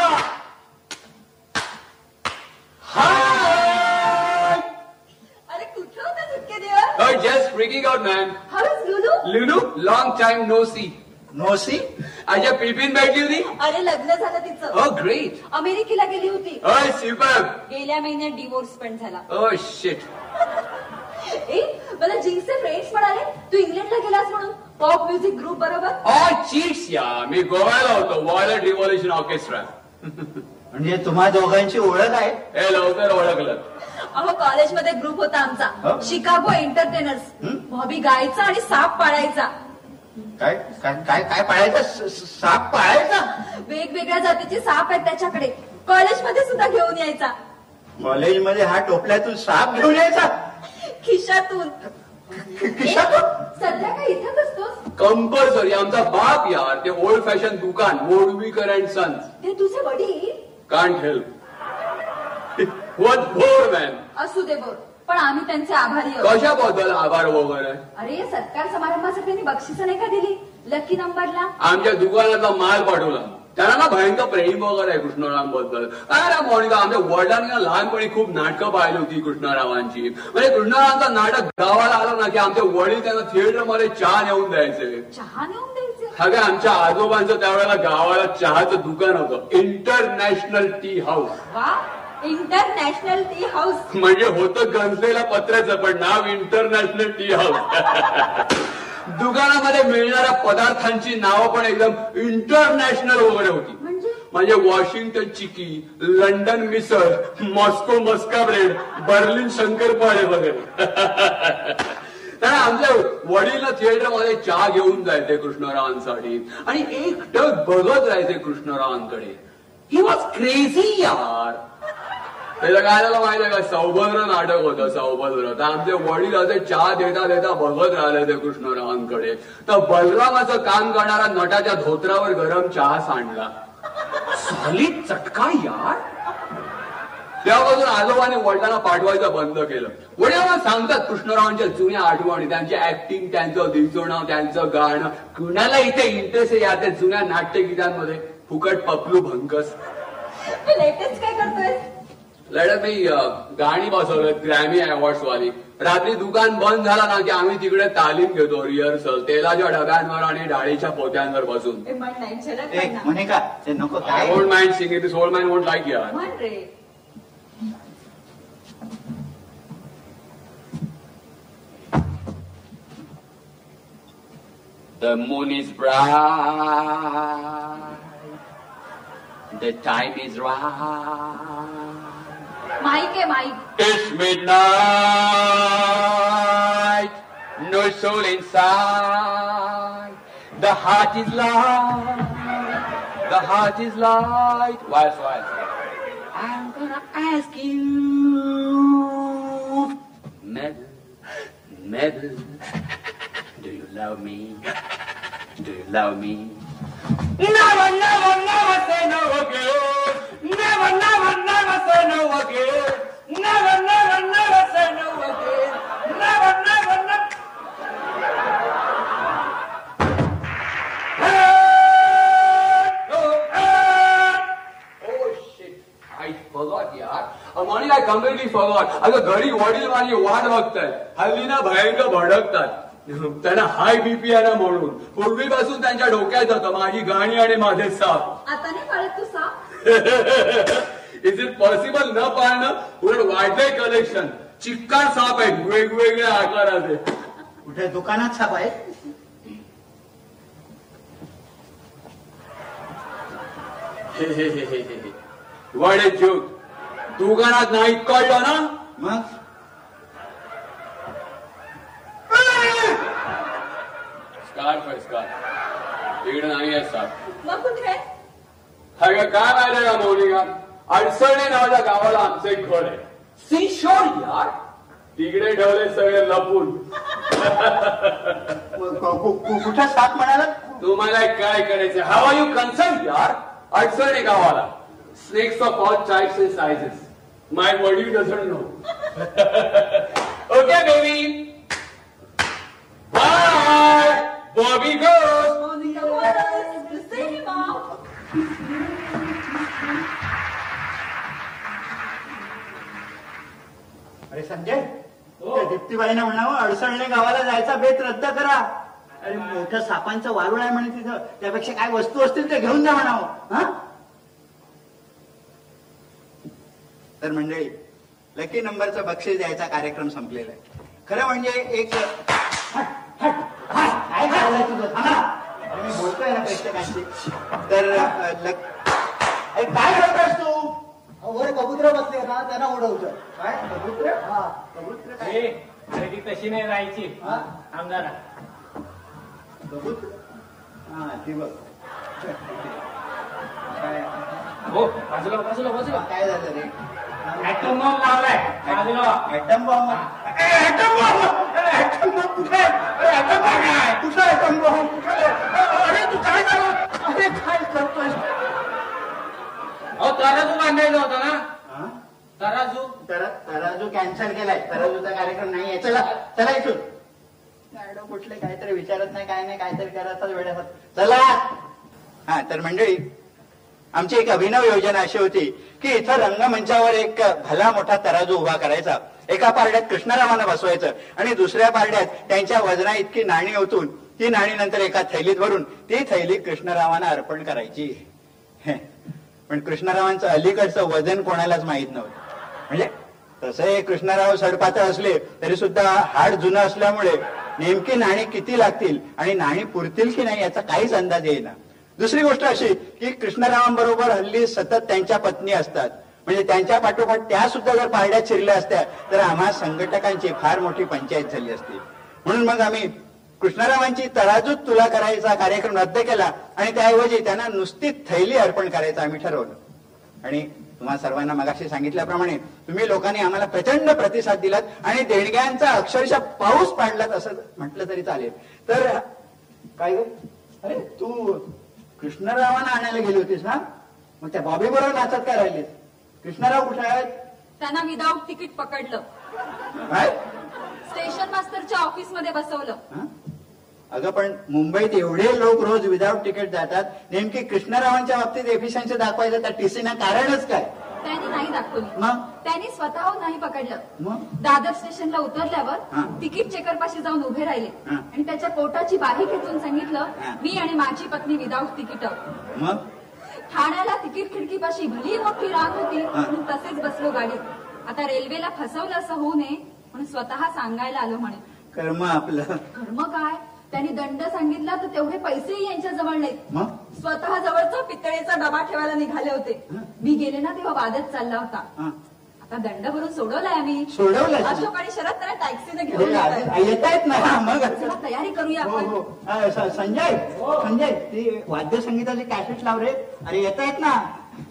हाय! अरे कुठं होता सुटके देवा? Oh, just freaking out, man. How is Lulu? Lulu, long time no see. नोसी आजा पिपिन भेटली होती? अरे लग्न झालं तिचं. Oh, great. अमेरिकेला गेली होती. Oh, superb. गेल्या महिन्यात डिवोर्स पण झाला. Oh, shit. ए मला जीन्सचे फ्रेंड्स म्हणाले तू इंग्लंडला गेलास म्हणून. पॉप म्युझिक ग्रुप बरोबर? Oh, cheats, या. मी गोव्याला होतो. वॉयलेट रिव्हॉल्युशन ऑर्केस्ट्रा म्हणजे तुम्हा दोघांची ओळख आहे? हे लवकर ओळखलं. अहो कॉलेजमध्ये ग्रुप होता हो? आमचा शिकागो एंटरटेनर्स हं? बॉबी गायचा आणि साप पाळायचा. काय काय काय काय पाळायचं? स- स- साप पाळायचा? वेगवेगळ्या जातीचे साप आहेत त्याच्याकडे. कॉलेजमध्ये सुद्धा घेऊन यायचा. कॉलेजमध्ये हा टोपल्यातून साप घेऊन यायचा? खिशातून? सध्या काय इथंच असतोस? कंपल्सरी आमचा बाप यार ते ओल्ड फॅशन दुकान मोडवीकर अँड सन्स ते तुझे वडील? Can't help what bore man असू दे बोल पण आम्ही त्यांचे आभारी आहोत. कशाबद्दल आभार वगैरे? अरे सत्कार समारंभासाठी त्यांनी बक्षिसं नाही का दिली? लकी नंबरला आमच्या दुकानातला माल पाठवला. त्यांना ना भयंकर प्रेम वगैरे आहे कृष्णरावांबद्दल अरे मोनिका आमच्या वडिलांनी लहानपणी खूप नाटकं पाहिली होती कृष्णरावांची. म्हणजे कृष्णरावांचा नाटक गावाला आलं ना की आमचे वडील त्यांना थिएटरमध्ये चहा नेऊन द्यायचे. चहा नेऊन द्यायचे? अगं आमच्या आजोबांचं त्यावेळेला गावाला चहाचं दुकान होतं. International tea house international tea house म्हणजे होतं गंजलेला पत्र्याचं पण नाव इंटरनॅशनल टी हाऊस दुकानामध्ये मिळणाऱ्या पदार्थांची नावं पण एकदम इंटरनॅशनल वगैरे होती. म्हणजे? म्हणजे वॉशिंग्टन चिकी लंडन मिसळ मॉस्को मस्का ब्रेड बर्लिन शंकरपाळे वगैरे. तर आमच्या वडील थिएटरमध्ये चहा घेऊन जायचे कृष्णरावांसाठी. आणि एकटक बघत राहायचे कृष्णरावांकडे. ही वॉज क्रेझी यार. त्याला काय झालं माहितीये का? सौभद्र नाटक होतं सौभद्र. तर आमचे वडील असे चहा देता देता बघत राहिले ते कृष्णरावांकडे. तर बलरामाचं काम करणारा नटाच्या धोत्रावर गरम चहा सांडला. सॉलिड चटका यार. तेव्हापासून आजोबाने वडिलांना पाठवायचं बंद केलं. वडील सांगतात कृष्णरावांच्या जुन्या आठवणी त्यांची ऍक्टिंग त्यांचं दिसणं त्यांचं गाणं. कुणाला इथे इंटरेस्ट आहे या त्या जुन्या नाट्यगीतांमध्ये? फुकट पपलू भंकस. लेटेस्ट काय करतोय? लढत मी अ, गाणी बसवलं ग्रॅमी अवॉर्ड्स वाली. रात्री दुकान बंद झाला ना की आम्ही तिकडे तालीम घेतो रिहर्सल तेलाच्या डब्यांवर आणि डाळीच्या पोत्यांवर बसून. ए, म्हण नाही झलक ए म्हण ना. म्हणे का ते नको आय काय won't mind singing this old man won't like यार The moon is bright The time is right. Mike eh, Mike. It's midnight, no soul inside. The heart is light, the heart is light. Whilst, whilst. I'm gonna ask you, Mabel, Mabel, do you love me? Do you love me? Never, never, never say no again. Never, never, never say no again. Never, never, never say no again. Never, never, never. Oh shit. I forgot यार मॉर्निंग आय कम्प्लिटली फॉरगॉट अगं घरी वडील माझी वाट बघतायत हल्ली ना भयंकर भडकतात त्यांना हाय बीपी आहे ना म्हणून पूर्वीपासून त्यांच्या डोक्यात होतं माझी गाणी आणि माझे साप आता नाही तू साप इज इट पॉसिबल न पाळणं उलट वाढलंय कलेक्शन चिक्कार साप आहेत वेगवेगळ्या आकाराचे कुठे? दुकानात साप आहे हे हे हे हे हे वडे जोक दुकानात नाही कळलं ना? मग? स्कार्फ आहे स्कार्फ इकडे नाही आहे साप. मग कुठे? काय माहिती का मौलिका अडचणी नावाच्या गावाला आमचं एक घर आहे. सी शोर यार? तिकडे ठेवले सगळे लपून. कु- कु- कु- कुठं साप म्हणाला? तुम्हाला काय करायचं हाव आर यू कन्सर्न यार? अडचणी गावाला. Snakes of all types and sizes my वडील doesn't know okay baby bye Bobby goes. अरे संजय त्या दीप्तीबाईनं म्हणावं अडसळणे गावाला जायचा बेत रद्द करा. अरे मोठं सापांचं वारुळ आहे म्हणे तिथं. त्यापेक्षा काय वस्तू असतील ते घेऊन जा म्हणावं हा? तर मंडळी लकी नंबरचं बक्षीस द्यायचा कार्यक्रम संपलेला आहे. खरं म्हणजे एक हट, हट, हट, काय करायला तुझं? थांबा. मी बोलतोय ना प्रेक्षकांशी तर काय करतोस तू? अहो, वर कबुतर बसले ना त्यांना उडवतं काय? कबूतर? हा. कबूतर काय? ती तशी नाही राहायची. हा? आमदारा. कबूतर? हा ती बघ. काय हो बाजूला बाजूला बाजूला. काय झालं रे? ऍटम बॉम्ब लावलाय. Atom bomb atom bomb atom bomb कुठे? ऍटम बॉम्ब काय कुठे? ऍटम बॉम्ब कुठे अरे तू काय करत? अरे काय करतोय? अहो तराजू बांधायचा होता ना? हा? तराजू? तर तराजू कॅन्सल केलाय. तराजूचा कार्यक्रम नाही आहे चला चला इथून. मॅडम कुठले काहीतरी विचारत नाही काय नाही काहीतरी करतात वेळेवर. चला. हा तर मंडळी आमची एक अभिनव योजना अशी होती की इथं रंगमंचावर एक भला मोठा तराजू उभा करायचा. एका पारड्यात कृष्णरामानं बसवायचं आणि दुसऱ्या पारड्यात त्यांच्या वजना इतकी नाणी ओतून ती नाणी नंतर एका थैलीत भरून ती थैली कृष्णरामाना अर्पण करायची. पण कृष्णरावांचं अलीकडचं वजन कोणालाच माहीत नव्हतं. म्हणजे तसे कृष्णराव सडपातळ असले तरी सुद्धा हाड जुनं असल्यामुळे नेमकी नाणी किती लागतील आणि नाणी पुरतील की नाही याचा काहीच अंदाज येईना. दुसरी गोष्ट अशी की कृष्णरावांबरोबर हल्ली सतत त्यांच्या पत्नी असतात. म्हणजे त्यांच्या पाठोपाठ त्या सुद्धा जर पारड्यात शिरल्या असत्या तर आम्हा संघटकांची फार मोठी पंचायत झाली असती. म्हणून मग आम्ही कृष्णरावांची तराजूत तुला करायचा कार्यक्रम रद्द केला आणि त्याऐवजी त्यांना नुसती थैली अर्पण करायचं आम्ही ठरवलं. आणि तुम्हा सर्वांना मगाशी सांगितल्याप्रमाणे तुम्ही लोकांनी आम्हाला प्रचंड प्रतिसाद दिलात आणि देणग्यांचा अक्षरशः पाऊस पाडलात असं म्हटलं तरी चालेल. तर काय अरे तू कृष्णरावांना आणायला गेली होतीस ना मग त्या बॉबी बरोबर नाचत काय राहिलीस? कृष्णराव कुठे आहेत? त्यांना विदाऊट तिकीट पकडलं. काय? स्टेशन मास्टरच्या ऑफिसमध्ये बसवलं. हं? अगं पण मुंबईत एवढे लोक रोज विदाऊट तिकीट जातात नेमकी कृष्णरावांच्या बाबतीत एफिशियन्सी दाखवायचं त्या टीसीना कारणच काय? त्यांनी नाही दाखवली. मग त्यांनी स्वतःहून नाही पकडलं. मग? दादर स्टेशनला उतरल्यावर. तिकीट चेकर पाशी जाऊन उभे राहिले. हा. आणि त्याच्या पोटाची बारी खेचून सांगितलं हा. मी आणि माझी पत्नी विदाऊट तिकीट मग? ठाण्याला तिकीट खिडकीपाशी भली मोठी रांग होती हा. म्हणून तसेच बसलो गाडीत. आता रेल्वेला फसवलं असं होऊ नये म्हणून स्वतः सांगायला आलो म्हणे. कर्म आपलं. धर्म काय? त्यांनी दंड सांगितला तर तेवढे पैसेही यांच्या जवळ नाहीत. मग? स्वतः जवळचा पितळेचा डबा ठेवायला निघाले होते. मी गेले ना तेव्हा वादच चालला होता. हा. आता दंड भरून सोडवलाय आम्ही. सोडवलंय? अशोक आणि शरद त्यांना टॅक्सीने घेऊन हे येत आहेत ना. हा, मग? चला तयारी करूया हो आपण. हो. अ, स- संजय संजय ती वाद्य संगीताचे कॅसेट लाव रे. अरे येत आहेत ना.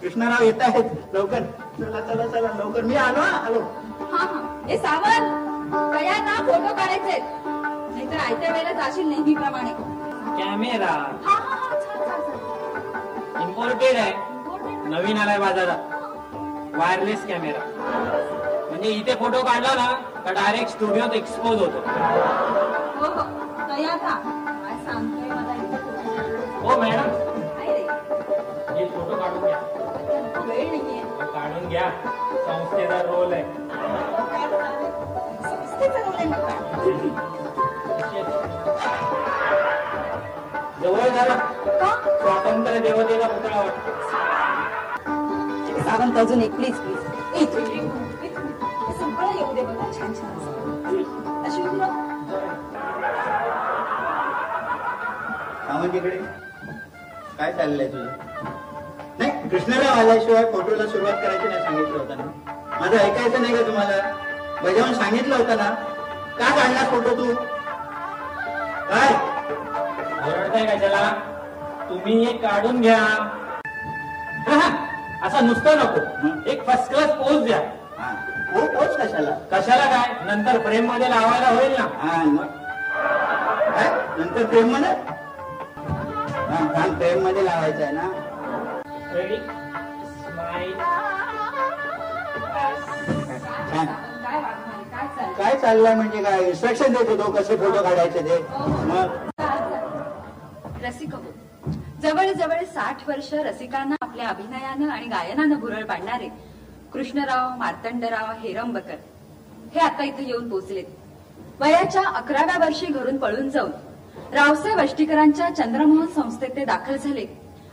कृष्णाराव येत आहेत लवकर. चला चला चला लवकर. मी आलो हा, आलो. हा हा. हे सावंत तयार ना फोटो काढायचे. नाहीतर आयत्या वेळेला जाशील नेहमीप्रमाणे. कॅमेरा हा हा हा छान छान छान इम्पोर्टेड आहे. नवीन आलाय बाजारात. वायरलेस कॅमेरा म्हणजे इथे फोटो काढला ना तर डायरेक्ट स्टुडिओत एक्सपोज होतो. हो हो. तयार था काय सांगतोय मला इथे फोटो हो मॅडम काय रे. हे फोटो काढून घ्या. वेळ नाहीये. काढून घ्या. संस्थेचा रोल आहे. संस्थेचं रोल आहे. जवळ झाला. स्वातंत्र्य देवतेचा पुतळा वाटतो. सावंत अजून एक प्लीज प्लीज. हे सगळं येऊ दे बघा छान छान. अशी काय चाललंय तुझं? नाही कृष्णराव आल्याशिवाय फोटोला सुरुवात करायची नाही सांगितलं होतं ना. माझं ऐकायचं नाही का तुम्हाला? बजावून सांगितलं होतं ना. का काढला फोटो तू? काय? ओरडताय कशाला तुम्ही हे काढून घ्या. असं नुसतं नको. एक फर्स्ट क्लास पोज द्या. हा, पोच कशाला? कशाला काय? नंतर फ्रेममध्ये लावायला होईल ना. हा नंतर प्रेममध्ये? प्रेममध्ये लावायचं आहे ना. रेडी काय चाललंय म्हणजे काय? इन्स्ट्रक्शन देत होतो कसे फोटो काढायचे ते. मग. रसिक हो साठ वर्ष रसिकांना आपल्या अभिनयानं आणि गायनानं भुरळ पाडणारे कृष्णराव मार्तंडराव हेरंबकर हे आता इथे येऊन पोहोचलेत. वयाच्या अकराव्या वर्षी घरून पळून जाऊन रावसाहेब अष्टीकरांच्या चंद्रमोहन संस्थेत ते दाखल झाले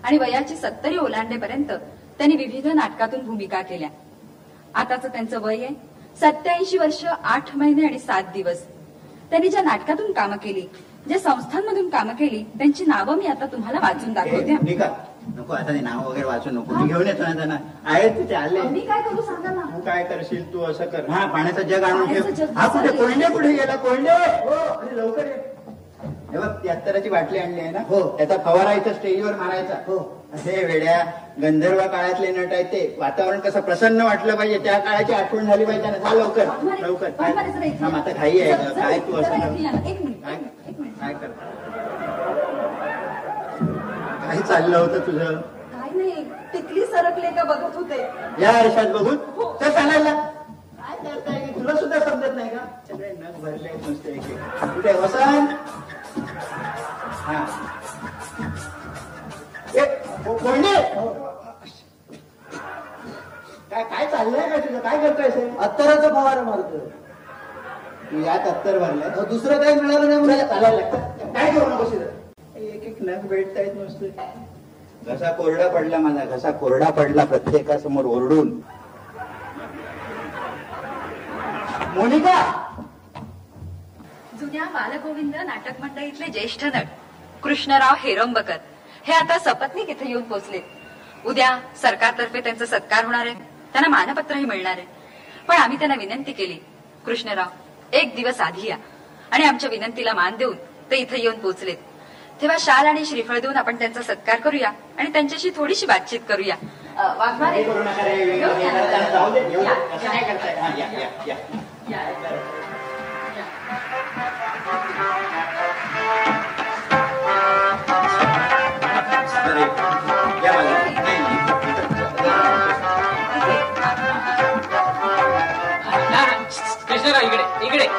आणि वयाची सत्तरी ओलांडेपर्यंत त्यांनी विविध नाटकातून भूमिका केल्या. आताच त्यांचं वय आहे सत्याऐंशी वर्ष आठ महिने आणि सात दिवस. त्यांनी ज्या नाटकातून कामं केली ज्या संस्थांमधून कामं केली त्यांची नावं मी आता तुम्हाला वाचून दाखवते. नको आता ते नाव वगैरे वाचू नको. मी घेऊन येतो ना त्यांना. आहेत तिथे आले. मी काय करू सांगा ना? तू काय करशील तू असं कर. हा पाण्याचं जग आणून ठेव. हा कुठे. कोंडे कुठे गेला? कोंडे? हो लवकर ये. हे बघ ती अत्तराची बाटली आणली आहे ना? हो. त्याचा फवारा इथं स्टेजवर मारायचा. हो. असे वेड्या. गंधर्व काळातले नट आहेत ते. वातावरण कसं प्रसन्न वाटलं पाहिजे त्या काळाची आठवण झाली पाहिजे ना जा लवकर. लवकर. काय हा, आता घाई आहे? काय तू असं काय कर काय चाललं होतं तुझं? काय नाही. टिकली सरकले का बघत होते. या आरशात बघून? तर चालायला काय करताय? की तुला सुद्धा समजत नाही का? सगळे नग भरले नुसते. कुठे वसंत? हा. ए, को- कोंडे काय काय चाललंय का तुझं? काय करतोय हे? अत्तराचा फवारा मारतोय. तू यात अत्तर भरलाय. अहो, दुसरं काही मिळालं नाही म्हणजे चालायला लागतं काय करू नको एक एक नग भेटतायत नुसते. घसा कोरडा पडला माझा घसा कोरडा पडला प्रत्येकासमोर ओरडून. मोनिका! जुन्या बालगोविंद नाटक मंडळीतले ज्येष्ठ नट कृष्णराव हेरंबकर. हे आता सपत्नीक इथे येऊन पोहोचले उद्या सरकारतर्फे त्यांचा सत्कार होणार आहे. त्यांना मानपत्रही मिळणार आहे. पण आम्ही त्यांना विनंती केली कृष्णराव एक दिवस आधी या आणि आमच्या विनंतीला मान देऊन ते इथे येऊन पोहोचलेत तेव्हा शाल आणि श्रीफळ देऊन आपण त्यांचा सत्कार करूया आणि त्यांच्याशी थोडीशी बातचीत करूया. वाघमारे?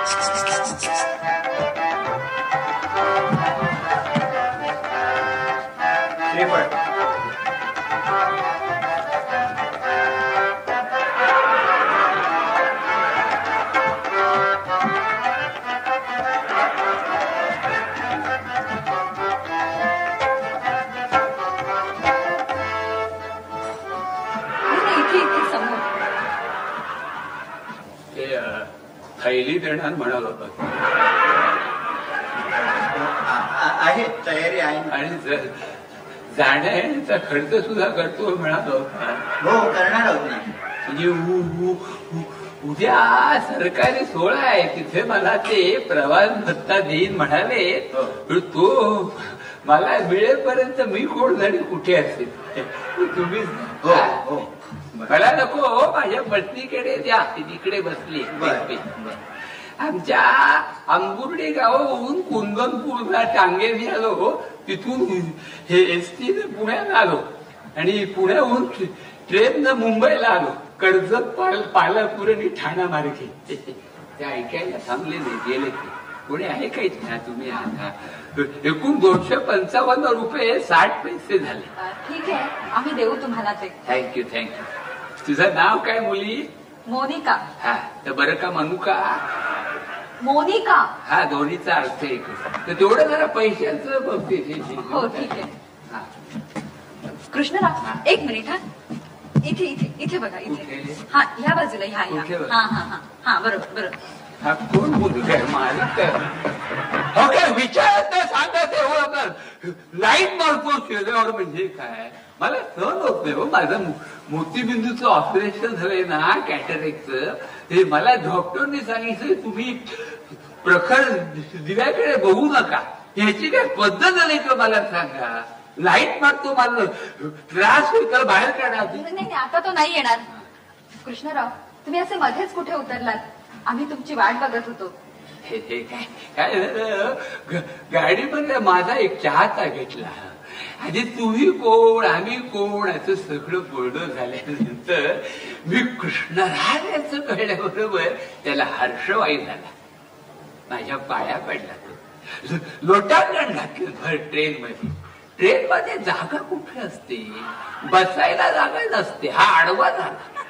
Thank you. देणार म्हणाल होतं आ- तयारी आहे? आणि जाण्या येण्याचा खर्च सुद्धा करतो म्हणालो हो करणार आहोत ना. म्हणजे उ- उ- उ- उद्या सरकारी सोहळा आहे तिथे मला ते प्रवास भत्ता देईन म्हणाले हो. पण तो मला वेळेपर्यंत मी कोण झाली कुठे असेल? तुम्ही हो हो? मला नको हो, माझ्या पत्नीकडे द्या ती तिकडे बसली बर बर. आमच्या अंबुर्डे गावाहून कुंदनपूरला टांगे आलो तिथून हे एस टी पुण्यात आलो. आणि पुण्याहून ट्रेननं मुंबईला आलो. कर्जत पाल पालापूर आणि ठाणा मार्गे. ते ऐकायला थांबले नाही गेले ते. कोणी आहे काही ना तुम्ही आता एकूण दोनशे पंचावन्न रुपये साठ पैसे झाले. ठीक आहे. आम्ही देऊ तुम्हाला ते. थँक्यू थँक्यू तुझं नाव काय मुली? मोनिका. हा तर बरं का म्हणू का मोनिका. हा दोन्हीचा अर्थ एकच तर तेवढं जरा पैशाचं बाबतीत हे. हो ठीक आहे. हा. कृष्णराव एक मिनिट हा. इथे इथे इथे बघा इथे? हा ह्या बाजूला ह्या? हा हा हा. हा बरोबर बरोबर. हा कोण मुलगा आहे? मालिक हो काय विचारत सांगत एवढं लाइट मारतो चेहऱ्यावर म्हणजे काय? मला सहन होत नाही हो. माझं मोतीबिंदूचं ऑपरेशन झालंय ना कॅटरेक्टचं ते मला डॉक्टरने सांगितलं तुम्ही प्रखर दिव्याकडे बघू नका. ह्याची काय पद्धत आली का मला सांगा? लाइट मारतो मला त्रास होईल तर बाहेर काढा. आता तो नाही येणार. कृष्णराव तुम्ही असे मध्येच कुठे उतरलात? आम्ही तुमची वाट बघत होतो. हे हे काय काय झालं? ग- गाडीमध्ये माझा एक चहाचा घेतला. आधी तुम्ही कोण? आम्ही कोण? असं सगळं बोलणं झाल्यानंतर मी कृष्णराज याचं कळल्याबरोबर त्याला हर्षवाई झाला माझ्या पाया पडला तो. लोटांगण घातलं भर ट्रेन मध्ये ट्रेन मध्ये जागा कुठे असते? बसायला जागा नसते. हा आडवा झाला.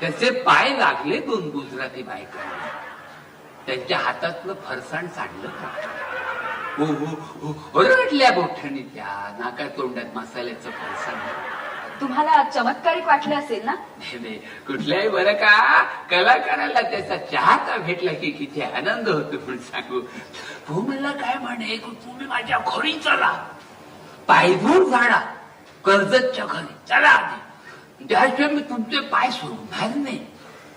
त्याचे पाय लागले दोन गुजराती बायकांना. त्यांच्या हातातलं फरसाण सांडलं ओरडल्या बोठ्याने त्या नाका तोंडात मसाल्याचं फरसाण. तुम्हाला चमत्कारिक वाटले असेल ना? नाही, नाही. कुठल्याही बरं का? कलाकाराला त्याचा चहाचा भेटला की किती आनंद होतो पण सांगू. तो म्हणला काय म्हणे तुम्ही माझ्या घरी चला. पायधूर झाडा कर्जतच्या घरी चला आधी. त्याशिवाय मी तुमचे पाय सोडणार नाही.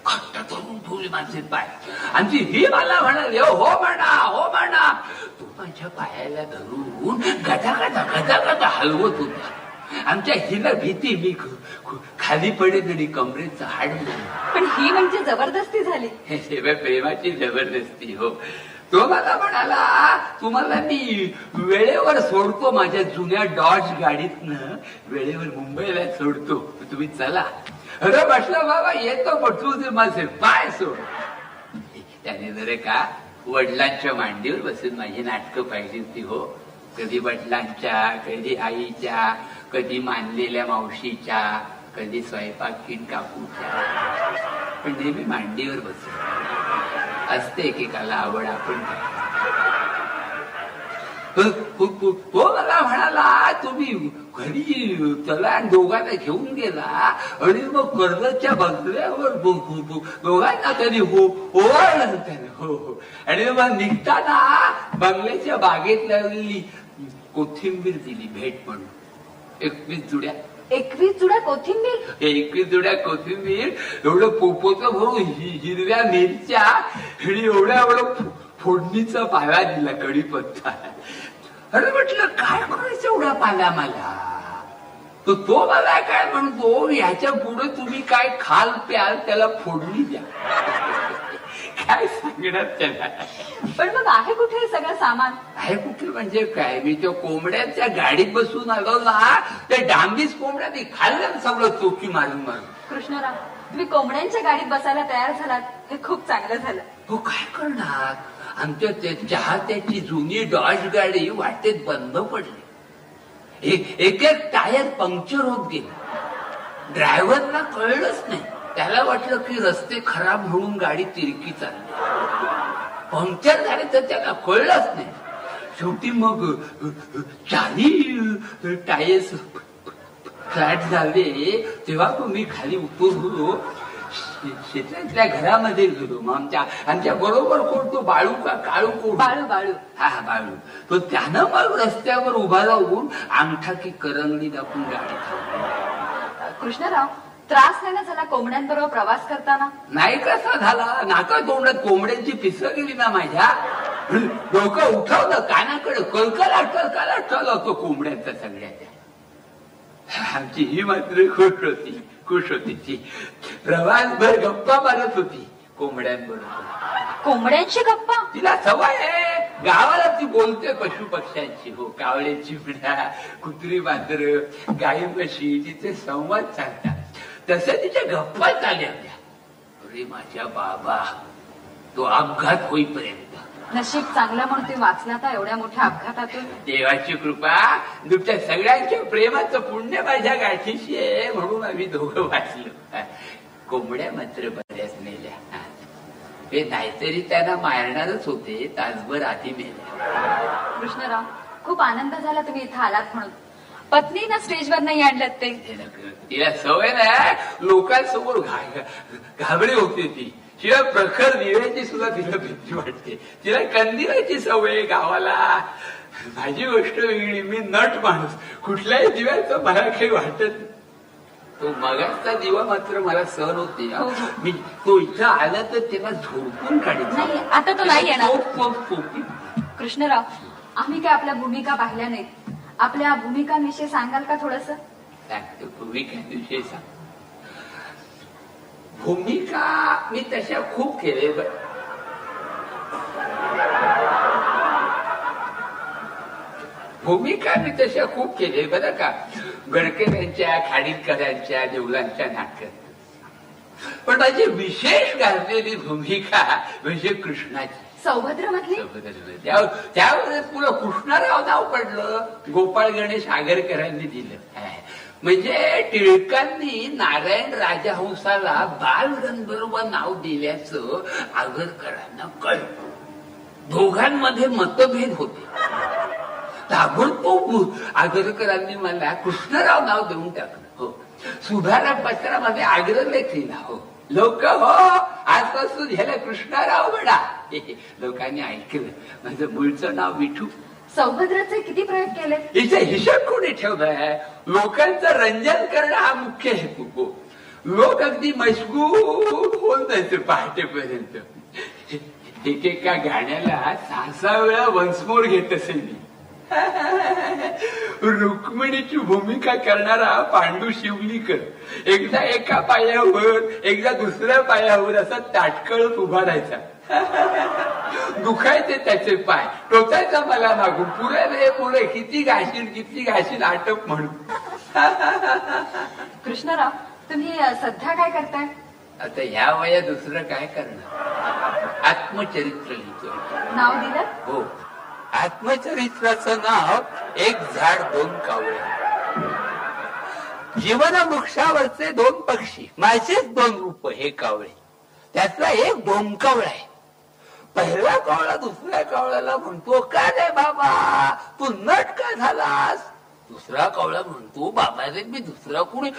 घट्ट धरून ठेवले माझे पाय. आणि ती ही मला म्हणाली हो म्हणा हो म्हणा तू माझ्या पायाला धरून गदा गदा गदा गदा हलवत होता. आमच्या हिला भीती मी खाली पडेल आणि कमरेचं हाड. पण ही म्हणजे जबरदस्ती झाली. हे प्रेमाची जबरदस्ती हो. तो मला म्हणाला तुम्हाला मी वेळेवर सोडतो माझ्या जुन्या डॉज गाडीतनं. वेळेवर मुंबईला सोडतो. तुम्ही चला. अरे म्हटलं बाबा येतो म्हटलो दे माझे पाय सोड. त्याने जरे का वडिलांच्या मांडीवर बसून माझी नाटकं पाहिली ती हो. कधी वडिलांच्या कधी आईच्या कधी मानलेल्या मावशीच्या कधी स्वयंपाकीन काकूच्या. पण नेहमी मांडीवर बसून असते एकेकाला आवड आपण काय. तो- तो मला म्हणाला तुम्ही घरी चला आणि दोघांना घेऊन गेला आणि मग दो- दो- दोघांना त्यांनी हो ओवाळलं त्याने हो हो. आणि मग निघताना बंगल्याच्या बागेत लावलेली कोथिंबीर दिली भेट म्हणून. एकवीस जुड्या. एकवीस जुड्या कोथिंबीर? एकवीस जुड्या कोथिंबीर. एवढं पोपोचं भरून हि- हिरव्या मिरच्या आणि एवढ्या एवढं फोडणीचा पाला दिला कढीपत्ता. अरे म्हटलं काय करायचं एवढा पाला मला? तर तो मला काय म्हणतो ह्याच्या पुढे तुम्ही काय खाल प्याल त्याला फोडणी द्या. काय सांगणार त्याला? पण मग आहे कुठे सगळं सामान? आहे कुठे? म्हणजे काय? मी त्या कोंबड्यांच्या गाडीत बसून आलो ना त्या डांबीस कोंबड्यांनी खाल्लं ना सगळं चोकी मारून मारून. कृष्णराव तुम्ही कोंबड्यांच्या गाडीत बसायला तयार झालात. हे खूप चांगलं झालं. हो काय करणार? आमच्या त्या चाहत्याची जुनी डॉज गाडी वाटेत बंद पडली. एक एक टायर पंक्चर होत गेला. ड्रायव्हरला कळलंच नाही. त्याला वाटलं की रस्ते खराब म्हणून गाडी तिरकी चालली. पंक्चर झाले तर त्याला कळलंच नाही. शेवटी मग अ, चारी टायर्स फ्लॅट झाले. तेव्हा मी खाली उतरलो शेतातल्या घरामध्ये गेलो. मग आमच्या आमच्या बरोबर कोण तो बाळू का काळू कोण? बाळू बाळू. हा हा, बाळू. तो त्यानं मग रस्त्यावर उभा राहून अंगठा की करंगडी दाखवून गाडी. कृष्णराव त्रास नाही ना झाला कोंबड्यांबरोबर प्रवास करताना? नाही कसा झाला? नाका तोंडात कोंबड्यांची पिसं गेली ना माझ्या. डोकं उठवलं कानाकडे कलकलाट कलकलाट चालू होतो कोंबड्यांचा सगळ्याच्या. आमची ही मात्र खुश होती. खुश होती ती प्रवासभर गप्पा मारत होती. कोंबड्यांबरोबर. कोंबड्यांची गप्पा? तिला सवय आहे. गावाला ती बोलते पशु पक्ष्यांची. हो कावळे चिमण्या कुत्री मात्र गाई म्हशी तिचे संवाद चालतात तसं तिच्या गप्पा चालल्या होत्या. अरे माझ्या बाबा तो अपघात होईपर्यंत. नशीब चांगलं म्हणून तुम्ही वाचला तर एवढ्या मोठ्या अपघातातून? देवाची कृपा तुमच्या सगळ्यांच्या प्रेमाचं पुण्य माझ्या गाठीशी आहे म्हणून आम्ही दोघं वाचलो. कोंबड्या मात्र बऱ्याच नेल्या ते नाहीतरी त्यांना मारणारच होते तासभर आधी मेल्या. कृष्णराव खूप आनंद झाला तुम्ही इथं आलात म्हणून. पत्नी ना स्टेजवर नाही आणलं ते? तिला सवय नाही लोकांसमोर घाबरी होती ती. शिवाय प्रखर दिव्याची सुद्धा तिला भीती वाटते. तिला कंदिलाची सवय गावाला. माझी गोष्ट वेगळी मी नट माणूस. कुठल्याही दिव्याचं मला काही वाटत. तो मगाचा दिवा मात्र मला सहन होते हो, हो. मी तो इथं आला तर त्याला झोडपून काढायचा. नाही, आता तो नाही येणार. कृष्णराव आम्ही काय आपल्या भूमिका पाहिल्या नाहीत? आपल्या भूमिकांविषयी सांगाल का थोडस? भूमिकांविषयी सांग. भूमिका मी तशा खूप केले भूमिका मी तशा खूप केले बरं का? गडकऱ्यांच्या खाडीलकरांच्या देवलांच्या नाटकात. पण माझी विशेष गाजलेली भूमिका म्हणजे कृष्णाची. सौभद्र मधली त्या- त्यावेळेस पुढं कृष्णराव नाव पडलं. गोपाळ गणेश आगरकरांनी दिलं. म्हणजे टिळकांनी नारायण राजहंसाला बालगंधर्व नाव दिल्याचं आगरकरांना कळलं. दोघांमध्ये मतभेद होते. ताबडतोब आगरकरांनी मला कृष्णराव नाव देऊन टाकलं हो. सुधारा पत्रामध्ये आग्रलेख लिहिला हो. लोक हो आजपासून ह्याला कृष्णराव म्हणा. लोकांनी ऐकलं. माझं मूळचं नाव विठू. सौभद्राचे किती प्रयोग केले? हिचा हिशोब कोणी ठेवलाय? लोकांचं रंजन करणं हा मुख्य हेतू. लोक अगदी मशगूल होऊन जायचे पहाटेपर्यंत. एकेका गाण्याला सहा सहा वेळा वंसमोर घेत असे मी. रुक्मिणीची भूमिका करणारा पांडू शिवलीकर. एकदा एका पायावर एकदा दुसऱ्या पायावर असा ताटकळत उभा राहायचा. दुखायचे त्याचे पाय. टोचायचा मला मागून पुरे रे पुरे किती घाशील किती घाशील आटप म्हणून. कृष्णराव तुम्ही सध्या काय करताय? आता ह्या वया दुसरं काय करणार? आत्मचरित्र लिहितोय. नाव दिलं? हो. आत्मचरित्राचं नाव एक झाड दोन कावळे. जीवन वृक्षावरचे दोन पक्षी माझेच दोन रूप हे कावळे. त्यातला एक डोमकावळा आहे. पहिला कावळा दुसऱ्या कावळ्याला म्हणतो का रे बाबा? तू नट का झालास? दुसरा कावळा म्हणतो बाबा रे मी दुसरा कोणी?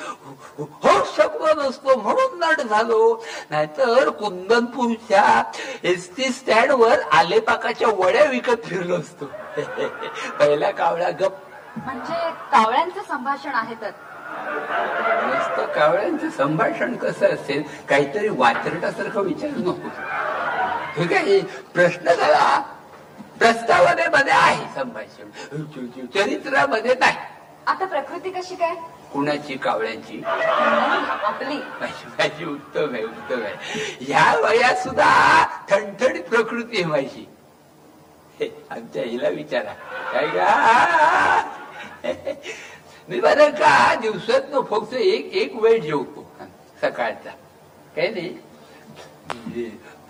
हो शकलो नसतो म्हणून नट झालो. नाहीतर कुंदनपूरच्या एस टी स्टँड वर आलेपाकाच्या वड्या विकत फिरलो असतो. पहिला कावळा गप. म्हणजे कावळ्यांचं संभाषण आहे तर. नुसतं कावळ्यांचं संभाषण कसं असेल? काहीतरी वात्रटासारखं विचारू नको. ठीक आहे प्रश्न झाला प्रस्तावनेमध्ये आहे संभाषण. चरित्रामध्ये नाही. आता प्रकृती कशी काय? कुणाची कावळ्यांची? आपली. माझी उत्तम आहे उत्तम आहे. ह्या वयात सुद्धा ठणठणीत प्रकृती आहे माझी. हे, आमच्या हिला विचारा. काय गा? मी बरं का दिवसात फक्त एक एक वेळ जेवतो. सकाळचा. काय नाही?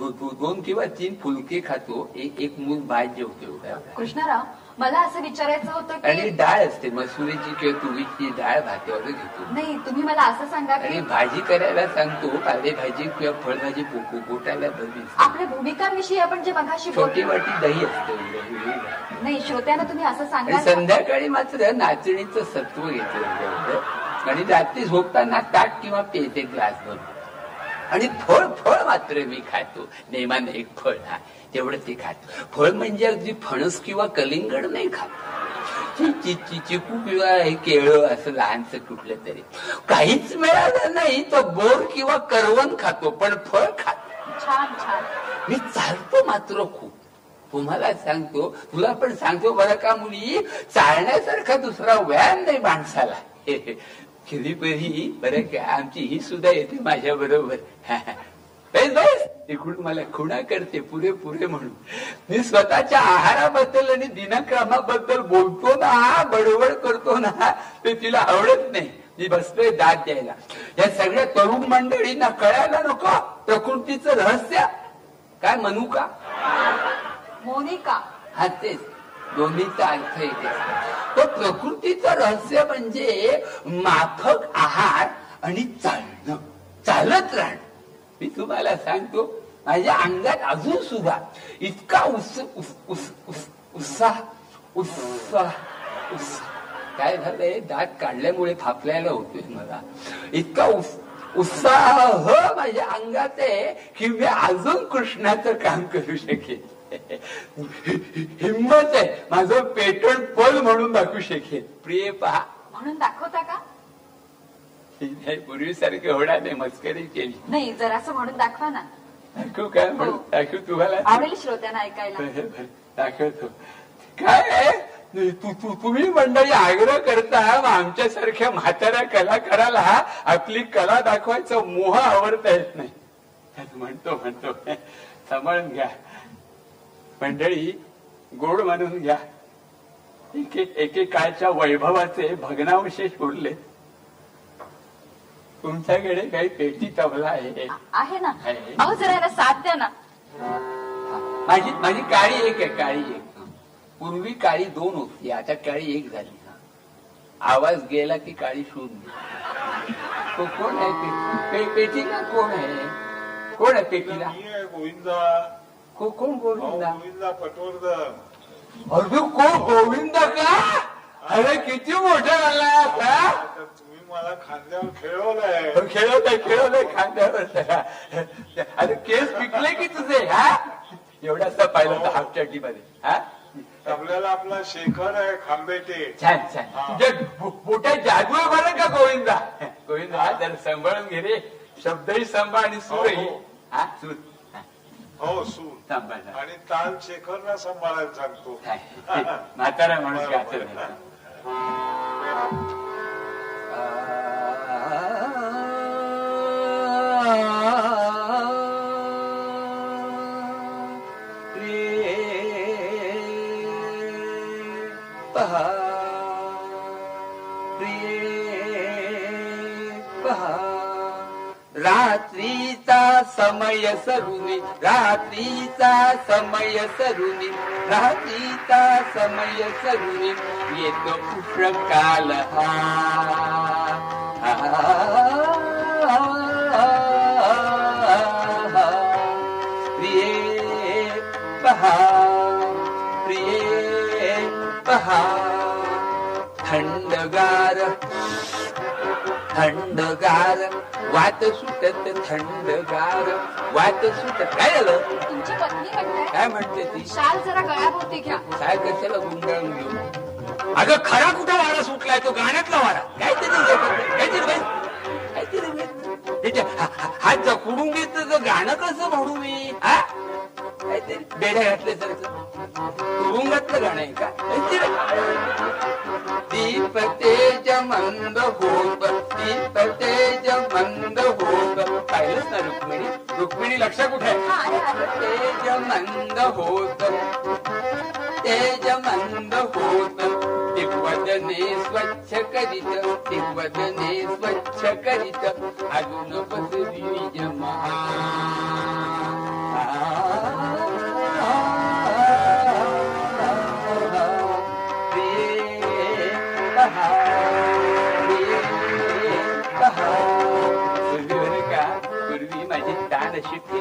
दोन किंवा तीन फुलके खातो एक एक मूल भात जेवतो एवढा कृष्णराव मला असं विचारायचं होतं आणि की डाळ असते मसुरीची किंवा तुरीची डाळ भातावर घेतो. नाही तुम्ही मला असं सांगा आणि भाजी करायला सांगतो पालेभाजी किंवा फळभाजी पोकू पोटायला बरी आपल्या भूमिकांविषयी आपण जे मगाशी छोटी बोललो वाटी दही असते नाही श्रोत्यांना तुम्ही असं सांगा संध्याकाळी मात्र नाचणीचं सत्व घेतो आणि रात्री झोपताना ताट किंवा पेते ग्लास भरून आणि फळ फळ मात्र मी खातो. नेमान एक फळ हा तेवढं ते खातो. फळ म्हणजे अगदी फणस किंवा कलिंगड नाही खात. चिकू किंवा हे केळ असं लहानसं कुठलं तरी. काहीच मिळालं नाही तर बोर किंवा करवण खातो पण फळ खातो. छान छान. मी चालतो मात्र खूप. तुम्हाला सांगतो तुला पण सांगतो बरं का मुली? चालण्यासारखा दुसरा व्यायाम नाही माणसाला. खिरीपरी बरं का आमची ही सुद्धा येते माझ्या बरोबर. तिकडून मला खुणा करते पुरे पुरे म्हणून. मी स्वतःच्या आहाराबद्दल आणि दिनक्रमाबद्दल बोलतो ना बडबड करतो ना ते तिला आवडत नाही. मी बसतोय दाद द्यायला. या सगळ्या तरुण मंडळींना कळायला नको. प्रकृतीचं रहस्य. काय म्हणू का मोनिका. हा तेच. दोन्हीचा अर्थ येते तर प्रकृतीचं रहस्य म्हणजे माफक आहार आणि चालणं. चालत राहणं. मी तुम्हाला सांगतो माझ्या अंगात अजून सुद्धा इतका उत्साह उत्साह काय झालंय? दात काढल्यामुळे थापल्याला होतोय मला. इतका उत्साह माझ्या अंगात आहे की मी अजून कृष्णाचं काम करू शकेल हिंमत आहे. माझं पेटण पद म्हणून दाखवू शकेल प्रिय पहा. म्हणून दाखवता का? नाही पूर्वी पूर्वीसारखी होणार नाही. मस्करी केली. नाही जर असं म्हणून दाखवा ना. दाखव काय हो. म्हणून दाखव तुम्हाला? आवडेल श्रोत्यांना ऐकायला. दाखवतो. काय तुम्ही मंडळी आग्रह करता आमच्यासारख्या म्हाताऱ्या कलाकाराला आपली कला दाखवायचा मोह आवडता येत नाही. म्हणतो म्हणतो. सांभाळून घ्या. मंडळी गोड मानून घ्या. एकेकाळच्या वैभवाचे भग्नावशेष उरले. तुमच्याकडे काही पेटी तबला आहे. आहे ना? अहो जरा साथ द्या ना. माझी माझी काळी एक आहे काळी एक. पूर्वी काळी दोन होती आता काळी एक झाली. आवाज गेला की काळी शून्य. तो कोण आहे? पेटीला कोण आहे? कोण आहे पेटीला? गोविंदा. कोण गोविंदा? गोविंदा पटवर्धन अजून कोण गोविंद का? अरे किती मोठा झाला आता. आता तुम्ही मला खांद्यावर खेळवलंय. खेळवलंय खेळवलंय खांद्यावर. अरे केस पिकले की तुझे हा? एवढासा पाहिलं तर हाफमध्ये हा? आपल्याला आपला शेखर आहे खांबेटे. छान छान. तुझ्या मोठ्या जादू आहे बरं का गोविंदा? गोविंदा जरा सांभाळून घे रे. शब्दही सांभाळ आणि सुरही. हो, हो. हा सूर. हो आणि ताल शेखरला सांभाळायला सांगतो म्हातारा माणूस काय रात्री रात्रीचा समय सरुनी रात्रीचा समय सरुनी रात्रीचा समय सरुनी येतो प्रकाल हा. प्रिये पहा प्रिये पहा थंडगार थंडगार. वाट सुटत थंडगार वाट सुटत काय झालं? तुमची पत्नी म्हणते. काय म्हणते ती? शाल जरा गळ्याभोवती घ्या. काय कशाला गुंडाळून घेऊ? अगं खरा कुठं वारा सुटलाय? तो गाण्यातला वारा. काय ते काहीतरी काहीतरी हात जखडून घेत गाणं कसं म्हणू मी? हा? काहीतरी बेड्या घातल्यासारखं रुंगातलं गाणं आहे का? दीप तेज मंद होप दीप तेज मंद होप पाहिलंच ना रुक्मिणी? रुक्मिणी लक्षात कुठे तेज मंद होत तेज मंद होत दिग्वदने स्वच्छ करीत दिग्वदने स्वच्छ करीत अजून पसरी जमा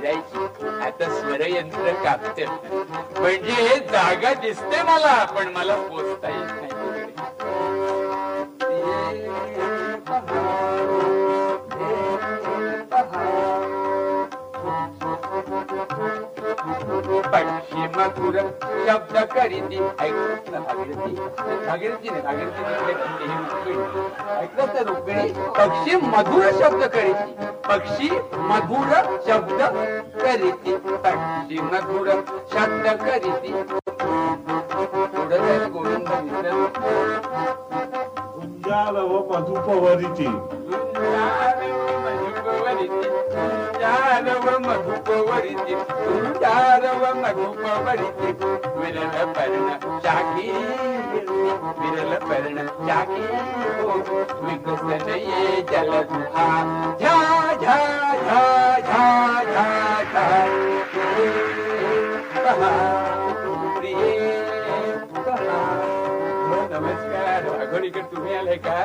करायची आता स्वरयंत्र कापते. म्हणजे हे जागा दिसते मला पण मला पोचता येत नाही. मधुर शब्द करीती ऐकत ना भागीरथी. भागीरथी नाही भागीरथी तिकडे खंडी, रुक्मिणी. पक्षी मधुर शब्द करीती पक्षी मधुर शब्द करीती पक्षी मधुर शब्द करीती पुढं गोविंद मित्र. मधुपवरिती. जारव मधुपवरिती जारव मधुपवरिती विरल पर्ण शाखी विरल पर्ण शाखी विकसन ये जल दुहा झा झा झा झा झा झा प्रिये हो, नमस्कार वाघोरीकर तुम्ही आले का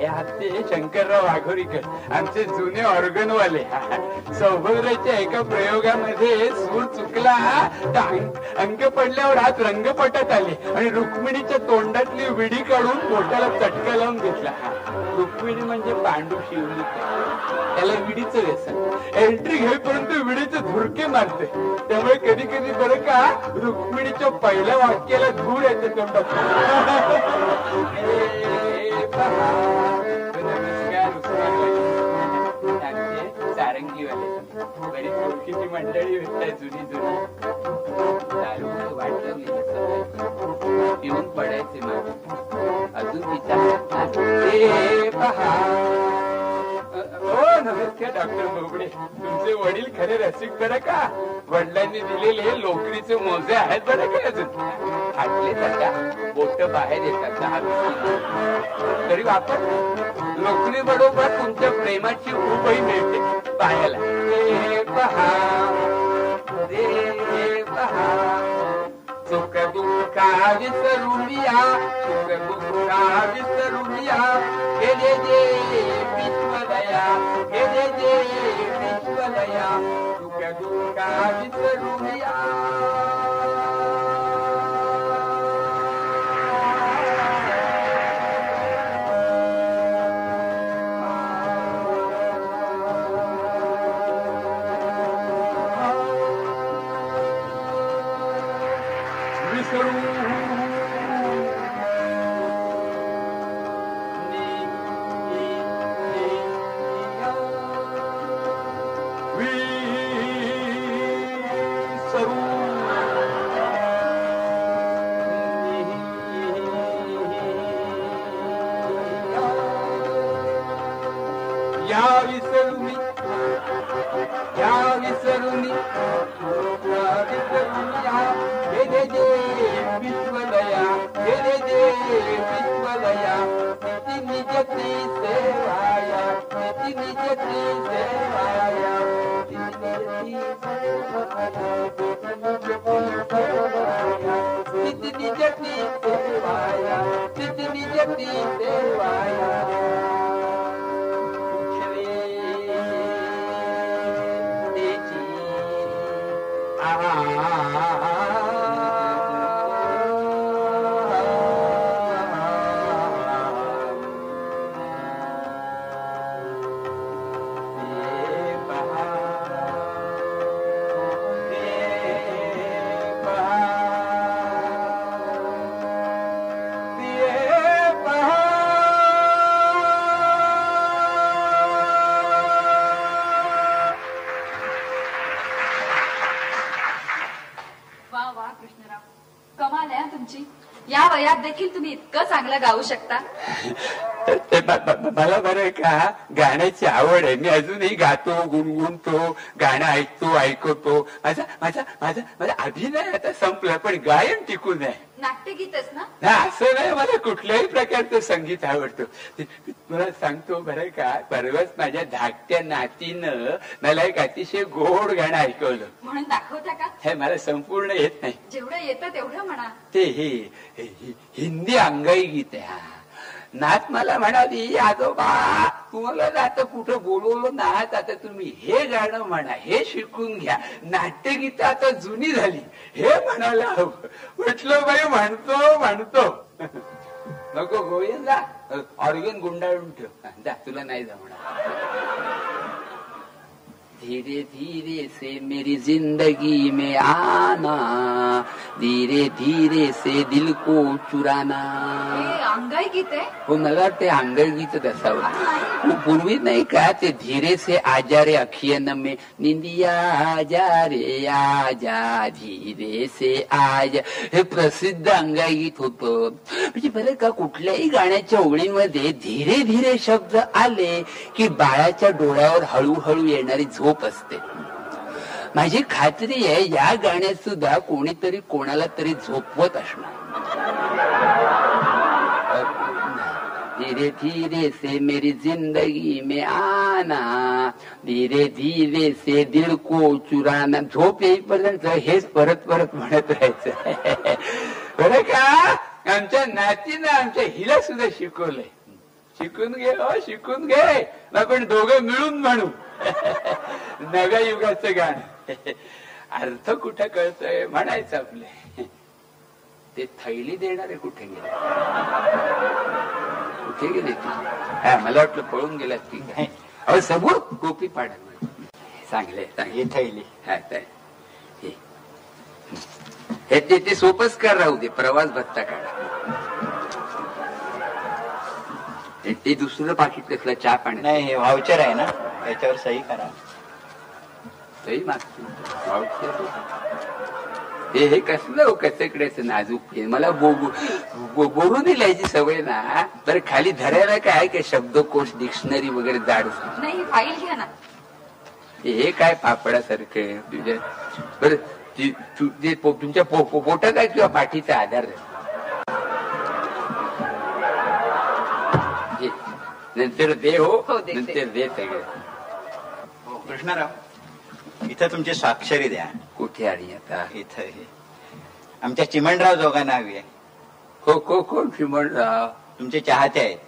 हे शंकरराव वाघोरीकर आमचे जुने ऑर्गनवाले सौभद्राच्या एका प्रयोगामध्ये सूर चुकला तर अंक पडल्यावर हात रंगपटात आले आणि रुक्मिणीच्या तोंडातली विडी काढून पोटाला चटका लावून घेतला. रुक्मिणी म्हणजे पांडू शिवली. त्याला विडीचं व्यसन. एंट्री घेईपर्यंत विडीचे धुरके मारते. त्यामुळे कधी कधी बरं का रुक्मिणीच्या पहिल्या वाक्याला धूर येते तोंडात. आमचे सारंगीवाले बरीच ओळखीची मंडळी भेटताय जुनी जुनी दारू वाटलं मी पिऊन पडायचे अजून विचार पहा नमस्कार डॉक्टर बोबडे तुमचे वडील खरे रसिक बरं का? वडिलांनी दिलेले लोकरीचे मोजे आहेत बरं का अजून? फाटले त्याच्या बोट बाहेर येतात दहा तरी वापर लोकरी बरोबर तुमच्या प्रेमाची उभही मिळते पाहायला. ए पहा रे पहा. सुख दुःखा विसरुनिया सुख दुःखा विसरुनिया विश्वदया सुख दुःखा विसरुनिया या سڌي جڏهن ديوايا سڌي جڏهن ديوايا चांगलं गाऊ शकता? ते मला बरं आहे का? गाण्याची आवड आहे. मी अजूनही गातो गुणगुणतो गाणं ऐकतो ऐकवतो माझा माझा माझा माझा अभिनय आता संपला पण गायन टिकून आहे. नाट्यगीतच ना? असं नाही मला कुठल्याही प्रकारचं संगीत आवडतं. ते- तुला सांगतो बरं का परवाच माझ्या धाकट्या नातीनं मला एक अतिशय गोड गाणं ऐकवलं. म्हणून दाखवता का? हे मला संपूर्ण येत नाही. जेवढं येतं तेवढं म्हणा. ते हे हे- हि- हिंदी अंगाई गीत आहे. हा. नात मला म्हणाली आजोबा तुम्हाला आता कुठं बोलवलं नात? आता तुम्ही हे गाणं म्हणा हे शिकून घ्या. नाट्यगीत आता जुनी झाली. हे म्हणायला हवं म्हटलं बाई म्हणतो म्हणतो. नको गोविंदा ऑर्गन गुंडाळून ठेव. जा तुला नाही जमणार. धीरे धीरे से मेरी जिंदगी में आना धीरे धीरे से दिल को चुराना। अंगाई गीत आहे हो मला ते अंगगीच असावं पूर्वी नाही का ते धीरे से आजा रे अखियन में निंदिया आजा रे आजा धीरे से आजा. हे प्रसिद्ध अंगागीत होत. म्हणजे बरं का कुठल्याही गाण्याच्या ओळीमध्ये धीरे धीरे शब्द आले की बाळाच्या डोळ्यावर हळूहळू येणारी झोप असते. माझी खात्री आहे या गाण्यात सुद्धा कोणीतरी कोणाला तरी झोपवत असणार. धीरे धीरे से मेरी जिंदगी में आना धीरे धीरे से दिल को चुराना. झोप येईपर्यंत हेच परत परत म्हणत राहायचं. बरं का? आमच्या नातीनं आमच्या हिला सुद्धा शिकवलंय. शिकून घे हो, शिकून घे. आपण दोघं मिळून म्हणू. नव्या युगाचं गाणं. अर्थ कुठं कळतोय म्हणायचं आपले. ते थैली देणारे कुठे गेले? कुठे गेले ती? हा मला वाटलं पळून गेलात की काय अहो सबूर गोपी पाडा. चांगले चांगली थैली. हा ते. ते सोपच कर राहू दे. प्रवास भत्ता काढा. ते- ते दुसरं पाकिट कसलं चहा पाणी नाही हे व्हाउचर आहे ना? याच्यावर सही करा. सही. हे हे कसलं हो कचकड्याचं नाजूक आहे? मला बो- बो- बोलून लिहायची सवय ना. तर खाली धरायला काय काय शब्दकोश डिक्शनरी वगैरे जाड नाही फाईल घ्या ना. हे काय पापडासारखं आहे तुझ्या बरं तुमच्या पो- पो- पोटात आहे किंवा पाठीचा आधार. नंतर दे हो नंतर दे सगळं. हो कृष्णाराव इथं तुमची स्वाक्षरी द्या. कुठे आली आता? इथं हे आमच्या चिमणराव जोगांना हवी आहे. हो को कोण चिमणराव. तुमचे चाहते आहेत.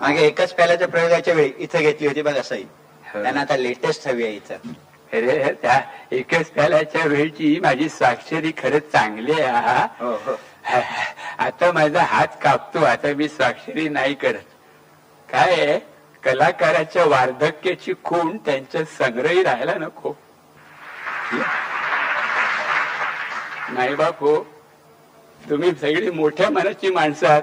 मागे एकच प्याल्याच्या प्रयोगाच्या वेळी इथं घेतली होती बघा सही त्यांना आता लेटेस्ट हवी आहे इथं. अरे त्या एकच प्याल्याच्या वेळची माझी स्वाक्षरी खरंच चांगली आहे हा. हो हो. आता माझा हात कापतो आता मी स्वाक्षरी नाही करत. काय आहे, कलाकाराच्या वार्धक्याची खूण त्यांच्या संग्रही राहायला नको. नाही बाप हो तुम्ही सगळी मोठ्या मनाची माणसं आहात.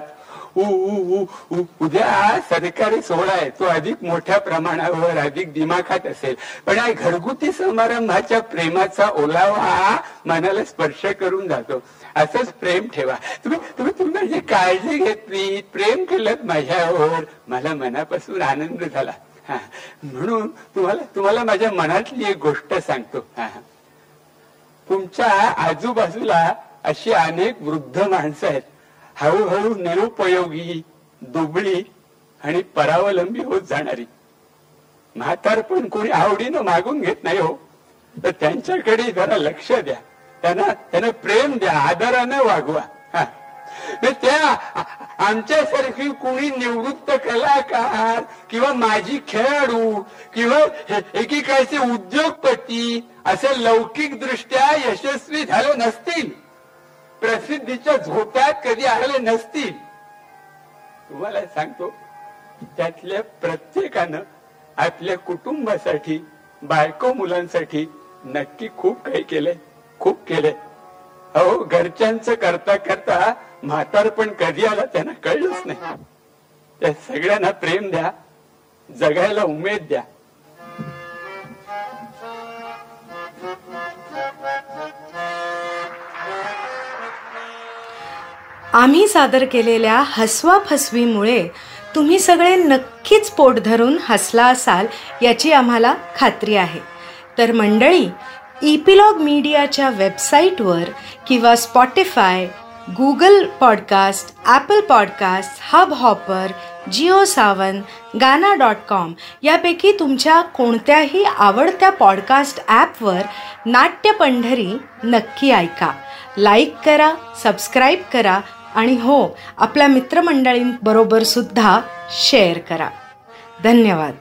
उ, उ, उ, उ, उद्या सरकारी सोहळा आहे तो अधिक मोठ्या प्रमाणावर अधिक दिमाखात असेल. पण या घरगुती समारंभाच्या प्रेमाचा ओलावा मनाला स्पर्श करून जातो. असंच प्रेम ठेवा. तुम्ही तुम्ही तुम्ही काळजी घेतली. प्रेम केलं माझ्यावर मला मनापासून आनंद झाला. हा. म्हणून तुम्हाला तुम्हाला माझ्या मनातली एक गोष्ट सांगतो. हा. तुमच्या आजूबाजूला अशी अनेक वृद्ध माणसं आहेत. हळूहळू निरुपयोगी दुबळी आणि परावलंबी होत जाणारी. म्हातारपण कोणी आवडीनं मागून घेत नाही हो. तर त्यांच्याकडे जरा लक्ष द्या. त्यांना त्यांना प्रेम द्या आदराने वागवा. त्या आमच्यासारखी कुणी निवृत्त कलाकार किंवा माजी खेळाडू किंवा एकेकाळचे उद्योगपती असे लौकिक दृष्ट्या यशस्वी झाले नसतील. प्रसिद्धीच्या झोप्यात कधी आले नसतील. तुम्हाला सांगतो त्यातल्या प्रत्येकानं आपल्या कुटुंबासाठी बायको मुलांसाठी नक्की खूप काही केलंय. खूप केले. अहो घरच्यांचं करता करता म्हातारपण कधी आला त्यांना कळलंच नाही. त्या सगळ्यांना प्रेम द्या जगायला उमेद द्या. आम्ही सादर केलेल्या हसवा फसवीमुळे तुम्ही सगळे नक्कीच पोट धरून हसला असाल याची आम्हाला खात्री आहे. तर मंडळी इपिलॉग मीडियाच्या वेबसाईटवर किंवा Spotify Google podcast Apple podcast Hubhopper Jio Saavn Gaana dot com यापैकी तुमच्या कोणत्याही आवडत्या पॉडकास्ट ॲपवर नाट्य पंढरी नक्की ऐका. लाईक करा सबस्क्राईब करा आणि हो आपल्या मित्रमंडळींबरोबरसुद्धा शेअर करा. धन्यवाद.